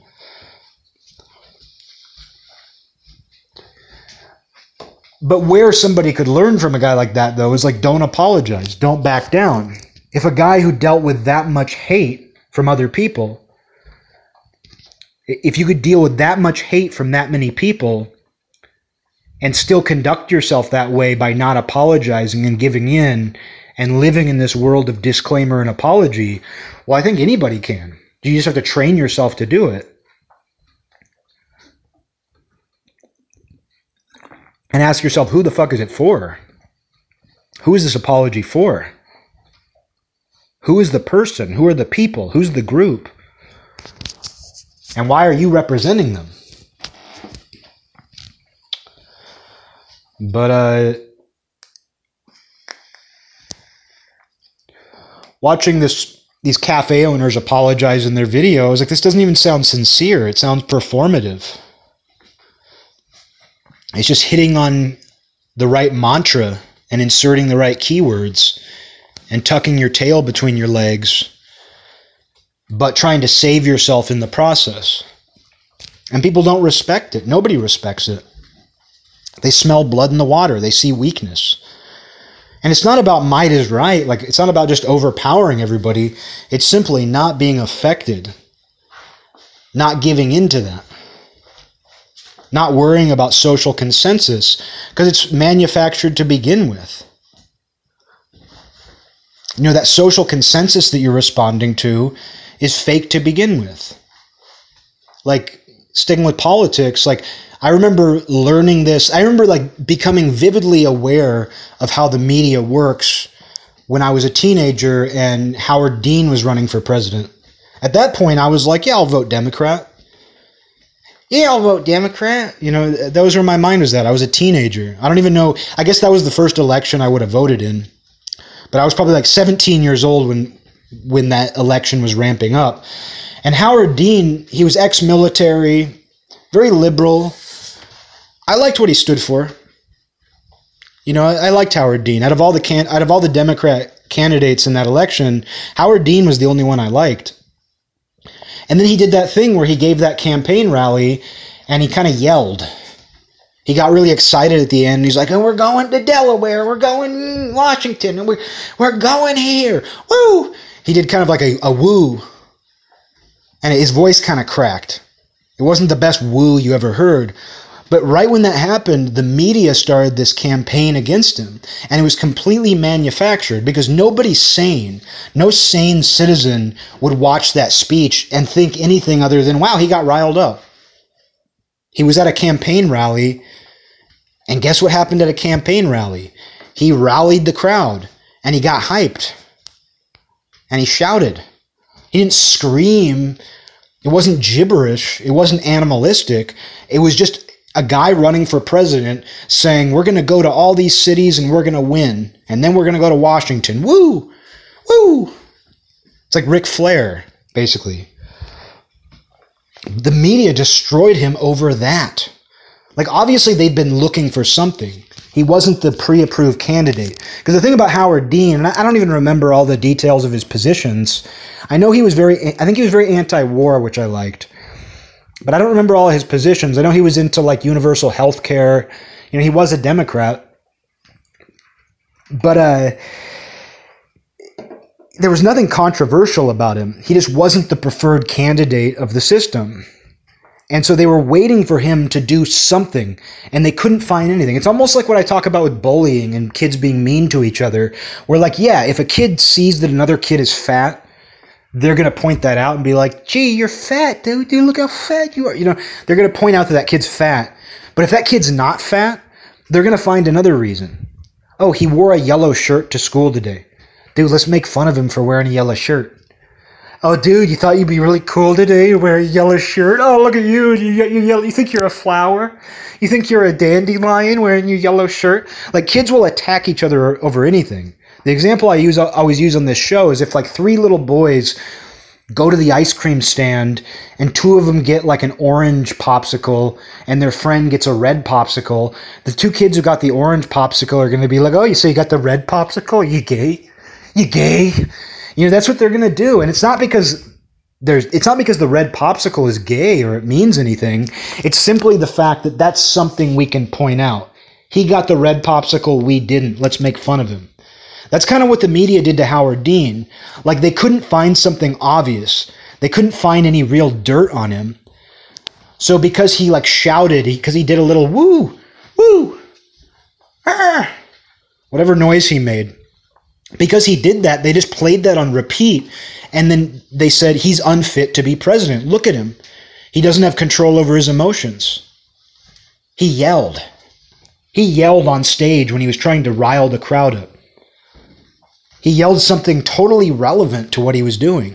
But where somebody could learn from a guy like that, though, is like don't apologize, don't back down. If a guy who dealt with that much hate from other people, if you could deal with that much hate from that many people and still conduct yourself that way by not apologizing and giving in and living in this world of disclaimer and apology, well, I think anybody can. You just have to train yourself to do it. and ask yourself who the fuck is it for? Who is this apology for? Who is the person? Who are the people? Who's the group? And why are you representing them? But uh watching this these cafe owners apologize in their videos. Like this doesn't even sound sincere. It sounds performative. It's just hitting on the right mantra and inserting the right keywords and tucking your tail between your legs, but trying to save yourself in the process. And people don't respect it. Nobody respects it. They smell blood in the water, they see weakness. And it's not about might is right. Like, it's not about just overpowering everybody. It's simply not being affected, not giving into that, not worrying about social consensus because it's manufactured to begin with. You know, that social consensus that you're responding to is fake to begin with. Like, sticking with politics, like, I remember learning this. I remember like becoming vividly aware of how the media works when I was a teenager and Howard Dean was running for president. At that point, I was like, yeah, I'll vote Democrat. Yeah, I'll vote Democrat. You know, that was where my mind was at. I was a teenager. I don't even know. I guess that was the first election I would have voted in. But I was probably like 17 years old when when that election was ramping up. And Howard Dean, he was ex-military, very liberal, I liked what he stood for. You know, I, I liked Howard Dean. Out of all the can, out of all the Democrat candidates in that election, Howard Dean was the only one I liked. And then he did that thing where he gave that campaign rally and he kind of yelled. He got really excited at the end. He's like, "And we're going to Delaware. We're going Washington. And we're we're going here. Woo!" He did kind of like a, a woo, and his voice kind of cracked. It wasn't the best woo you ever heard, but right when that happened, the media started this campaign against him. And it was completely manufactured because nobody sane. No sane citizen would watch that speech and think anything other than, wow, he got riled up. He was at a campaign rally. And guess what happened at a campaign rally? He rallied the crowd and he got hyped. And he shouted. He didn't scream. It wasn't gibberish. It wasn't animalistic. It was just a guy running for president saying, We're going to go to all these cities and we're going to win. And then we're going to go to Washington. Woo! Woo! It's like Ric Flair, basically. The media destroyed him over that. Like, obviously, they'd been looking for something. He wasn't the pre approved candidate. Because the thing about Howard Dean, and I don't even remember all the details of his positions, I know he was very, I think he was very anti war, which I liked but I don't remember all his positions. I know he was into like universal health care. You know, he was a Democrat. But uh, there was nothing controversial about him. He just wasn't the preferred candidate of the system. And so they were waiting for him to do something, and they couldn't find anything. It's almost like what I talk about with bullying and kids being mean to each other. We're like, yeah, if a kid sees that another kid is fat, they're going to point that out and be like, gee, you're fat, dude. Dude, look how fat you are. You know, they're going to point out that that kid's fat. But if that kid's not fat, they're going to find another reason. Oh, he wore a yellow shirt to school today. Dude, let's make fun of him for wearing a yellow shirt. Oh, dude, you thought you'd be really cool today to wear a yellow shirt? Oh, look at you. You, you, you, you think you're a flower? You think you're a dandelion wearing your yellow shirt? Like, kids will attack each other over anything. The example I use I always use on this show is if like three little boys go to the ice cream stand and two of them get like an orange popsicle and their friend gets a red popsicle the two kids who got the orange popsicle are going to be like oh you say you got the red popsicle you gay you gay you know that's what they're going to do and it's not because there's it's not because the red popsicle is gay or it means anything it's simply the fact that that's something we can point out he got the red popsicle we didn't let's make fun of him that's kind of what the media did to Howard Dean. Like they couldn't find something obvious. They couldn't find any real dirt on him. So because he like shouted, because he, he, did a little woo, woo, ah, whatever noise he made, because he did that, they just played that on repeat. And then they said he's unfit to be president. Look at him. He doesn't have control over his emotions. He yelled. He yelled on stage when he was trying to rile the crowd up. He yelled something totally relevant to what he was doing,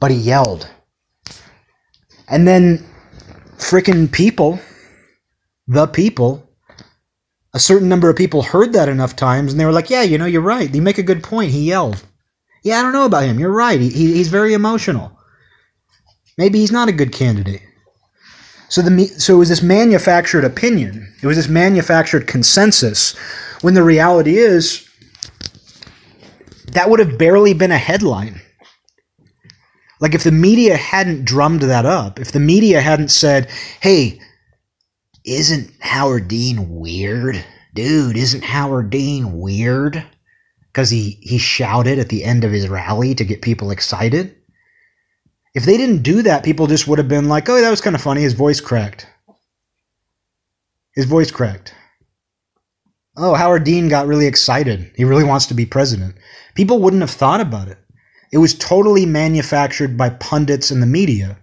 but he yelled. And then freaking people, the people, a certain number of people heard that enough times and they were like, yeah, you know, you're right. You make a good point. He yelled. Yeah, I don't know about him. You're right. He, he, he's very emotional. Maybe he's not a good candidate. So the so it was this manufactured opinion. It was this manufactured consensus when the reality is that would have barely been a headline. Like if the media hadn't drummed that up, if the media hadn't said, "Hey, isn't Howard Dean weird? Dude, isn't Howard Dean weird?" Cuz he he shouted at the end of his rally to get people excited. If they didn't do that, people just would have been like, "Oh, that was kind of funny. His voice cracked." His voice cracked. Oh, Howard Dean got really excited. He really wants to be president. People wouldn't have thought about it. It was totally manufactured by pundits and the media.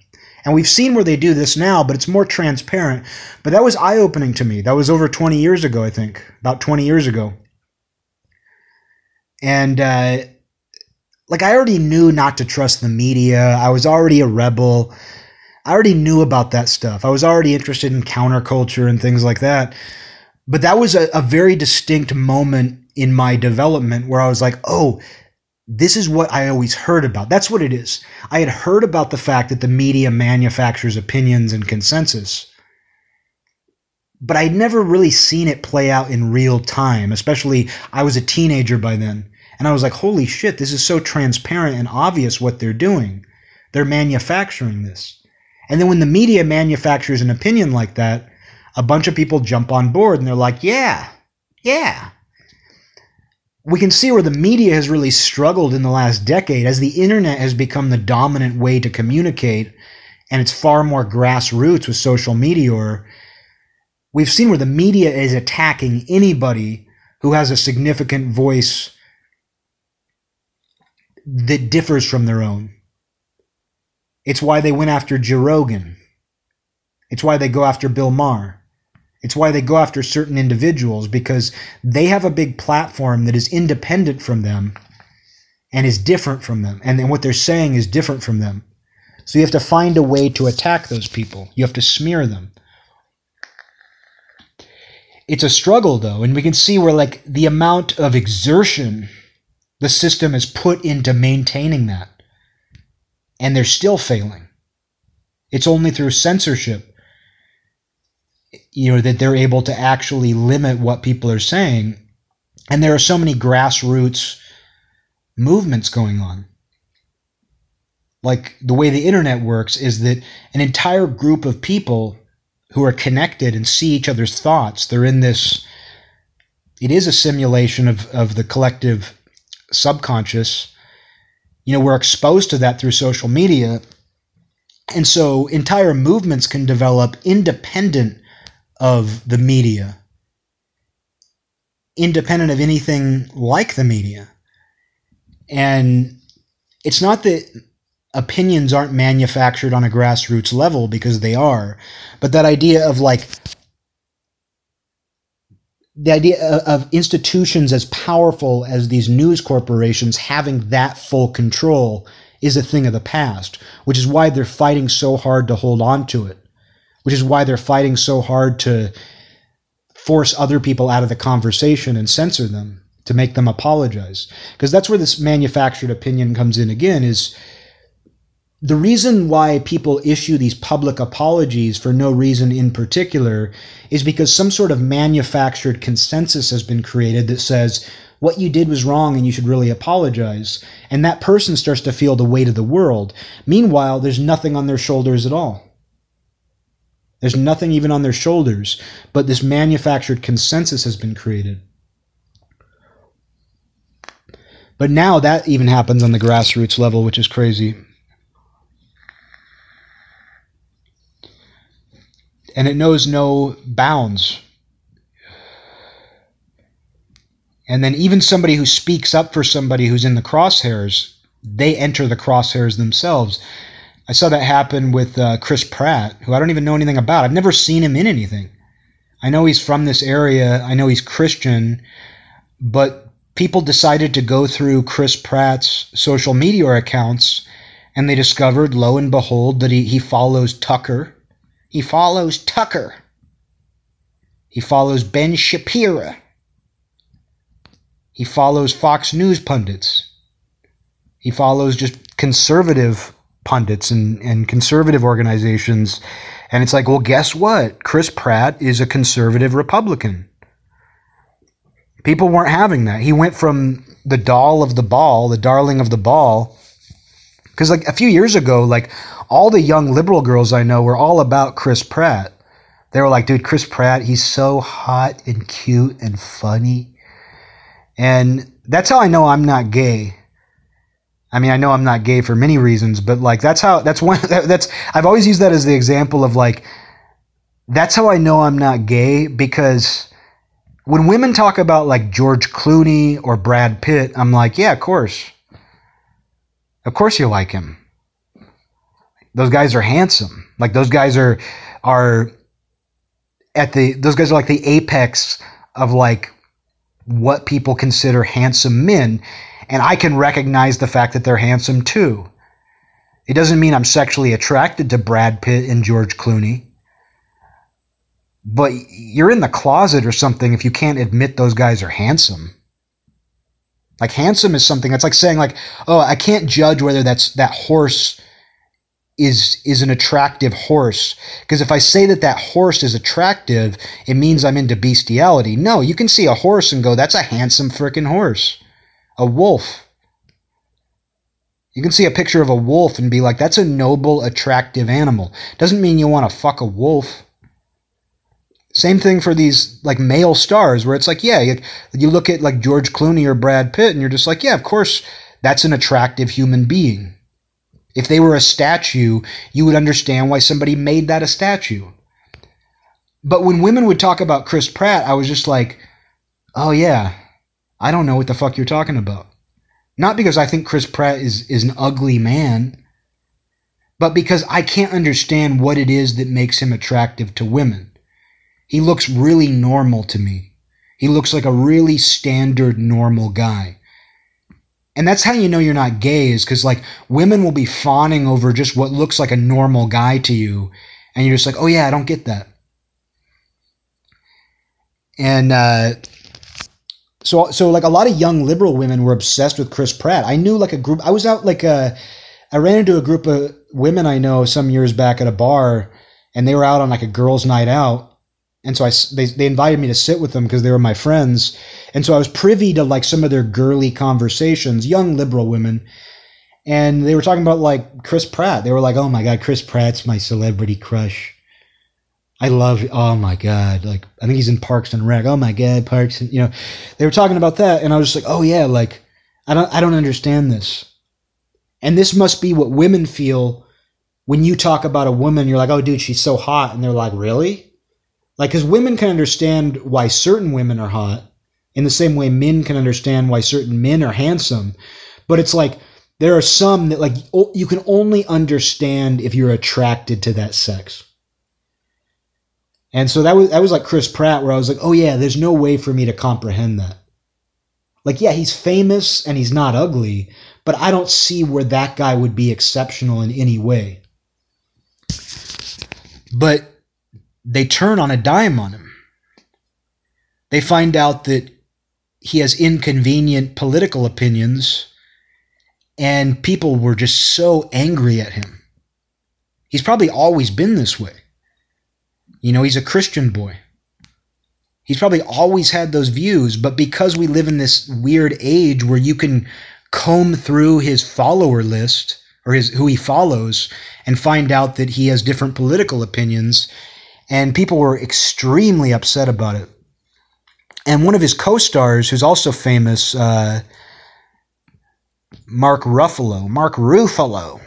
And we've seen where they do this now, but it's more transparent. But that was eye opening to me. That was over 20 years ago, I think. About 20 years ago. And, uh, like, I already knew not to trust the media. I was already a rebel. I already knew about that stuff. I was already interested in counterculture and things like that. But that was a, a very distinct moment in my development where I was like, oh, this is what I always heard about. That's what it is. I had heard about the fact that the media manufactures opinions and consensus, but I'd never really seen it play out in real time, especially I was a teenager by then. And I was like, holy shit, this is so transparent and obvious what they're doing. They're manufacturing this. And then when the media manufactures an opinion like that, a bunch of people jump on board and they're like, yeah, yeah, we can see where the media has really struggled in the last decade as the internet has become the dominant way to communicate and it's far more grassroots with social media or we've seen where the media is attacking anybody who has a significant voice that differs from their own. It's why they went after Joe Rogan. It's why they go after Bill Maher. It's why they go after certain individuals because they have a big platform that is independent from them and is different from them. And then what they're saying is different from them. So you have to find a way to attack those people. You have to smear them. It's a struggle though, and we can see where like the amount of exertion the system has put into maintaining that. And they're still failing. It's only through censorship you know that they're able to actually limit what people are saying. And there are so many grassroots movements going on. Like the way the internet works is that an entire group of people who are connected and see each other's thoughts they're in this it is a simulation of, of the collective subconscious you know we're exposed to that through social media. And so entire movements can develop independent of the media, independent of anything like the media. And it's not that opinions aren't manufactured on a grassroots level because they are, but that idea of like the idea of institutions as powerful as these news corporations having that full control is a thing of the past, which is why they're fighting so hard to hold on to it which is why they're fighting so hard to force other people out of the conversation and censor them to make them apologize because that's where this manufactured opinion comes in again is the reason why people issue these public apologies for no reason in particular is because some sort of manufactured consensus has been created that says what you did was wrong and you should really apologize. And that person starts to feel the weight of the world. Meanwhile, there's nothing on their shoulders at all. There's nothing even on their shoulders, but this manufactured consensus has been created. But now that even happens on the grassroots level, which is crazy. And it knows no bounds. And then even somebody who speaks up for somebody who's in the crosshairs, they enter the crosshairs themselves. I saw that happen with uh, Chris Pratt, who I don't even know anything about. I've never seen him in anything. I know he's from this area. I know he's Christian, but people decided to go through Chris Pratt's social media accounts and they discovered, lo and behold, that he, he follows Tucker. He follows Tucker. He follows Ben Shapiro. He follows Fox News pundits. He follows just conservative pundits and, and conservative organizations. And it's like, well, guess what? Chris Pratt is a conservative Republican. People weren't having that. He went from the doll of the ball, the darling of the ball. Because, like, a few years ago, like, all the young liberal girls I know were all about Chris Pratt. They were like, dude, Chris Pratt, he's so hot and cute and funny. And that's how I know I'm not gay. I mean, I know I'm not gay for many reasons, but like that's how that's one [LAUGHS] that's I've always used that as the example of like that's how I know I'm not gay because when women talk about like George Clooney or Brad Pitt, I'm like, yeah, of course. Of course you like him. Those guys are handsome. Like those guys are are at the those guys are like the apex of like what people consider handsome men and I can recognize the fact that they're handsome too. It doesn't mean I'm sexually attracted to Brad Pitt and George Clooney. But you're in the closet or something if you can't admit those guys are handsome. Like handsome is something that's like saying like, "Oh, I can't judge whether that's that horse is is an attractive horse because if I say that that horse is attractive, it means I'm into bestiality." No, you can see a horse and go, "That's a handsome freaking horse." A wolf. You can see a picture of a wolf and be like, that's a noble, attractive animal. Doesn't mean you want to fuck a wolf. Same thing for these like male stars where it's like, yeah, you, look at like George Clooney or Brad Pitt and you're just like, yeah, of course, that's an attractive human being. If they were a statue, you would understand why somebody made that a statue. But when women would talk about Chris Pratt, I was just like, oh yeah, I don't know what the fuck you're talking about. Not because I think Chris Pratt is, is an ugly man, but because I can't understand what it is that makes him attractive to women. He looks really normal to me. He looks like a really standard normal guy. And that's how you know you're not gay, is because like women will be fawning over just what looks like a normal guy to you, and you're just like, oh yeah, I don't get that. And uh, so so like a lot of young liberal women were obsessed with Chris Pratt. I knew like a group. I was out like a. Uh, ran into a group of women I know some years back at a bar, and they were out on like a girls' night out, and so I they they invited me to sit with them because they were my friends, and so I was privy to like some of their girly conversations, young liberal women, and they were talking about like Chris Pratt. They were like, "Oh my god, Chris Pratt's my celebrity crush." I love. Oh my god! Like I think he's in Parks and Rec. Oh my god, Parks and you know, they were talking about that, and I was just like, oh yeah, like I don't I don't understand this, and this must be what women feel when you talk about a woman. You're like, oh dude, she's so hot, and they're like, really? Like, because women can understand why certain women are hot, in the same way men can understand why certain men are handsome, but it's like there are some that like you can only understand if you're attracted to that sex and so that was that was like Chris Pratt, where I was like, oh yeah, there's no way for me to comprehend that. Like, yeah, he's famous and he's not ugly, but I don't see where that guy would be exceptional in any way. But they turn on a dime on him. They find out that he has inconvenient political opinions, and people were just so angry at him. He's probably always been this way. You know, he's a Christian boy. He's probably always had those views, but because we live in this weird age where you can comb through his follower list or his who he follows and find out that he has different political opinions, and people were extremely upset about it. And one of his co-stars, who's also famous, uh, Mark Ruffalo, Mark Ruffalo,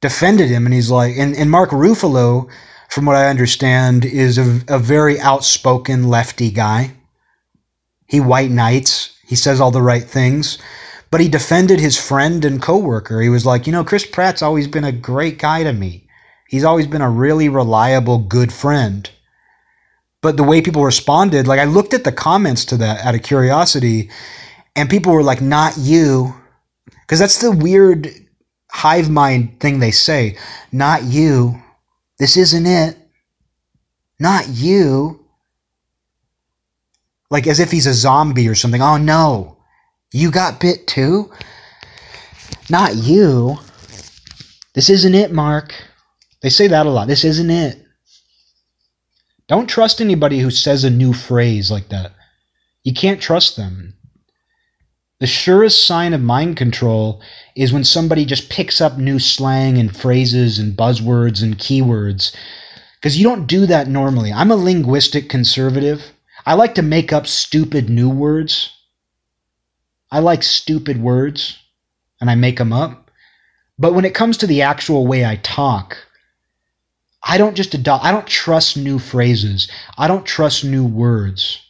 defended him, and he's like, and, and Mark Ruffalo from what I understand, is a, a very outspoken lefty guy. He white knights. He says all the right things, but he defended his friend and coworker. He was like, you know, Chris Pratt's always been a great guy to me. He's always been a really reliable, good friend. But the way people responded, like I looked at the comments to that out of curiosity, and people were like, not you. Because that's the weird hive mind thing they say. Not you. This isn't it. Not you. Like as if he's a zombie or something. Oh no. You got bit too? Not you. This isn't it, Mark. They say that a lot. This isn't it. Don't trust anybody who says a new phrase like that. You can't trust them. The surest sign of mind control is when somebody just picks up new slang and phrases and buzzwords and keywords. Because you don't do that normally. I'm a linguistic conservative. I like to make up stupid new words. I like stupid words and I make them up. But when it comes to the actual way I talk, I don't just adopt, I don't trust new phrases. I don't trust new words.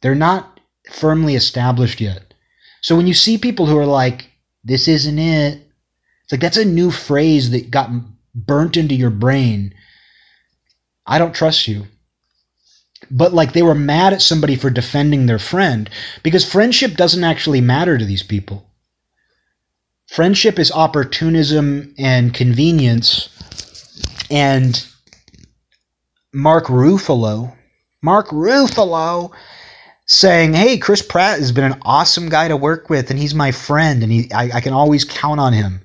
They're not firmly established yet. So when you see people who are like, this isn't it, it's like that's a new phrase that got burnt into your brain. I don't trust you. But like they were mad at somebody for defending their friend because friendship doesn't actually matter to these people. Friendship is opportunism and convenience. And Mark Ruffalo, Mark Ruffalo saying, "Hey, Chris Pratt has been an awesome guy to work with, and he's my friend, and he, I, I can always count on him."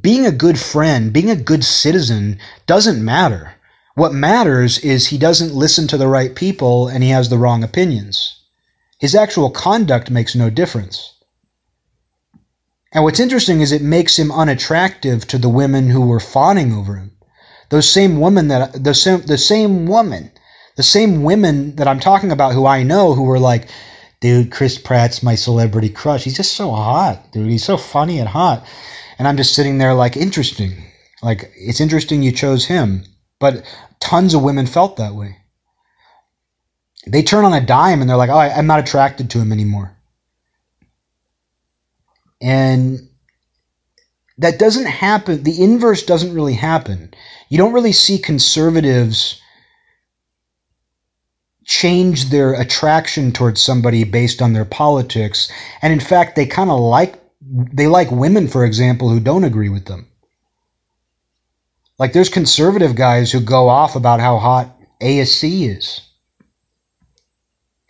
Being a good friend, being a good citizen, doesn't matter. What matters is he doesn't listen to the right people and he has the wrong opinions. His actual conduct makes no difference. And what's interesting is it makes him unattractive to the women who were fawning over him. Those same women that the same the same woman the same women that I'm talking about who I know who were like, dude, Chris Pratt's my celebrity crush. He's just so hot, dude. He's so funny and hot. And I'm just sitting there like, interesting. Like, it's interesting you chose him. But tons of women felt that way. They turn on a dime and they're like, oh, I'm not attracted to him anymore. And that doesn't happen. The inverse doesn't really happen. You don't really see conservatives change their attraction towards somebody based on their politics. And in fact, they kind of like they like women, for example, who don't agree with them. Like there's conservative guys who go off about how hot AOC is.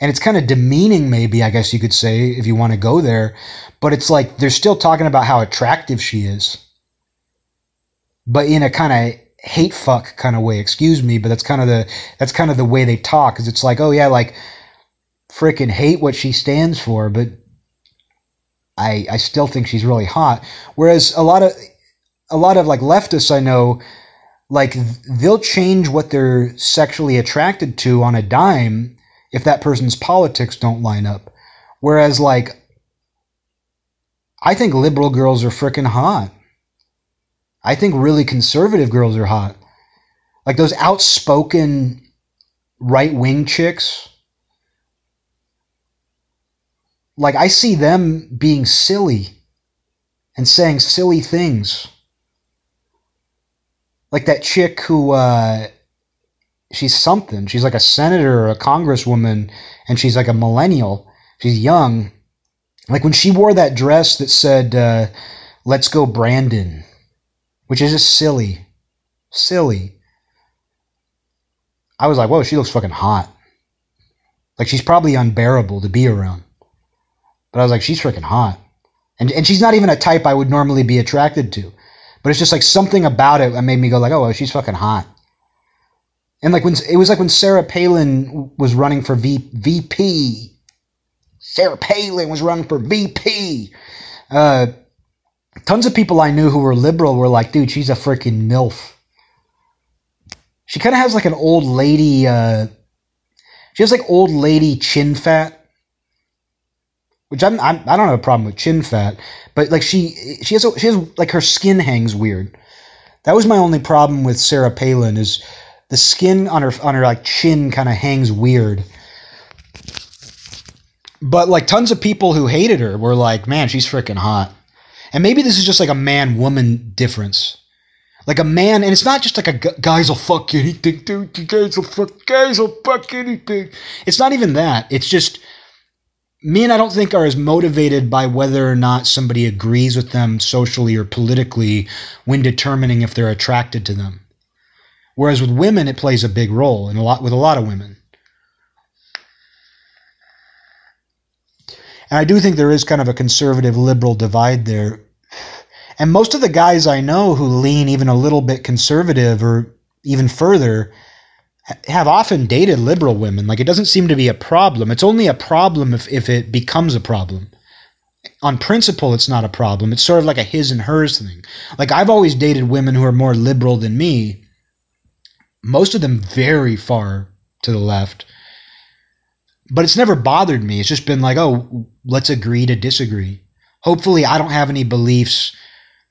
And it's kind of demeaning, maybe, I guess you could say, if you want to go there. But it's like they're still talking about how attractive she is. But in a kind of hate fuck kind of way. Excuse me, but that's kind of the that's kind of the way they talk. Because it's like, oh yeah, like freaking hate what she stands for, but I I still think she's really hot. Whereas a lot of a lot of like leftists I know, like they'll change what they're sexually attracted to on a dime if that person's politics don't line up. Whereas like I think liberal girls are freaking hot. I think really conservative girls are hot. Like those outspoken right wing chicks. Like I see them being silly and saying silly things. Like that chick who uh, she's something. She's like a senator or a congresswoman, and she's like a millennial. She's young. Like when she wore that dress that said, uh, "Let's go, Brandon." Which is just silly. Silly. I was like, whoa, she looks fucking hot. Like she's probably unbearable to be around. But I was like, she's freaking hot. And and she's not even a type I would normally be attracted to. But it's just like something about it that made me go like, oh, well, she's fucking hot. And like when it was like when Sarah Palin was running for v, VP. Sarah Palin was running for VP. Uh, tons of people I knew who were liberal were like, dude, she's a freaking MILF. She kind of has like an old lady, uh, she has like old lady chin fat. Which I'm, I'm I don't have a problem with chin fat, but like she she has a, she has like her skin hangs weird. That was my only problem with Sarah Palin is the skin on her on her like chin kind of hangs weird. But like tons of people who hated her were like, man, she's freaking hot. And maybe this is just like a man woman difference. Like a man, and it's not just like a guys will fuck anything, dude. guys will fuck, guys will fuck anything. It's not even that. It's just men, I don't think, are as motivated by whether or not somebody agrees with them socially or politically when determining if they're attracted to them. Whereas with women, it plays a big role, and a lot with a lot of women. And I do think there is kind of a conservative liberal divide there. And most of the guys I know who lean even a little bit conservative or even further have often dated liberal women. Like it doesn't seem to be a problem. It's only a problem if, if it becomes a problem. On principle, it's not a problem. It's sort of like a his and hers thing. Like I've always dated women who are more liberal than me, most of them very far to the left. But it's never bothered me. It's just been like, oh, let's agree to disagree. Hopefully, I don't have any beliefs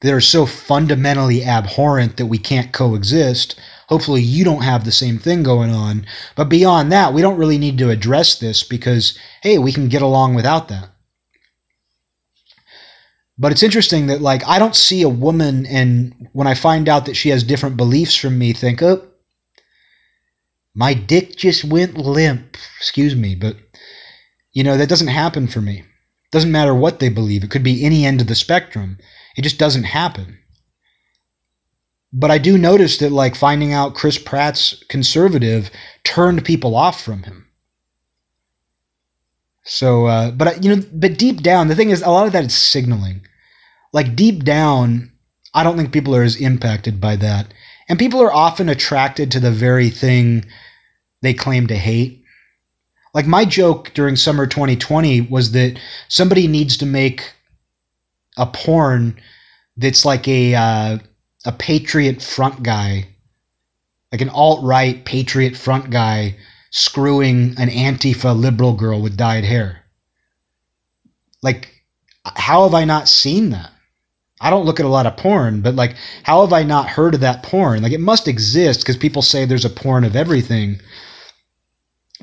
that are so fundamentally abhorrent that we can't coexist. Hopefully, you don't have the same thing going on. But beyond that, we don't really need to address this because, hey, we can get along without that. But it's interesting that, like, I don't see a woman, and when I find out that she has different beliefs from me, think, oh, my dick just went limp. Excuse me, but you know, that doesn't happen for me. It Doesn't matter what they believe. It could be any end of the spectrum. It just doesn't happen. But I do notice that like finding out Chris Pratt's conservative turned people off from him. So, uh, but you know, but deep down, the thing is, a lot of that is signaling. Like deep down, I don't think people are as impacted by that, and people are often attracted to the very thing they claim to hate. Like my joke during summer 2020 was that somebody needs to make a porn that's like a uh, a patriot front guy, like an alt right patriot front guy screwing an Antifa liberal girl with dyed hair. Like, how have I not seen that? I don't look at a lot of porn, but like, how have I not heard of that porn? Like, it must exist because people say there's a porn of everything.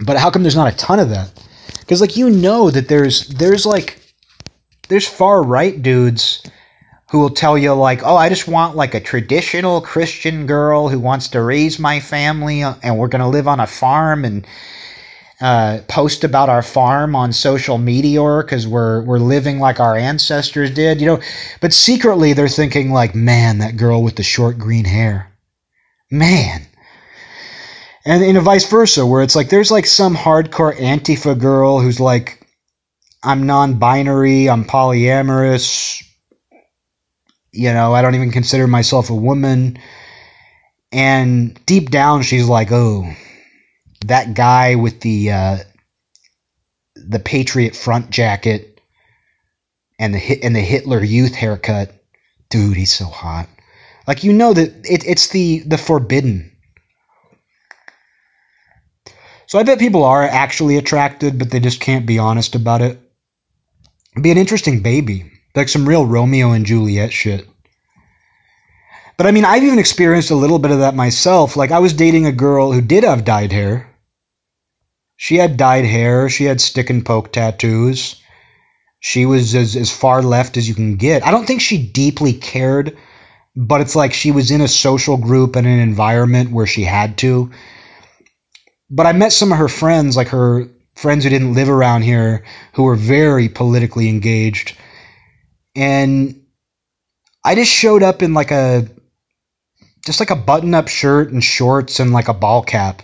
But how come there's not a ton of that? Because like you know that there's there's like there's far right dudes who will tell you like, oh, I just want like a traditional Christian girl who wants to raise my family, uh, and we're gonna live on a farm and uh, post about our farm on social media or because we're we're living like our ancestors did, you know. But secretly they're thinking like, man, that girl with the short green hair, man, and in a vice versa, where it's like there's like some hardcore Antifa girl who's like, I'm non-binary, I'm polyamorous, you know, I don't even consider myself a woman, and deep down she's like, oh, that guy with the uh, the Patriot front jacket and the and the Hitler Youth haircut, dude, he's so hot. Like you know that it, it's the the forbidden so I bet people are actually attracted, but they just can't be honest about it. It'd be an interesting baby, like some real Romeo and Juliet shit. But I mean, I've even experienced a little bit of that myself. Like, I was dating a girl who did have dyed hair. She had dyed hair, she had stick and poke tattoos. She was as, as far left as you can get. I don't think she deeply cared, but it's like she was in a social group and an environment where she had to but I met some of her friends, like her friends who didn't live around here, who were very politically engaged. And I just showed up in like a just like a button up shirt and shorts and like a ball cap.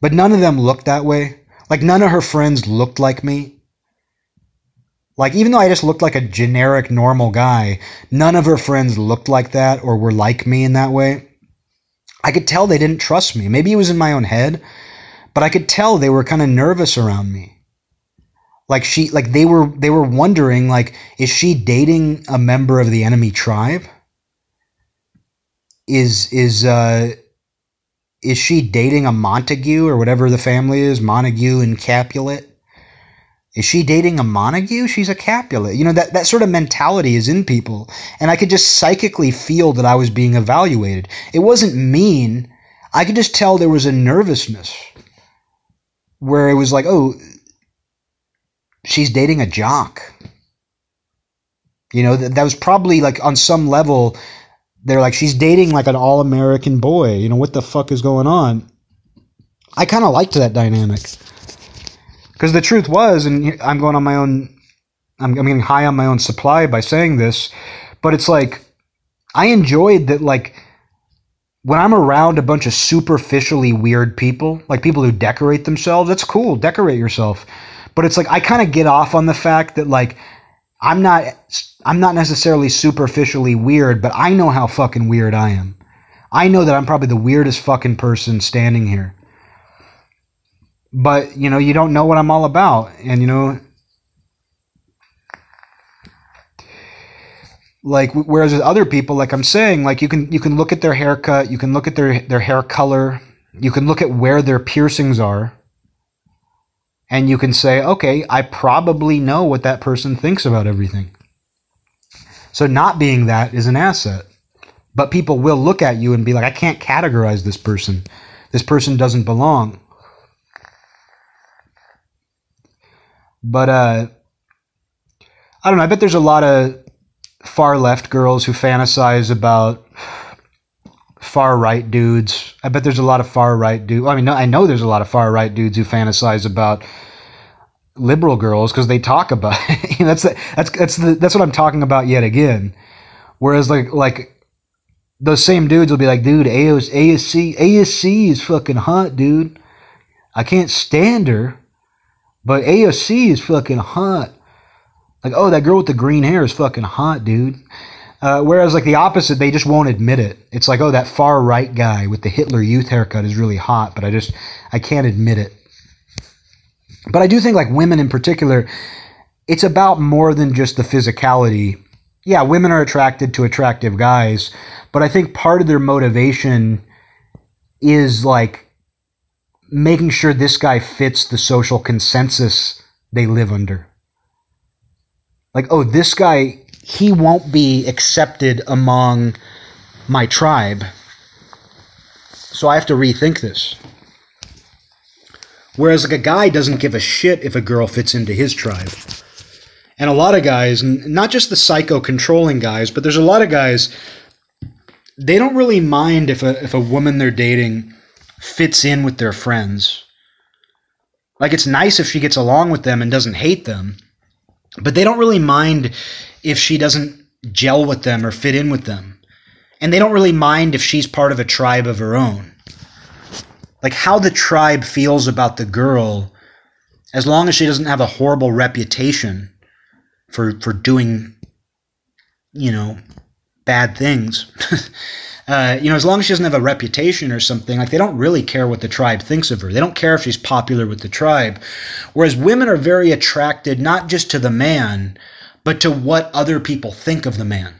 But none of them looked that way. Like none of her friends looked like me. Like even though I just looked like a generic normal guy, none of her friends looked like that or were like me in that way. I could tell they didn't trust me. Maybe it was in my own head, but I could tell they were kind of nervous around me. Like she like they were they were wondering like is she dating a member of the enemy tribe? Is is uh is she dating a Montague or whatever the family is, Montague and Capulet? Is she dating a Montague? She's a Capulet. You know, that, that sort of mentality is in people. And I could just psychically feel that I was being evaluated. It wasn't mean. I could just tell there was a nervousness where it was like, oh, she's dating a jock. You know, that, that was probably like on some level, they're like, she's dating like an all American boy. You know, what the fuck is going on? I kind of liked that dynamic. Because the truth was, and I'm going on my own, I'm, I'm getting high on my own supply by saying this, but it's like, I enjoyed that, like, when I'm around a bunch of superficially weird people, like people who decorate themselves, that's cool. Decorate yourself. But it's like I kind of get off on the fact that like I'm not I'm not necessarily superficially weird, but I know how fucking weird I am. I know that I'm probably the weirdest fucking person standing here. But, you know, you don't know what I'm all about. And, you know, like whereas with other people like i'm saying like you can you can look at their haircut you can look at their their hair color you can look at where their piercings are and you can say okay i probably know what that person thinks about everything. So not being that is an asset but people will look at you and be like i can't categorize this person. This person doesn't belong. But uh i don't know i bet there's a lot of far left girls who fantasize about far right dudes. I bet there's a lot of far right dudes. I mean, I know there's a lot of far right dudes who fantasize about liberal girls because they talk about [LAUGHS] that's the, that's that's the, that's what I'm talking about yet again. Whereas like like those same dudes will be like, dude, AOS, ASC ASC is fucking hot, dude. I can't stand her, but AOC is fucking hot. Like, oh, that girl with the green hair is fucking hot, dude. Uh, whereas, like, the opposite, they just won't admit it. It's like, oh, that far right guy with the Hitler Youth haircut is really hot, but I just, I can't admit it. But I do think, like, women in particular, it's about more than just the physicality. Yeah, women are attracted to attractive guys, but I think part of their motivation is, like, making sure this guy fits the social consensus they live under like, oh, this guy, he won't be accepted among my tribe. So I have to rethink this. Whereas, like, a guy doesn't give a shit if a girl fits into his tribe. And a lot of guys, not just the psycho controlling guys, but there's a lot of guys, they don't really mind if a, if a woman they're dating fits in with their friends. Like, it's nice if she gets along with them and doesn't hate them. But they don't really mind if she doesn't gel with them or fit in with them. And they don't really mind if she's part of a tribe of her own. Like how the tribe feels about the girl, as long as she doesn't have a horrible reputation for for doing, you know, bad things. [LAUGHS] Uh, you know, as long as she doesn't have a reputation or something, like they don't really care what the tribe thinks of her. They don't care if she's popular with the tribe. Whereas women are very attracted not just to the man, but to what other people think of the man.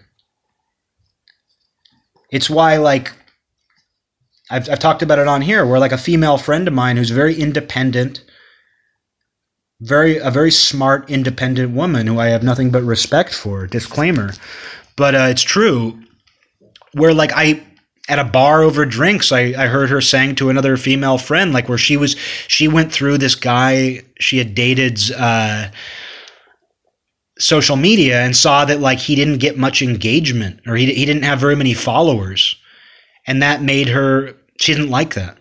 It's why, like, I've, I've talked about it on here, where like a female friend of mine who's very independent, very a very smart, independent woman who I have nothing but respect for. Disclaimer, but uh, it's true where like I at a bar over drinks, I, I heard her saying to another female friend, like where she was, she went through this guy she had dated's uh, social media and saw that like he didn't get much engagement or he, he didn't have very many followers. And that made her, she didn't like that.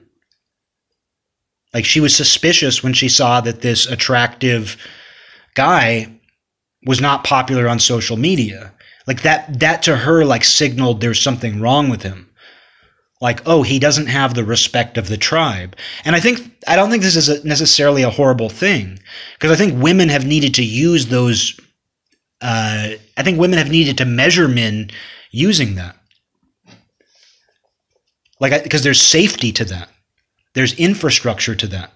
Like she was suspicious when she saw that this attractive guy was not popular on social media. Like that that to her like signaled there's something wrong with him. Like, oh, he doesn't have the respect of the tribe. And I think I don't think this is a, necessarily a horrible thing because I think women have needed to use those uh, I think women have needed to measure men using that. Like because there's safety to that. There's infrastructure to that.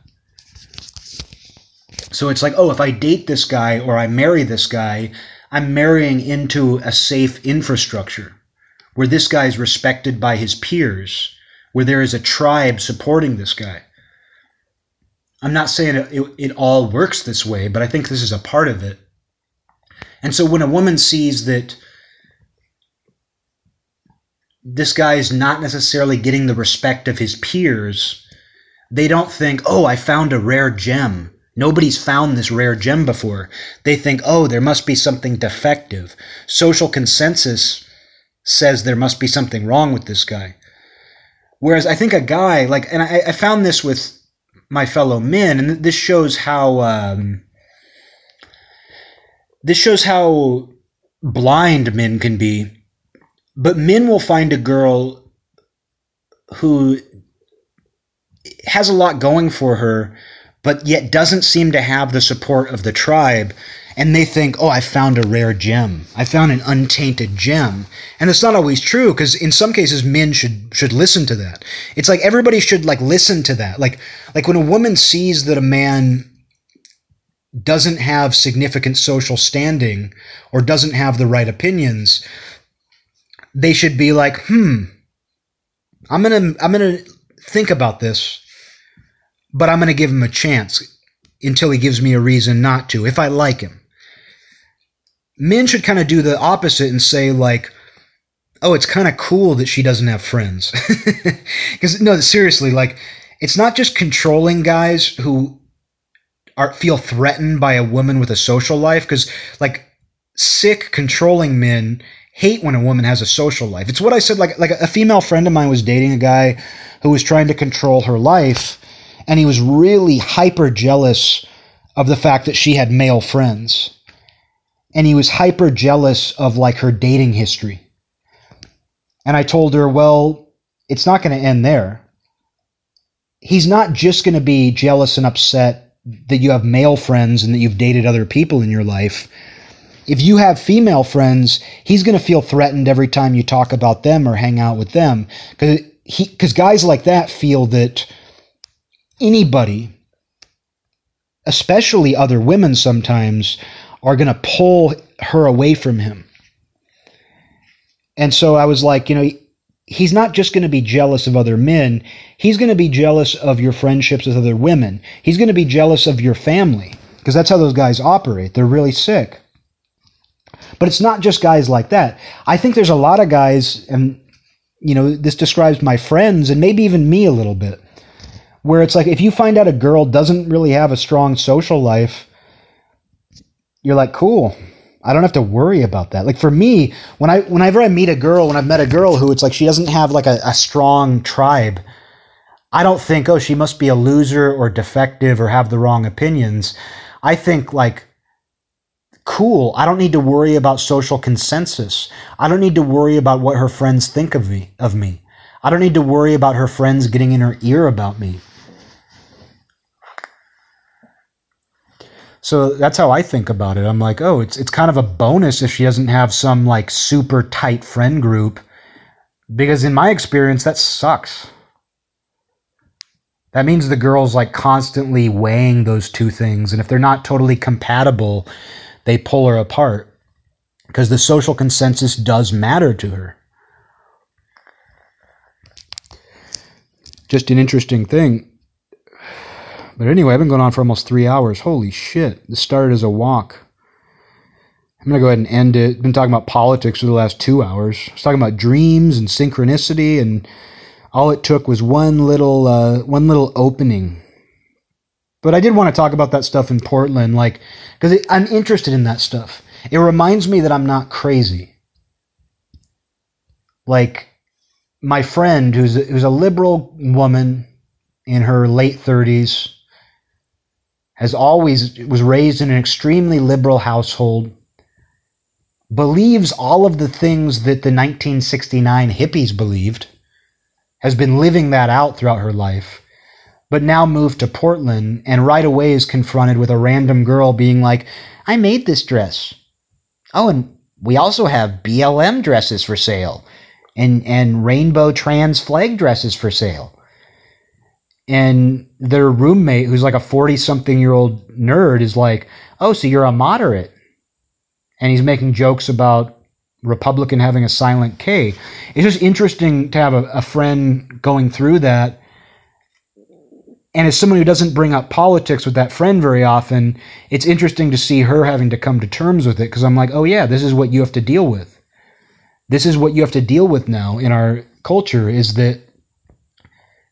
So it's like, oh, if I date this guy or I marry this guy, I'm marrying into a safe infrastructure where this guy is respected by his peers, where there is a tribe supporting this guy. I'm not saying it, it, it, all works this way, but I think this is a part of it. And so when a woman sees that this guy is not necessarily getting the respect of his peers, they don't think, oh, I found a rare gem. Nobody's found this rare gem before. They think, oh, there must be something defective. Social consensus says there must be something wrong with this guy. Whereas I think a guy, like, and I, I found this with my fellow men, and this shows how, um, this shows how blind men can be. But men will find a girl who has a lot going for her but yet doesn't seem to have the support of the tribe. And they think, oh, I found a rare gem. I found an untainted gem. And it's not always true because in some cases men should should listen to that. It's like everybody should like listen to that. Like like when a woman sees that a man doesn't have significant social standing or doesn't have the right opinions, they should be like, "Hmm, I'm to I'm to think about this, but I'm going to give him a chance until he gives me a reason not to if I like him." Men should kind of do the opposite and say like, "Oh, it's kind of cool that she doesn't have friends." [LAUGHS] Cuz no, seriously, like it's not just controlling guys who are feel threatened by a woman with a social life because like sick controlling men hate when a woman has a social life. It's what I said like like a female friend of mine was dating a guy who was trying to control her life and he was really hyper jealous of the fact that she had male friends. And he was hyper jealous of like her dating history. And I told her, "Well, it's not going to end there." He's not just going to be jealous and upset that you have male friends and that you've dated other people in your life. If you have female friends, he's going to feel threatened every time you talk about them or hang out with them because guys like that feel that anybody especially other women sometimes are going to pull her away from him. And so I was like, you know, he's not just going to be jealous of other men, he's going to be jealous of your friendships with other women. He's going to be jealous of your family because that's how those guys operate. They're really sick. But it's not just guys like that. I think there's a lot of guys, and you know, this describes my friends and maybe even me a little bit, where it's like if you find out a girl doesn't really have a strong social life, you're like, cool, I don't have to worry about that. Like for me, when I whenever I meet a girl, when I've met a girl who it's like she doesn't have like a, a strong tribe, I don't think, oh, she must be a loser or defective or have the wrong opinions. I think like cool. I don't need to worry about social consensus. I don't need to worry about what her friends think of me of me. I don't need to worry about her friends getting in her ear about me. So that's how I think about it. I'm like, oh, it's it's kind of a bonus if she doesn't have some like super tight friend group because in my experience that sucks. That means the girl's like constantly weighing those two things and if they're not totally compatible, they pull her apart because the social consensus does matter to her. Just an interesting thing but anyway, I've been going on for almost three hours. Holy shit. This started as a walk. I'm going to go ahead and end it. Been talking about politics for the last two hours. I was talking about dreams and synchronicity, and all it took was one little, uh, one little opening. But I did want to talk about that stuff in Portland, like, because I'm interested in that stuff. It reminds me that I'm not crazy. Like, my friend, who's who's a liberal woman in her late 30s, has always was raised in an extremely liberal household, believes all of the things that the 1969 hippies believed, has been living that out throughout her life, but now moved to Portland and right away is confronted with a random girl being like, I made this dress. Oh, and we also have BLM dresses for sale and, and rainbow trans flag dresses for sale and their roommate who's like a 40 something year old nerd is like oh so you're a moderate. And he's making jokes about republican having a silent k. It's just interesting to have a, a friend going through that. And as someone who doesn't bring up politics with that friend very often it's interesting to see her having to come to terms with it because i'm like oh yeah this is what you have to deal with. This is what you have to deal with now in our culture is that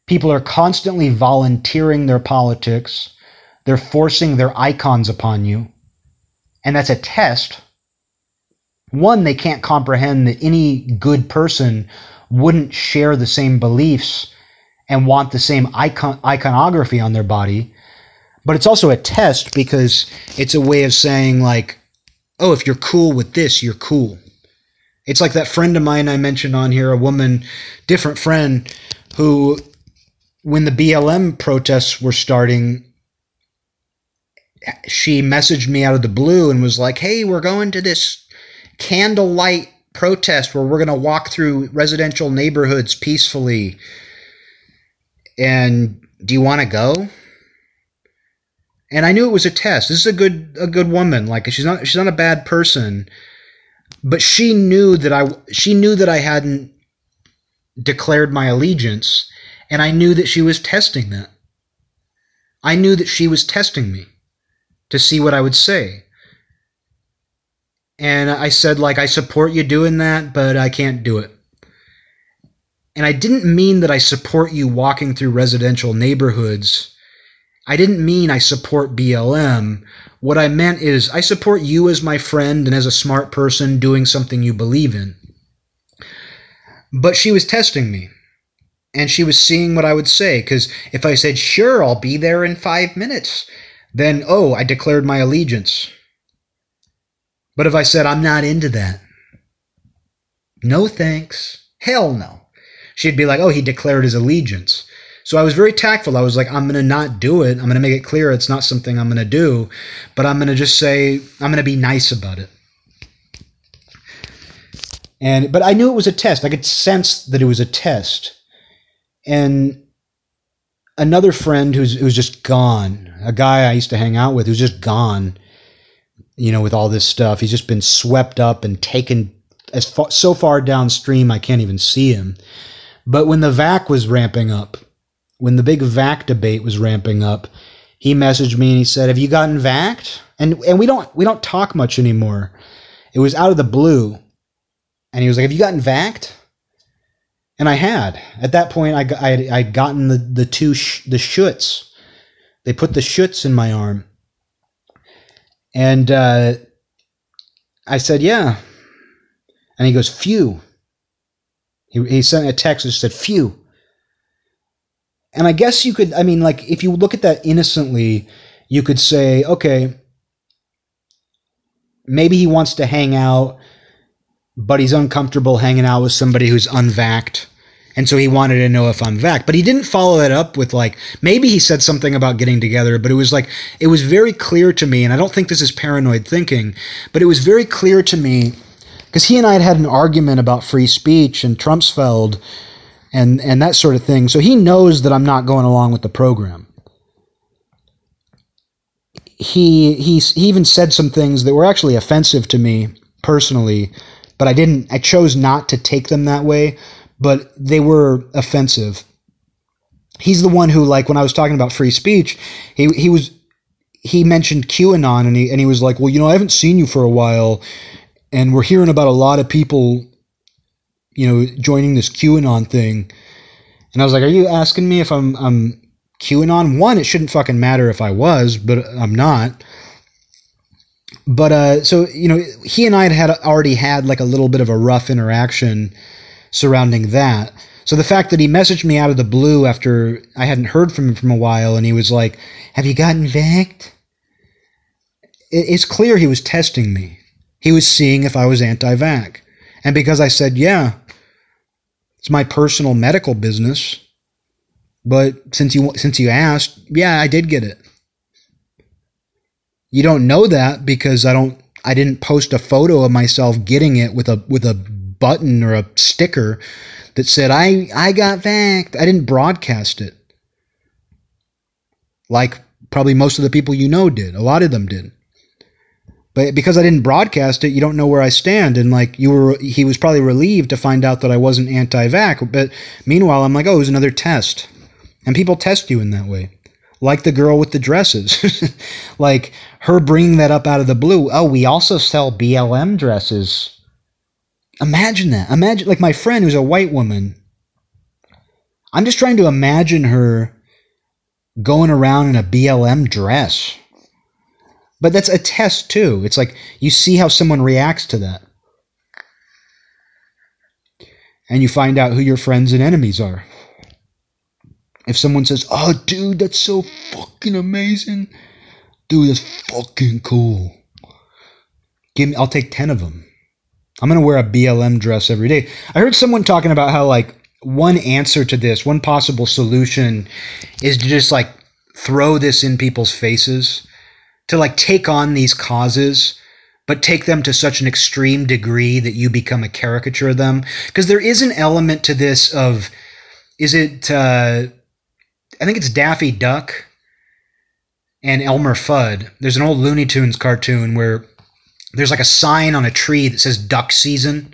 People are constantly volunteering their politics. They're forcing their icons upon you. And that's a test. One, they can't comprehend that any good person wouldn't share the same beliefs and want the same icon- iconography on their body. But it's also a test because it's a way of saying, like, oh, if you're cool with this, you're cool. It's like that friend of mine I mentioned on here, a woman, different friend, who when the BLM protests were starting, she messaged me out of the blue and was like, "Hey, we're going to this candlelight protest where we're going to walk through residential neighborhoods peacefully. And do you want to go?" And I knew it was a test. This is a good a good woman. Like she's not she's not a bad person, but she knew that I she knew that I hadn't declared my allegiance, and I knew that she was testing that. I knew that she was testing me to see what I would say. And I said, like, I support you doing that, but I can't do it. And I didn't mean that I support you walking through residential neighborhoods. I didn't mean I support BLM. What I meant is I support you as my friend and as a smart person doing something you believe in. But she was testing me and she was seeing what I would say. Because if I said, sure, I'll be there in five minutes, then, oh, I declared my allegiance. But if I said, I'm not into that, no thanks, hell no, she'd be like, oh, he declared his allegiance. So I was very tactful. I was like, I'm going to not do it. I'm going to make it clear it's not something I'm going to do, but I'm going to just say, I'm going to be nice about it. And, but I knew it was a test. I could sense that it was a test and another friend who's who's just gone, a guy I used to hang out with who's just gone. You know, with all this stuff, he's just been swept up and taken as far, so far downstream I can't even see him. But when the vax was ramping up, when the big vax debate was ramping up, he messaged me and he said, "Have you gotten vaxxed?" And and we don't we don't talk much anymore. It was out of the blue, and he was like, "Have you gotten vaxxed?" And I had at that point I I I'd gotten the the two sh- the shoots. They put the shoots in my arm, and uh, I said, "Yeah," and he goes, "Phew." He he sent a text that said, "Phew." And I guess you could, I mean, like if you look at that innocently, you could say, okay, maybe he wants to hang out but he's uncomfortable hanging out with somebody who's unvaxxed. And so he wanted to know if I'm vac. But he didn't follow that up with like, maybe he said something about getting together, but it was like, it was very clear to me, and I don't think this is paranoid thinking, but it was very clear to me, because he and I had had an argument about free speech and Trumpsfeld and, and that sort of thing. So he knows that I'm not going along with the program. He, he, he even said some things that were actually offensive to me personally but I didn't. I chose not to take them that way, but they were offensive. He's the one who, like, when I was talking about free speech, he he was he mentioned QAnon and he and he was like, well, you know, I haven't seen you for a while, and we're hearing about a lot of people, you know, joining this QAnon thing. And I was like, are you asking me if I'm I'm QAnon? One, it shouldn't fucking matter if I was, but I'm not but uh, so you know, he and I had, had already had like a little bit of a rough interaction surrounding that. So the fact that he messaged me out of the blue after I hadn't heard from him from a while, and he was like, "Have you gotten vaxxed?" It's clear he was testing me. He was seeing if I was anti-vax, and because I said, "Yeah, it's my personal medical business," but since you since you asked, yeah, I did get it. You don't know that because I don't I didn't post a photo of myself getting it with a with a button or a sticker that said I I got vaxxed. I didn't broadcast it. Like probably most of the people you know did. A lot of them did. But because I didn't broadcast it, you don't know where I stand. And like you were, he was probably relieved to find out that I wasn't anti-vax. But meanwhile, I'm like, oh, it was another test, and people test you in that way like the girl with the dresses. [LAUGHS] like her bringing that up out of the blue. Oh, we also sell BLM dresses. Imagine that. Imagine, like my friend who's a white woman. I'm just trying to imagine her going around in a BLM dress. But that's a test too. It's like you see how someone reacts to that. And you find out who your friends and enemies are. If someone says, "Oh, dude, that's so fucking amazing," dude, that's fucking cool. Give me, I'll take ten of them. I'm gonna wear a BLM dress every day. I heard someone talking about how like one answer to this, one possible solution, is to just like throw this in people's faces. to like take on these causes but take them to such an extreme degree that you become a caricature of them because there is an element to this of is it uh i think it's daffy duck and elmer fudd. There's an old looney tunes cartoon where there's like a sign on a tree that says duck season.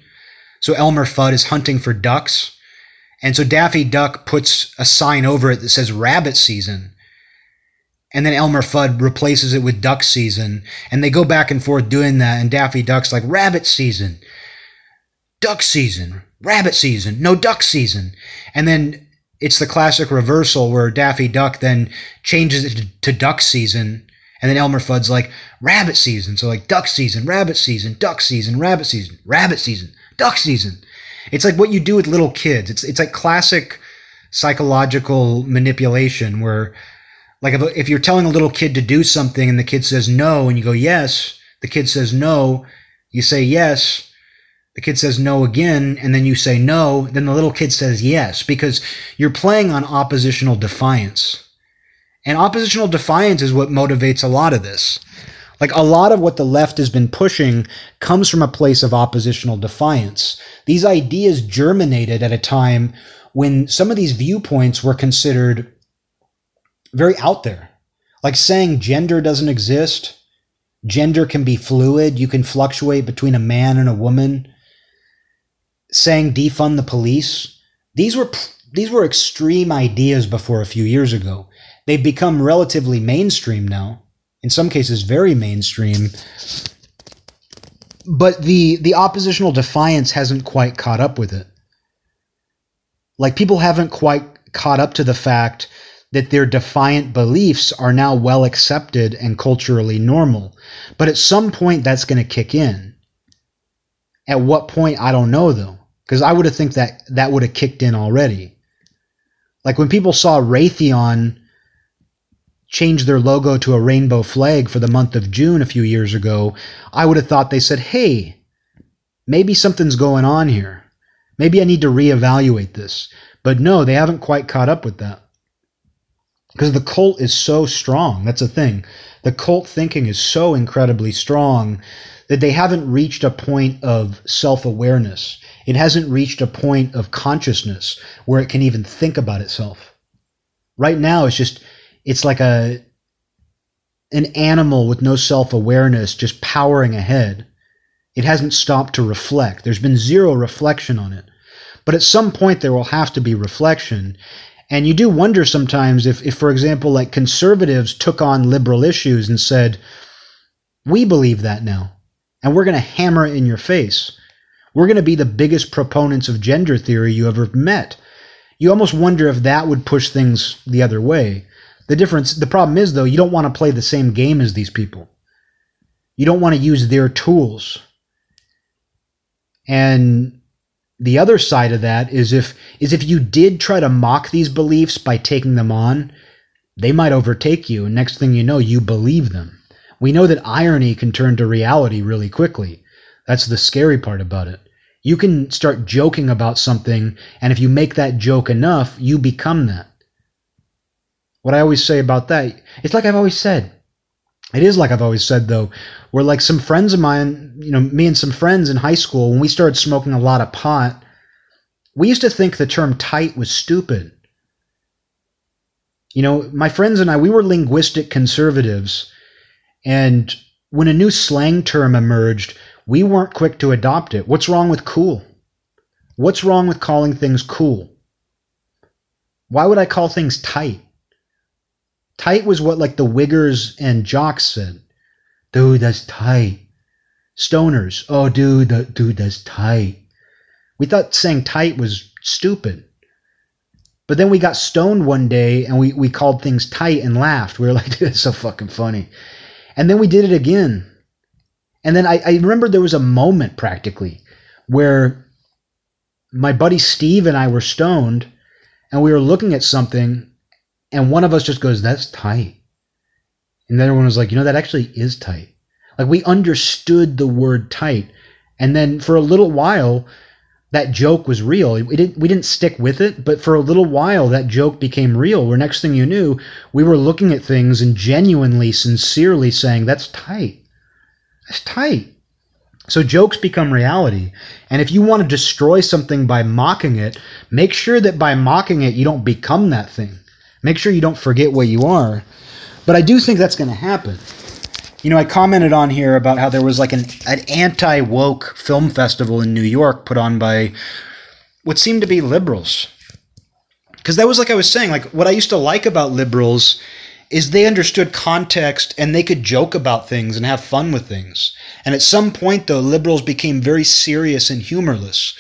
So elmer fudd is hunting for ducks. And so daffy duck puts a sign over it that says rabbit season. And then Elmer Fudd replaces it with duck season, and they go back and forth doing that. And Daffy Duck's like rabbit season, duck season, rabbit season, no duck season, and then it's the classic reversal where Daffy Duck then changes it to duck season, and then Elmer Fudd's like rabbit season, so like duck season, rabbit season, duck season, rabbit season, rabbit season, duck season. It's like what you do with little kids. It's it's like classic psychological manipulation where like if, if you're telling a little kid to do something and the kid says no and you go yes, the kid says no, you say yes, the kid says no again, and then you say no, then the little kid says yes because you're playing on oppositional defiance. And oppositional defiance is what motivates a lot of this. Like a lot of what the left has been pushing comes from a place of oppositional defiance. These ideas germinated at a time when some of these viewpoints were considered very out there. Like saying gender doesn't exist, gender can be fluid, you can fluctuate between a man and a woman. Saying defund the police, these were these were extreme ideas before a few years ago. They've become relatively mainstream now, in some cases very mainstream. But the the oppositional defiance hasn't quite caught up with it. Like people haven't quite caught up to the fact that their defiant beliefs are now well accepted and culturally normal. But at some point, that's going to kick in. At what point, I don't know though, because I would have think that that would have kicked in already. Like when people saw Raytheon change their logo to a rainbow flag for the month of June a few years ago, I would have thought they said, hey, maybe something's going on here. Maybe I need to reevaluate this. But no, they haven't quite caught up with that because the cult is so strong. That's the thing. The cult thinking is so incredibly strong that they haven't reached a point of self awareness. It hasn't reached a point of consciousness where it can even think about itself. Right now, it's just, it's like a, an animal with no self awareness just powering ahead. It hasn't stopped to reflect. There's been zero reflection on it. But at some point, there will have to be reflection. And you do wonder sometimes if, if, for example, like conservatives took on liberal issues and said, we believe that now, and we're going to hammer it in your face. We're going to be the biggest proponents of gender theory you ever met. You almost wonder if that would push things the other way. The difference, the problem is, though, you don't want to play the same game as these people. You don't want to use their tools. And the other side of that is if is if you did try to mock these beliefs by taking them on, they might overtake you, and next thing you know, you believe them. We know that irony can turn to reality really quickly. That's the scary part about it. You can start joking about something, and if you make that joke enough, you become that. What I always say about that, it's like I've always said. It is like I've always said, though, where like some friends of mine, you know, me and some friends in high school, when we started smoking a lot of pot, we used to think the term tight was stupid. You know, my friends and I, we were linguistic conservatives. And when a new slang term emerged, we weren't quick to adopt it. What's wrong with cool? What's wrong with calling things cool? Why would I call things tight? Tight was what like the Wiggers and Jocks said. Dude, that's tight. Stoners, oh dude, dude, that's tight. We thought saying tight was stupid. But then we got stoned one day and we, we called things tight and laughed. We were like, [LAUGHS] dude, that's so fucking funny. And then we did it again. And then I, I remember there was a moment practically where my buddy Steve and I were stoned and we were looking at something and one of us just goes, "That's tight," and the other one was like, "You know, that actually is tight." Like we understood the word tight, and then for a little while, that joke was real. We didn't we didn't stick with it, but for a little while that joke became real. Where next thing you knew, we were looking at things and genuinely, sincerely saying, "That's tight. That's tight." So jokes become reality. And if you want to destroy something by mocking it, make sure that by mocking it you don't become that thing. Make sure you don't forget what you are. But I do think that's going to happen. You know, I commented on here about how there was like an, an anti woke film festival in New York put on by what seemed to be liberals. Because that was like I was saying, like what I used to like about liberals is they understood context and they could joke about things and have fun with things. And at some point, though, liberals became very serious and humorless.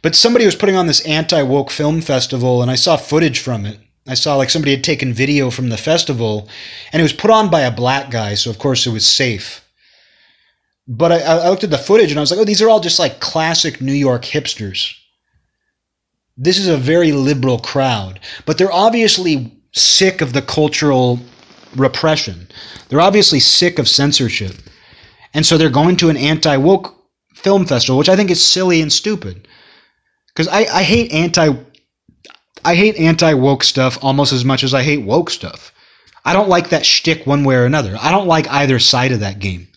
But somebody was putting on this anti woke film festival, and I saw footage from it. I saw like somebody had taken video from the festival, and it was put on by a black guy, so of course it was safe. But I, I looked at the footage and I was like, oh, these are all just like classic New York hipsters. This is a very liberal crowd, but they're obviously sick of the cultural repression. They're obviously sick of censorship. And so they're going to an anti woke film festival, which I think is silly and stupid. Because I, I hate anti I hate anti woke stuff almost as much as I hate woke stuff. I don't like that shtick one way or another. I don't like either side of that game.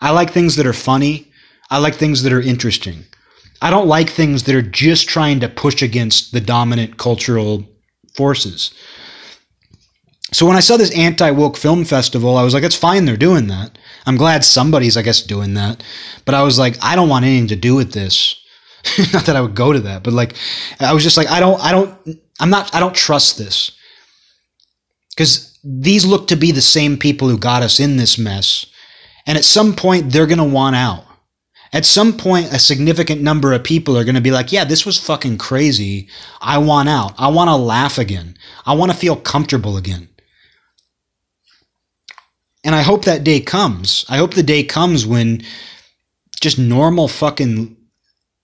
I like things that are funny. I like things that are interesting. I don't like things that are just trying to push against the dominant cultural forces. So when I saw this anti woke film festival, I was like, it's fine, they're doing that. I'm glad somebody's, I guess, doing that. But I was like, I don't want anything to do with this. [LAUGHS] not that I would go to that, but like, I was just like, I don't, I don't, I'm not, I don't trust this. Because these look to be the same people who got us in this mess. And at some point, they're going to want out. At some point, a significant number of people are going to be like, yeah, this was fucking crazy. I want out. I want to laugh again. I want to feel comfortable again. And I hope that day comes. I hope the day comes when just normal fucking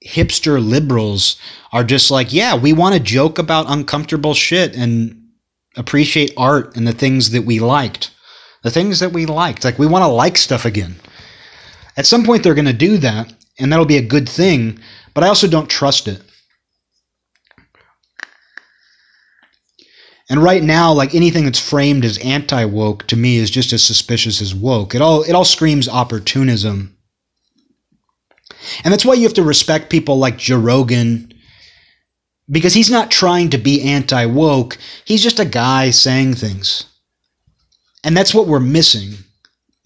hipster liberals are just like, yeah, we want to joke about uncomfortable shit and appreciate art and the things that we liked. The things that we liked. Like, we want to like stuff again. At some point, they're going to do that, and that'll be a good thing, but I also don't trust it. And right now, like anything that's framed as anti woke to me is just as suspicious as woke. It all it all screams opportunism. And that's why you have to respect people like Joe Rogan because he's not trying to be anti woke. He's just a guy saying things. And that's what we're missing.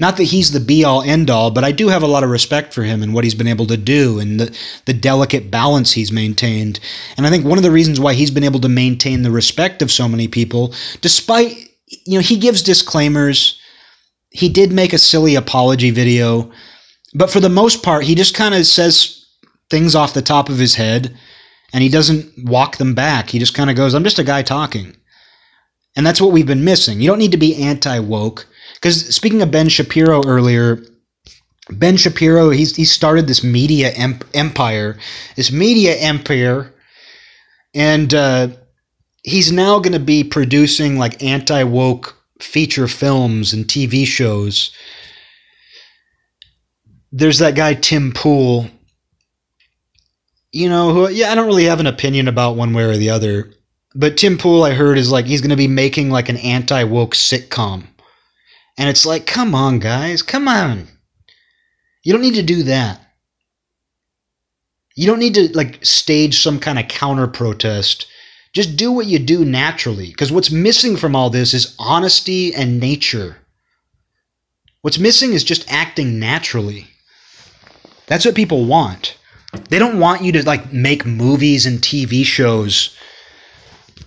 Not that he's the be all end all, but I do have a lot of respect for him and what he's been able to do and the, the delicate balance he's maintained. And I think one of the reasons why he's been able to maintain the respect of so many people, despite, you know, he gives disclaimers. He did make a silly apology video but for the most part, he just kind of says things off the top of his head and he doesn't walk them back. He just kind of goes, I'm just a guy talking. And that's what we've been missing. You don't need to be anti woke. Because speaking of Ben Shapiro earlier, Ben Shapiro, he's, he started this media empire, this media empire, and uh, he's now going to be producing like anti woke feature films and TV shows there's that guy Tim Pool. You know, who yeah, I don't really have an opinion about one way or the other. But Tim Pool, I heard, is like he's going to be making like an anti woke sitcom. And it's like, come on, guys, come on. You don't need to do that. You don't need to like stage some kind of counter protest. Just do what you do naturally. Because what's missing from all this is honesty and nature. What's missing is just acting naturally. That's what people want. They don't want you to like make movies and TV shows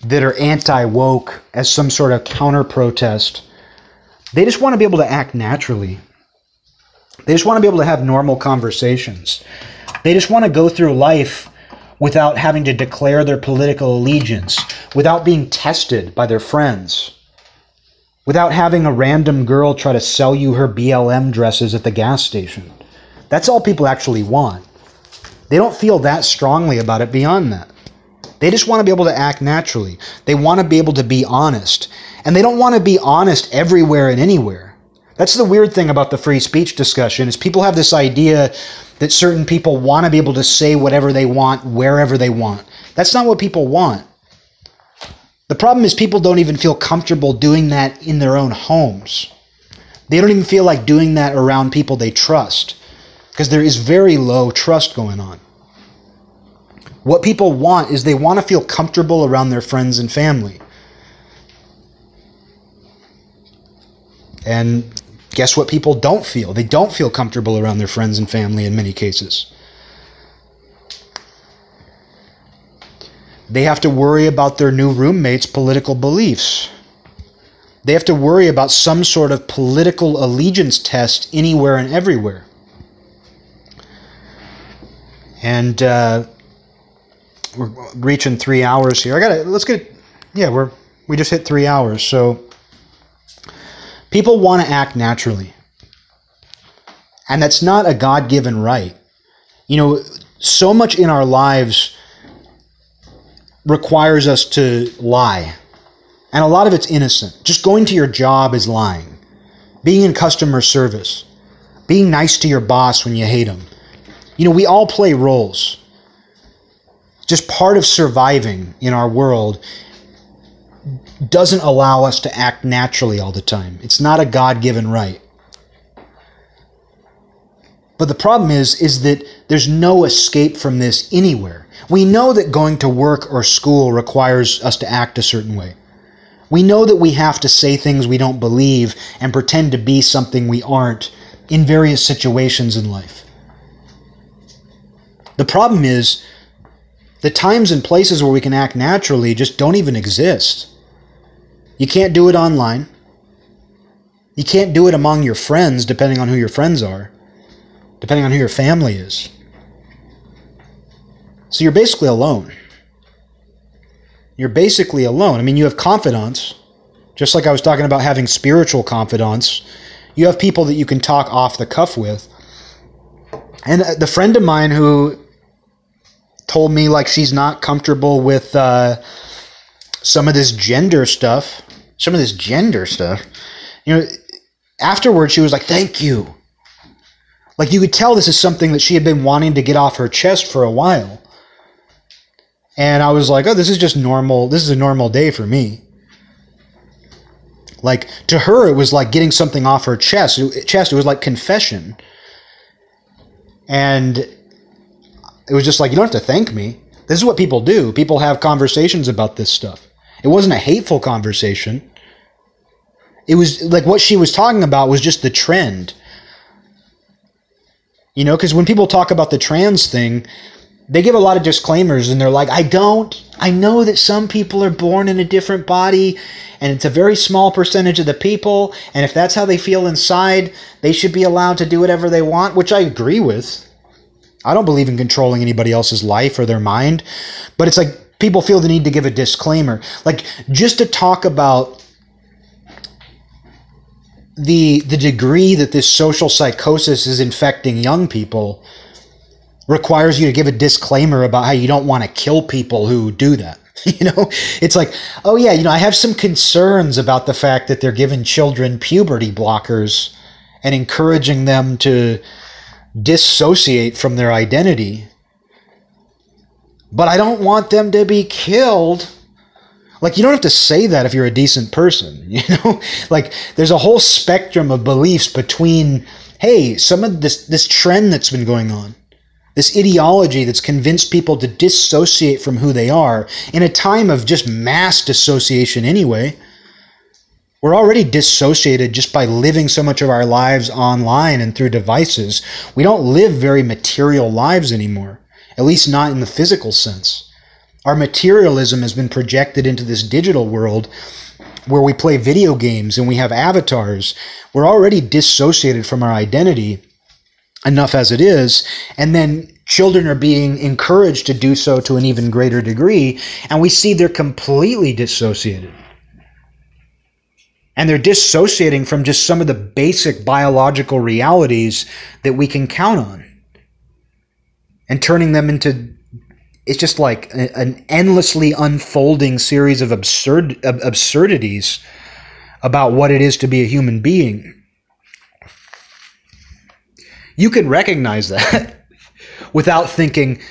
that are anti woke as some sort of counter protest. They just want to be able to act naturally. They just want to be able to have normal conversations. They just want to go through life without having to declare their political allegiance, without being tested by their friends, without having a random girl try to sell you her BLM dresses at the gas station. That's all people actually want. They don't feel that strongly about it beyond that. They just want to be able to act naturally. They want to be able to be honest. And they don't want to be honest everywhere and anywhere. That's the weird thing about the free speech discussion is people have this idea that certain people want to be able to say whatever they want wherever they want. That's not what people want. The problem is people don't even feel comfortable doing that in their own homes. They don't even feel like doing that around people they trust because there is very low trust going on. What people want is they want to feel comfortable around their friends and family. And guess what people don't feel? They don't feel comfortable around their friends and family in many cases. They have to worry about their new roommate's political beliefs. They have to worry about some sort of political allegiance test anywhere and everywhere. And uh, we're reaching three hours here. I got to let's get. Yeah, we're we just hit three hours. So people want to act naturally, and that's not a God-given right. You know, so much in our lives requires us to lie. And a lot of it's innocent. Just going to your job is lying. Being in customer service. Being nice to your boss when you hate him. You know, we all play roles. Just part of surviving in our world doesn't allow us to act naturally all the time. It's not a God given right. But the problem is, is that there's no escape from this anywhere. We know that going to work or school requires us to act a certain way. We know that we have to say things we don't believe and pretend to be something we aren't in various situations in life. The problem is, the times and places where we can act naturally just don't even exist. You can't do it online. You can't do it among your friends, depending on who your friends are, depending on who your family is. So you're basically alone. You're basically alone. I mean, you have confidants, just like I was talking about having spiritual confidants. You have people that you can talk off the cuff with. And uh, the friend of mine who told me like she's not comfortable with uh, some of this gender stuff, some of this gender stuff. You know, afterwards she was like, "Thank you." Like you could tell this is something that she had been wanting to get off her chest for a while. And I was like, oh, this is just normal. This is a normal day for me. Like to her, it was like getting something off her chest. Chest. It was like confession. And it was just like, you don't have to thank me. This is what people do. People have conversations about this stuff. It wasn't a hateful conversation. It was like what she was talking about was just the trend. You know, because when people talk about the trans thing, they give a lot of disclaimers and they're like, I don't, I know that some people are born in a different body and it's a very small percentage of the people. And if that's how they feel inside, they should be allowed to do whatever they want, which I agree with. I don't believe in controlling anybody else's life or their mind, but it's like people feel the need to give a disclaimer. Like just to talk about the the degree that this social psychosis is infecting young people requires you to give a disclaimer about how you don't want to kill people who do that. [LAUGHS] You know, it's like, oh yeah, you know, I have some concerns about the fact that they're giving children puberty blockers and encouraging them to dissociate from their identity. But I don't want them to be killed. Like you don't have to say that if you're a decent person, [LAUGHS] you know? like there's a whole spectrum of beliefs between hey, some of this this trend that's been going on this ideology that's convinced people to dissociate from who they are in a time of just mass dissociation anyway. We're already dissociated just by living so much of our lives online and through devices. We don't live very material lives anymore, at least not in the physical sense. Our materialism has been projected into this digital world where we play video games and we have avatars. We're already dissociated from our identity enough as it is. And then children are being encouraged to do so to an even greater degree. And we see they're completely dissociated. And they're dissociating from just some of the basic biological realities that we can count on. And turning them into it's just like an endlessly unfolding series of absurd absurdities about what it is to be a human being you can recognize that [LAUGHS] without thinking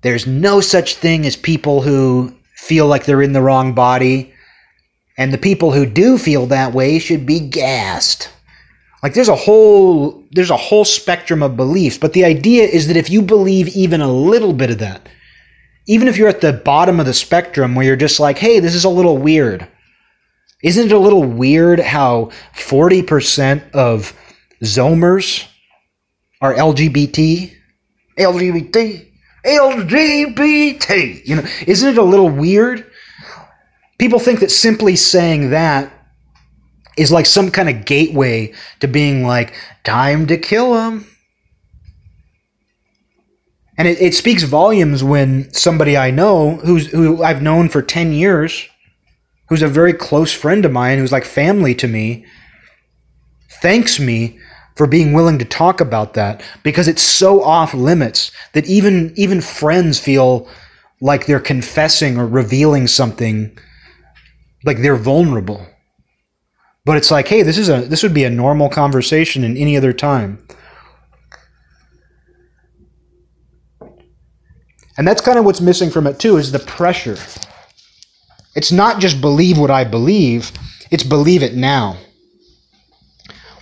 there's no such thing as people who feel like they're in the wrong body, and the people who do feel that way should be gassed. Like there's a whole there's a whole spectrum of beliefs, but the idea is that if you believe even a little bit of that, even if you're at the bottom of the spectrum where you're just like, "Hey, this is a little weird." Isn't it a little weird how 40% of Zoomers are LGBT? LGBT? LGBT. You know, isn't it a little weird? People think that simply saying that is like some kind of gateway to being like, time to kill them. And it, it speaks volumes when somebody I know who's who I've known for 10 years, who's a very close friend of mine, who's like family to me, thanks me for being willing to talk about that because it's so off limits that even even friends feel like they're confessing or revealing something like they're vulnerable. But it's like hey this is a this would be a normal conversation in any other time. And that's kind of what's missing from it too is the pressure. It's not just believe what i believe it's believe it now.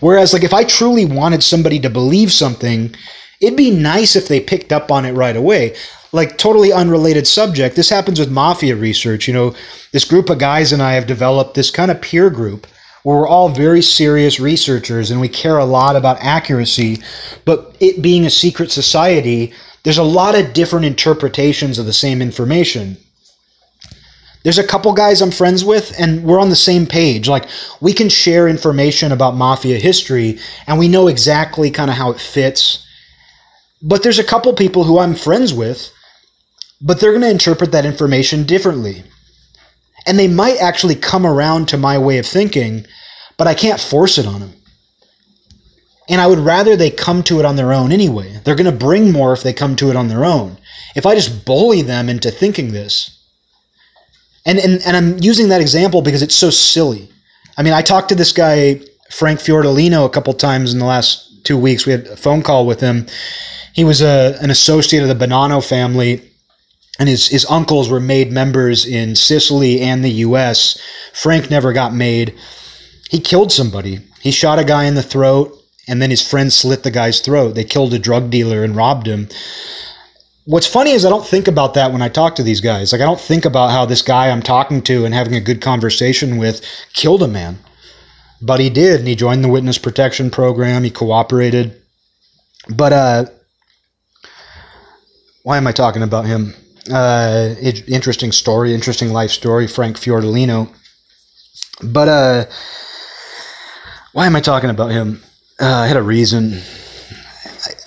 Whereas, like, if I truly wanted somebody to believe something, it'd be nice if they picked up on it right away. Like, totally unrelated subject. This happens with mafia research. You know, this group of guys and I have developed this kind of peer group where we're all very serious researchers and we care a lot about accuracy. But it being a secret society, there's a lot of different interpretations of the same information there's a couple guys I'm friends with, and we're on the same page. Like, we can share information about mafia history, and we know exactly kind of how it fits. But there's a couple people who I'm friends with, but they're going to interpret that information differently. And they might actually come around to my way of thinking, but I can't force it on them. And I would rather they come to it on their own anyway. They're going to bring more if they come to it on their own. If I just bully them into thinking this, and, and, and I'm using that example because it's so silly. I mean, I talked to this guy, Frank Fiordolino, a couple times in the last two weeks. We had a phone call with him. He was a, an associate of the Bonanno family, and his, his uncles were made members in Sicily and the U.S. Frank never got made. He killed somebody. He shot a guy in the throat, and then his friend slit the guy's throat. They killed a drug dealer and robbed him what's funny is I don't think about that when I talk to these guys. Like I don't think about how this guy I'm talking to and having a good conversation with killed a man. But he did, and he joined the witness protection program. He cooperated. But uh why am I talking about him? Uh interesting story, interesting life story, Frank Fiordolino. But uh why am I talking about him? Uh, I had a reason.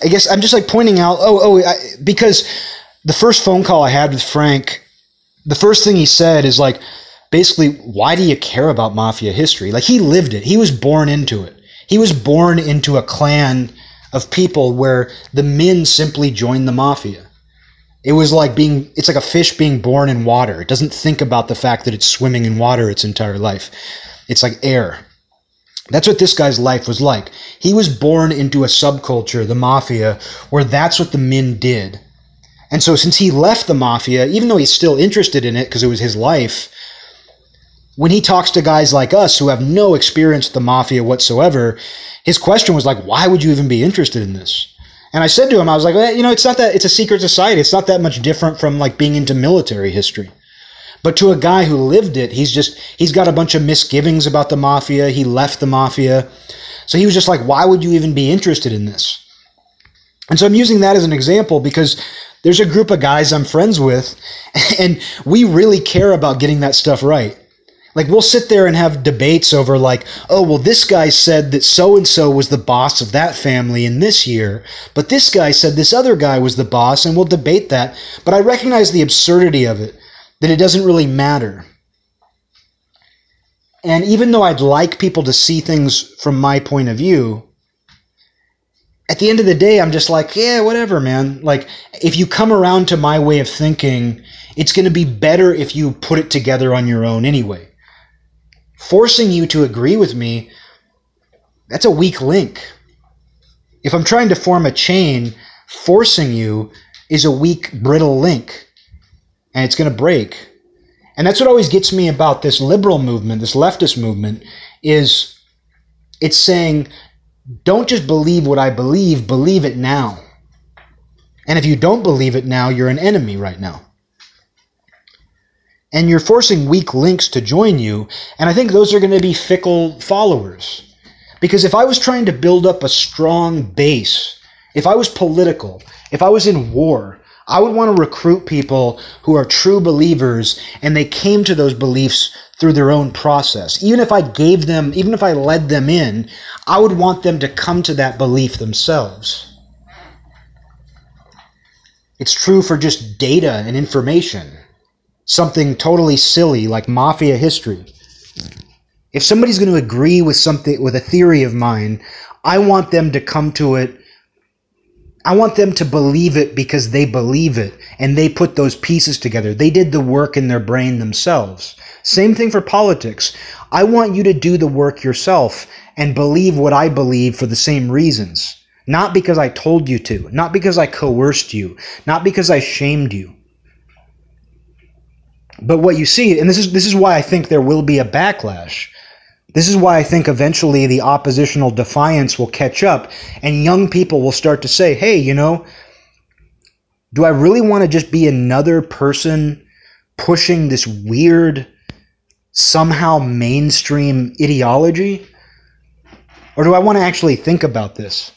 I guess I'm just like pointing out. Oh, oh, I, because the first phone call I had with Frank, the first thing he said is like, basically, why do you care about mafia history? Like he lived it. He was born into it. He was born into a clan of people where the men simply joined the mafia. It was like being, it's like a fish being born in water. It doesn't think about the fact that it's swimming in water its entire life. It's like air. That's what this guy's life was like. He was born into a subculture, the mafia, where that's what the men did. And so, since he left the mafia, even though he's still interested in it because it was his life, when he talks to guys like us who have no experience with the mafia whatsoever, his question was like, why would you even be interested in this? And I said to him, I was like, well, you know, it's not that, it's a secret society. It's not that much different from like being into military history. But to a guy who lived it, he's just he's got a bunch of misgivings about the mafia. He left the mafia. So he was just like, why would you even be interested in this? And so I'm using that as an example because there's a group of guys I'm friends with, [LAUGHS] and we really care about getting that stuff right. Like, we'll sit there and have debates over, like, oh, well, this guy said that so and so was the boss of that family in this year, but this guy said this other guy was the boss, and we'll debate that. But I recognize the absurdity of it that it doesn't really matter. And even though I'd like people to see things from my point of view, at the end of the day, I'm just like, yeah, whatever, man. Like, if you come around to my way of thinking, it's going to be better if you put it together on your own anyway. Forcing you to agree with me, that's a weak link. If I'm trying to form a chain, forcing you is a weak, brittle link, and it's going to break. And that's what always gets me about this liberal movement, this leftist movement, is it's saying, don't just believe what I believe, believe it now. And if you don't believe it now, you're an enemy right now. And you're forcing weak links to join you, and I think those are going to be fickle followers. Because if I was trying to build up a strong base, if I was political, if I was in war, I would want to recruit people who are true believers and they came to those beliefs through their own process. Even if I gave them, even if I led them in, I would want them to come to that belief themselves. It's true for just data and information. Something totally silly like mafia history. If somebody's going to agree with something with a theory of mine, I want them to come to it I want them to believe it because they believe it and they put those pieces together. They did the work in their brain themselves. Same thing for politics. I want you to do the work yourself and believe what I believe for the same reasons. Not because I told you to, not because I coerced you, not because I shamed you. But what you see, and this is this is why I think there will be a backlash. This is why I think eventually the oppositional defiance will catch up and young people will start to say, "Hey, you know, do I really want to just be another person pushing this weird somehow mainstream ideology? Or do I want to actually think about this?"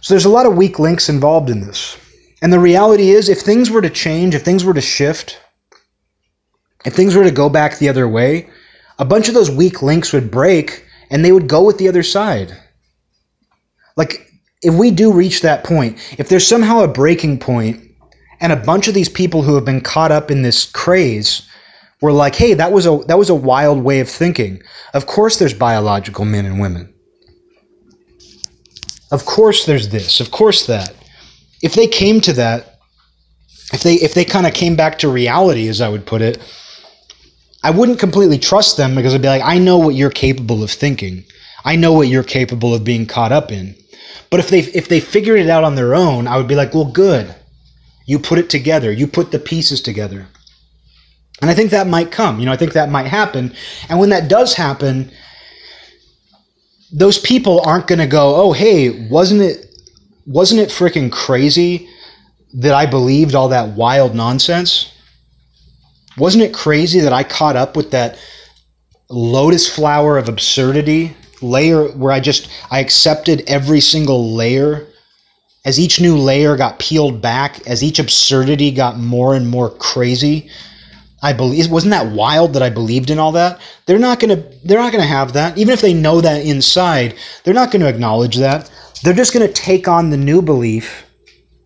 So there's a lot of weak links involved in this. And the reality is, if things were to change, if things were to shift, if things were to go back the other way, a bunch of those weak links would break and they would go with the other side. Like, if we do reach that point, if there's somehow a breaking point and a bunch of these people who have been caught up in this craze were like, hey, that was a that was a wild way of thinking. Of course there's biological men and women. Of course there's this, of course that. If they came to that, if they if they kind of came back to reality as I would put it, I wouldn't completely trust them because I'd be like, I know what you're capable of thinking. I know what you're capable of being caught up in. But if they if they figured it out on their own, I would be like, well, good. You put it together. You put the pieces together. And I think that might come. You know, I think that might happen. And when that does happen, those people aren't going to go, "Oh, hey, wasn't it wasn't it freaking crazy that I believed all that wild nonsense? Wasn't it crazy that I caught up with that lotus flower of absurdity layer where I just I accepted every single layer as each new layer got peeled back, as each absurdity got more and more crazy?" I believe wasn't that wild that I believed in all that? They're not gonna they're not gonna have that. Even if they know that inside, they're not gonna acknowledge that. They're just gonna take on the new belief,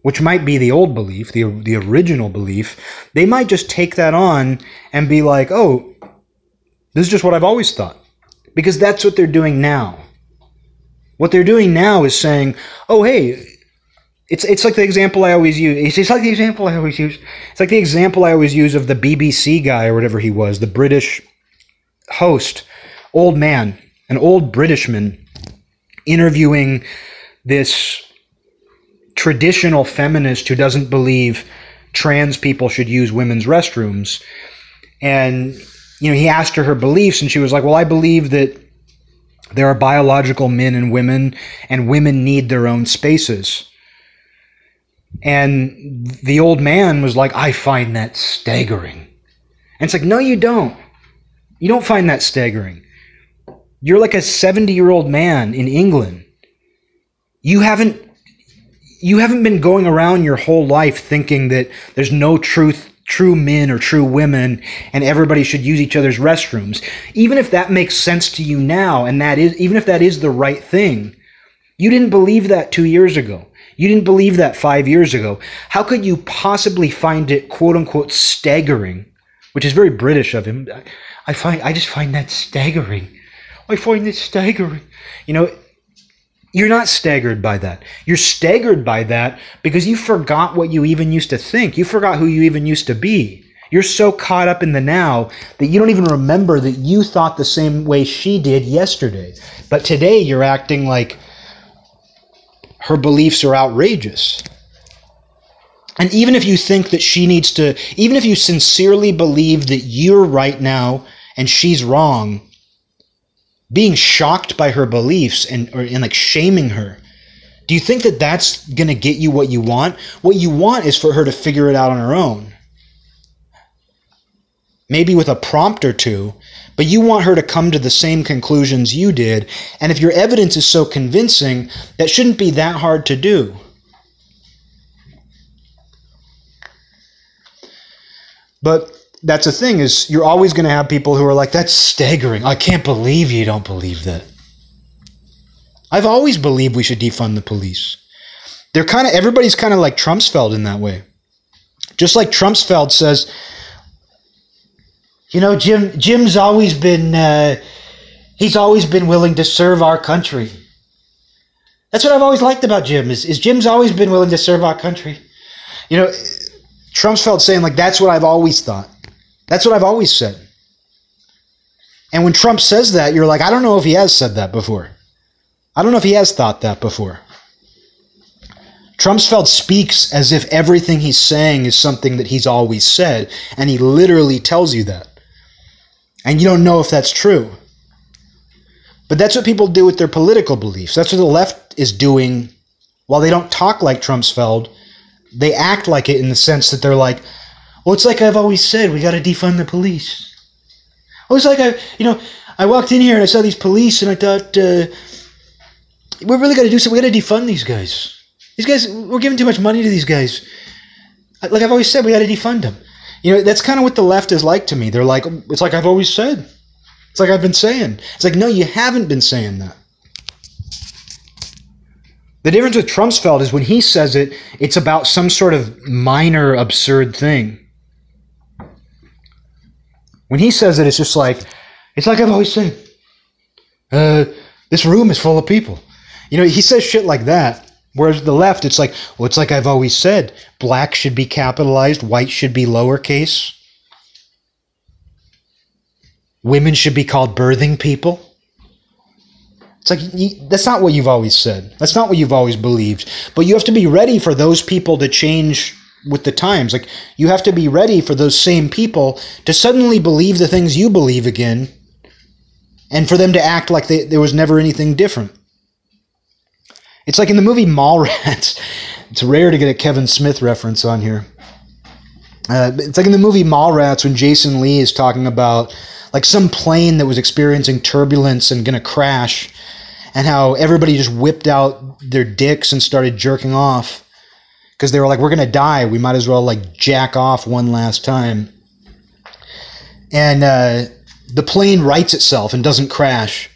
which might be the old belief, the the original belief. They might just take that on and be like, oh, this is just what I've always thought. Because that's what they're doing now. What they're doing now is saying, oh hey, it's it's like the example I always use. It's like the example I always use. It's like the example I always use of the BBC guy or whatever he was, the British host, old man, an old Britishman, interviewing this traditional feminist who doesn't believe trans people should use women's restrooms, and you know he asked her her beliefs, and she was like, "Well, I believe that." There are biological men and women, and women need their own spaces. And the old man was like, I find that staggering. And it's like, no, you don't. You don't find that staggering. You're like a 70 year old man in England. You haven't you haven't been going around your whole life thinking that there's no truth true men or true women and everybody should use each other's restrooms even if that makes sense to you now and that is even if that is the right thing you didn't believe that 2 years ago you didn't believe that five years ago. How could you possibly find it quote unquote staggering? Which is very British of him. I find I just find that staggering. I find it staggering. You know, you're not staggered by that. You're staggered by that because you forgot what you even used to think. You forgot who you even used to be. You're so caught up in the now that you don't even remember that you thought the same way she did yesterday. But today you're acting like her beliefs are outrageous. And even if you think that she needs to, even if you sincerely believe that you're right now and she's wrong, being shocked by her beliefs and, or, and like shaming her, do you think that that's going to get you what you want? What you want is for her to figure it out on her own. Maybe with a prompt or two, but you want her to come to the same conclusions you did. And if your evidence is so convincing, that shouldn't be that hard to do. But that's the thing is you're always going to have people who are like that's staggering. I can't believe you don't believe that. I've always believed we should defund the police. They're kind of everybody's kind of like Trumpsfeld in that way. Just like Trumpsfeld says, you know, Jim Jim's always been uh, he's always been willing to serve our country. That's what I've always liked about Jim is, is Jim's always been willing to serve our country. You know, Trumpsfeld saying like that's what I've always thought. That's what I've always said. And when Trump says that, you're like, I don't know if he has said that before. I don't know if he has thought that before. Trumpsfeld speaks as if everything he's saying is something that he's always said, and he literally tells you that. And you don't know if that's true. But that's what people do with their political beliefs. That's what the left is doing while they don't talk like Trumpsfeld. They act like it in the sense that they're like, well, it's like I've always said, we got to defund the police. Oh, it's like I, you know, I walked in here and I saw these police and I thought, uh, we really got to do something. We got to defund these guys. These guys, we're giving too much money to these guys. Like I've always said, we got to defund them. You know, that's kind of what the left is like to me. They're like, it's like I've always said. It's like I've been saying. It's like, no, you haven't been saying that. The difference with Trumpsfeld is when he says it, it's about some sort of minor absurd thing. When he says it, it's just like, it's like I've always said. Uh, this room is full of people. You know, he says shit like that. Whereas the left, it's like, well, it's like I've always said black should be capitalized, white should be lowercase. Women should be called birthing people. It's like, that's not what you've always said. That's not what you've always believed. But you have to be ready for those people to change with the times. Like, you have to be ready for those same people to suddenly believe the things you believe again and for them to act like they, there was never anything different. It's like in the movie Mallrats. [LAUGHS] It's rare to get a Kevin Smith reference on here. Uh, it's like in the movie Mallrats when Jason Lee is talking about like some plane that was experiencing turbulence and gonna crash, and how everybody just whipped out their dicks and started jerking off because they were like, "We're gonna die. We might as well like jack off one last time." And uh, the plane rights itself and doesn't crash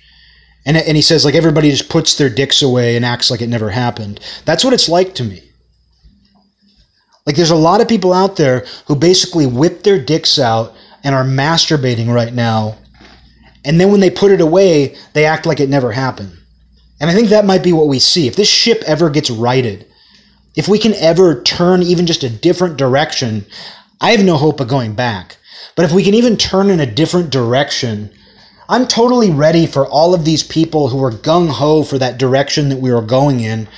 and, and he says, like, everybody just puts their dicks away and acts like it never happened. That's what it's like to me. Like, there's a lot of people out there who basically whip their dicks out and are masturbating right now. And then when they put it away, they act like it never happened. And I think that might be what we see. If this ship ever gets righted, if we can ever turn even just a different direction, I have no hope of going back. But if we can even turn in a different direction, I'm totally ready for all of these people who are gung ho for that direction that we were going in,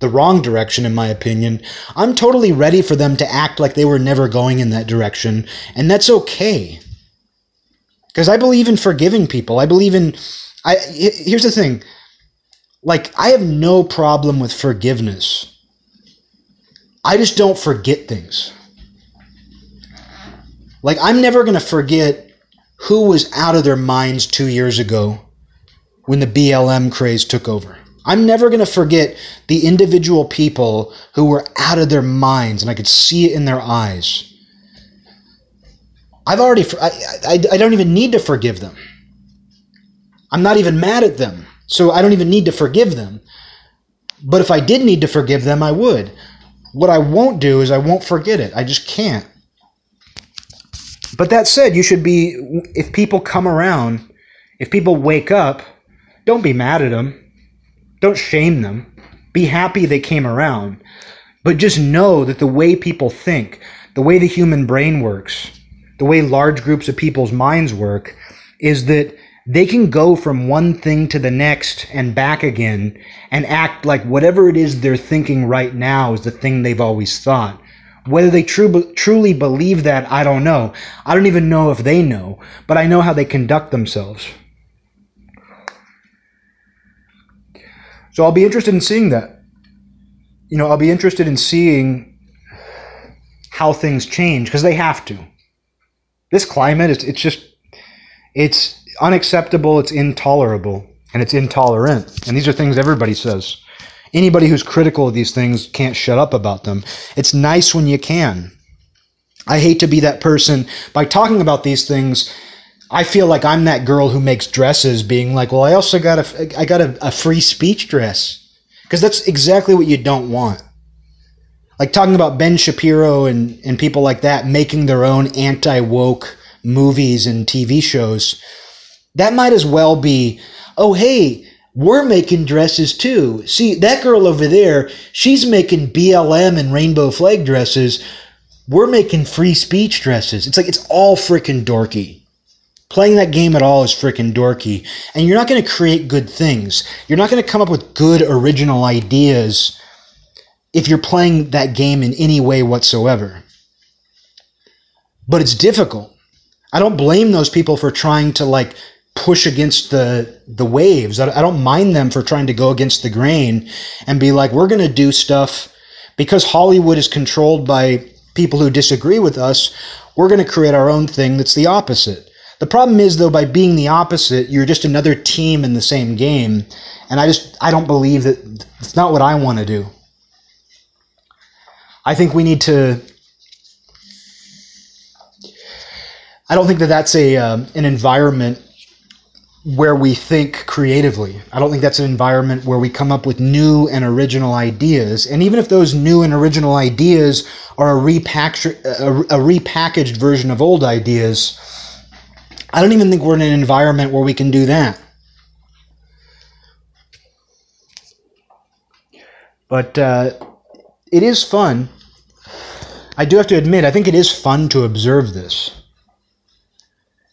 the wrong direction, in my opinion. I'm totally ready for them to act like they were never going in that direction, and that's okay. Because I believe in forgiving people. I believe in. I here's the thing. Like I have no problem with forgiveness. I just don't forget things. Like I'm never going to forget who was out of their minds two years ago when the BLM craze took over. I'm never going to forget the individual people who were out of their minds, and I could see it in their eyes. I've already, I, I, I don't even need to forgive them. I'm not even mad at them, so I don't even need to forgive them. But if I did need to forgive them, I would. What I won't do is I won't forget it. I just can't. But that said, you should be, if people come around, if people wake up, don't be mad at them. Don't shame them. Be happy they came around. But just know that the way people think, the way the human brain works, the way large groups of people's minds work, is that they can go from one thing to the next and back again and act like whatever it is they're thinking right now is the thing they've always thought. Whether they tru- truly believe that, I don't know. I don't even know if they know, but I know how they conduct themselves. So I'll be interested in seeing that. You know, I'll be interested in seeing how things change because they have to. This climate, it's, it's just, it's unacceptable, it's intolerable, and it's intolerant. And these are things everybody says. Anybody who's critical of these things can't shut up about them. It's nice when you can. I hate to be that person. By talking about these things, I feel like I'm that girl who makes dresses, being like, "Well, I also got a, I got a, a free speech dress," because that's exactly what you don't want. Like talking about Ben Shapiro and and people like that making their own anti woke movies and TV shows. That might as well be, oh hey, we're making dresses too. See, that girl over there, she's making BLM and rainbow flag dresses. We're making free speech dresses. It's like it's all freaking dorky. Playing that game at all is freaking dorky. And you're not going to create good things. You're not going to come up with good original ideas if you're playing that game in any way whatsoever. But it's difficult. I don't blame those people for trying to like push against the the waves. I, I don't mind them for trying to go against the grain and be like, we're going to do stuff because Hollywood is controlled by people who disagree with us. We're going to create our own thing that's the opposite. The problem is though, by being the opposite, you're just another team in the same game, and I just I don't believe that it's not what I want to do. I think we need to I don't think that that's a um, an environment where we think creatively. I don't think that's an environment where we come up with new and original ideas. And even if those new and original ideas are a, repackaged, a, a repackaged version of old ideas, I don't even think we're in an environment where we can do that. But uh, it is fun. I do have to admit, I think it is fun to observe this.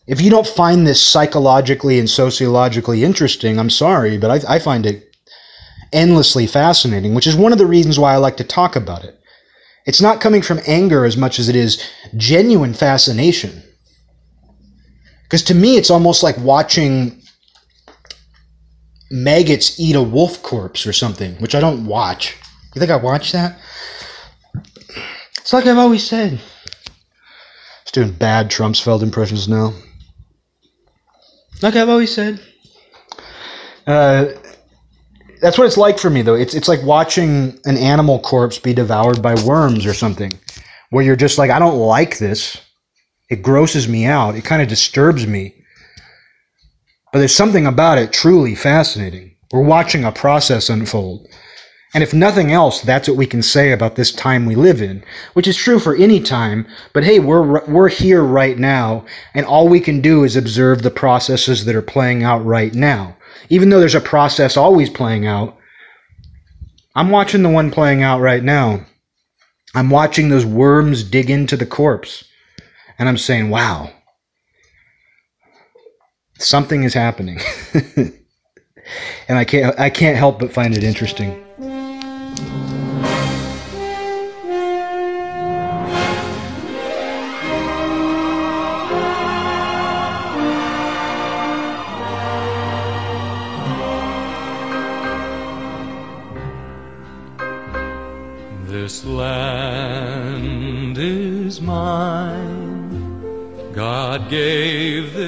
If you don't find this psychologically and sociologically interesting, I'm sorry, but I, I find it endlessly fascinating, which is one of the reasons why I like to talk about it. It's not coming from anger as much as it is genuine fascination. Because to me, it's almost like watching maggots eat a wolf corpse or something, which I don't watch. You think I watch that? It's like I've always said. It's doing bad Trumpsfeld impressions now. Like I've always said. Uh, that's what it's like for me, though. It's it's like watching an animal corpse be devoured by worms or something, where you're just like, I don't like this. It grosses me out. It kind of disturbs me. But there's something about it truly fascinating. We're watching a process unfold. And if nothing else, that's what we can say about this time we live in, which is true for any time. But hey, we're, we're here right now, and all we can do is observe the processes that are playing out right now. Even though there's a process always playing out, I'm watching the one playing out right now. I'm watching those worms dig into the corpse, and I'm saying, wow, something is happening. [LAUGHS] and I can't, I can't help but find it interesting.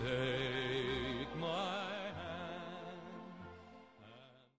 take